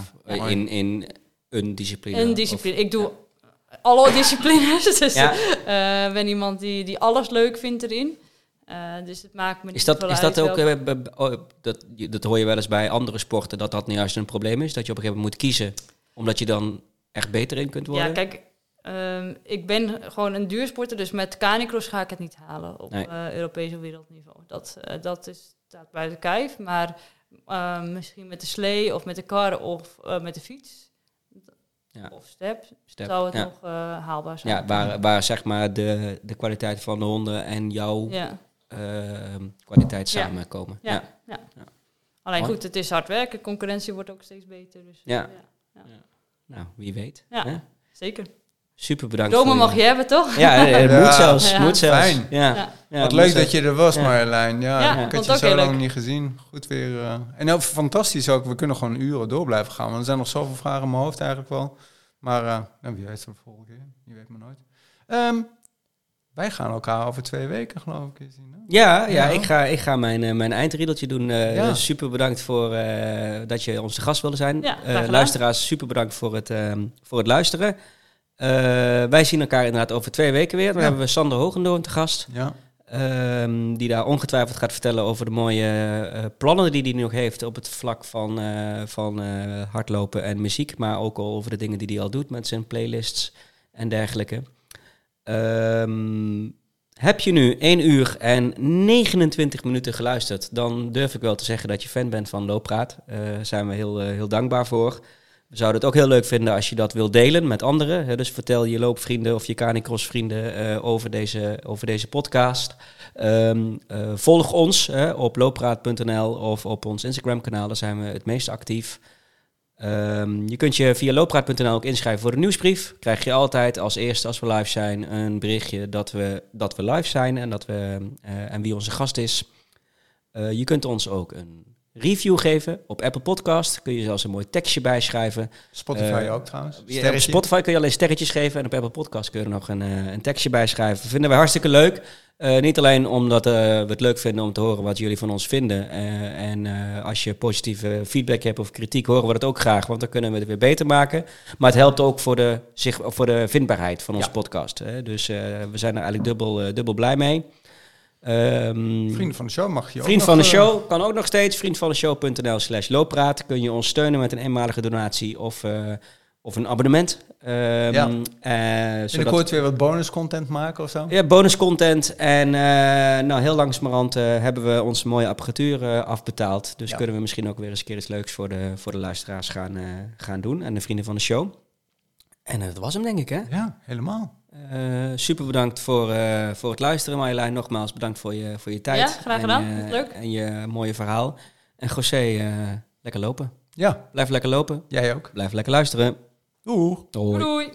in, in een discipline. Een discipline. Ik doe alle disciplines. Dus Ja. eh, ben iemand die, die alles leuk vindt erin. Eh, dus het maakt me niet Is dat, is dat ook, eh, oh, dat, dat hoor je wel eens bij andere sporten, dat dat nu juist een probleem is? Dat je op een gegeven moment moet kiezen, omdat je dan echt beter in kunt worden? Ja, kijk, ehm, ik ben gewoon een duursporter, dus met canicross ga ik het niet halen op Nee. Europees of wereldniveau. Dat, dat is, staat buiten kijf, maar ehm, misschien met de slee of met de kar of met de fiets Ja. of step, Step, zou het ja. nog eh, haalbaar zijn. Ja, waar, waar zeg maar de, de kwaliteit van de honden en jouw ja. ehm, kwaliteit samenkomen. Ja, Ja. ja. Ja. Alleen goed, het is hard werken. Concurrentie wordt ook steeds beter. Dus, Ja. eh, Nou, wie weet. Ja. hè? zeker. Super bedankt. Dromen mag je hebben, toch? Ja, eh, het Ja. moet zelfs. Ja. Moet zelfs. Fijn. Ja. Wat leuk zelfs. dat je er was. Marjolein. Ja, Ja, ik had het je zo lang leuk. niet gezien. Goed weer. eh. En ook fantastisch ook. We kunnen gewoon uren door blijven gaan. Want er zijn nog zoveel vragen in mijn hoofd eigenlijk wel. Maar eh, nou, wie weet het de volgende keer. Je weet maar nooit. Ehm, Wij gaan elkaar over twee weken, geloof ik. zien, hè? Ja, ja, Ja. ik ga, ik ga mijn, eh, mijn eindriedeltje doen. Eh, Ja. Super bedankt voor eh, dat je onze gast wilde zijn. Ja, Eh, luisteraars, super bedankt voor het, ehm, voor het luisteren. Eh, wij zien elkaar inderdaad over twee weken weer. Dan Ja. hebben we Sander Hogendoorn te gast. Ja. Ehm, die daar ongetwijfeld gaat vertellen over de mooie eh, plannen die hij nog heeft op het vlak van, eh, van eh, hardlopen en muziek. Maar ook al over de dingen die hij al doet met zijn playlists en dergelijke. Ehm, heb je nu 1 uur en 29 minuten geluisterd, dan durf ik wel te zeggen dat je fan bent van Looppraat. Daar zijn we heel, heel dankbaar voor. We zouden het ook heel leuk vinden als je dat wilt delen met anderen. Hè. Dus vertel je loopvrienden of je canicross vrienden eh, over, deze, over deze podcast. Ehm, eh, volg ons hè, op looppraat.nl of op ons Instagram kanaal. Daar zijn we het meest actief. Ehm, je kunt je via looppraat.nl ook inschrijven voor de nieuwsbrief. Krijg je altijd als eerste als we live zijn een berichtje dat we, dat we live zijn en, dat we, eh, en wie onze gast is. Je kunt ons ook een review geven op Apple Podcast. Kun je zelfs een mooi tekstje bijschrijven. Spotify Eh, ook trouwens. Op. Spotify kun je alleen sterretjes geven en op Apple Podcast kun je er nog een, eh, een tekstje bij schrijven. Vinden wij hartstikke leuk. Eh, niet alleen omdat we het leuk vinden om te horen wat jullie van ons vinden. en als je positieve feedback hebt of kritiek, horen we dat ook graag, want dan kunnen we het weer beter maken. Maar het helpt ook voor de, zich, voor de vindbaarheid van onze Ja. podcast. Hè. Dus we zijn er eigenlijk dubbel, dubbel blij mee. Ehm, Vrienden van de show mag je ook Vriend van de eh, show kan ook nog steeds. Vriendvandeshow.nl slash looppraat. Kun je ons steunen met een eenmalige donatie of, eh, of een abonnement. Ehm, Ja. eh, zodat, Binnenkort weer wat bonus content maken of zo. ja, bonuscontent. En nou, heel langzamerhand hebben we onze mooie apparatuur afbetaald. Dus Ja. kunnen we misschien ook weer eens een keer iets leuks voor de, voor de luisteraars gaan, gaan doen. En de vrienden van de show. En dat was hem, denk ik, hè? Ja, helemaal. Eh, super bedankt voor, eh, voor het luisteren, Marjolein. Nogmaals bedankt voor je, voor je tijd. Ja, graag en, gedaan. eh, Vond ik leuk. En je mooie verhaal. En José, eh, lekker lopen. Ja, Blijf lekker lopen. jij ook. Blijf lekker luisteren. Doeg. Hoi. Doei!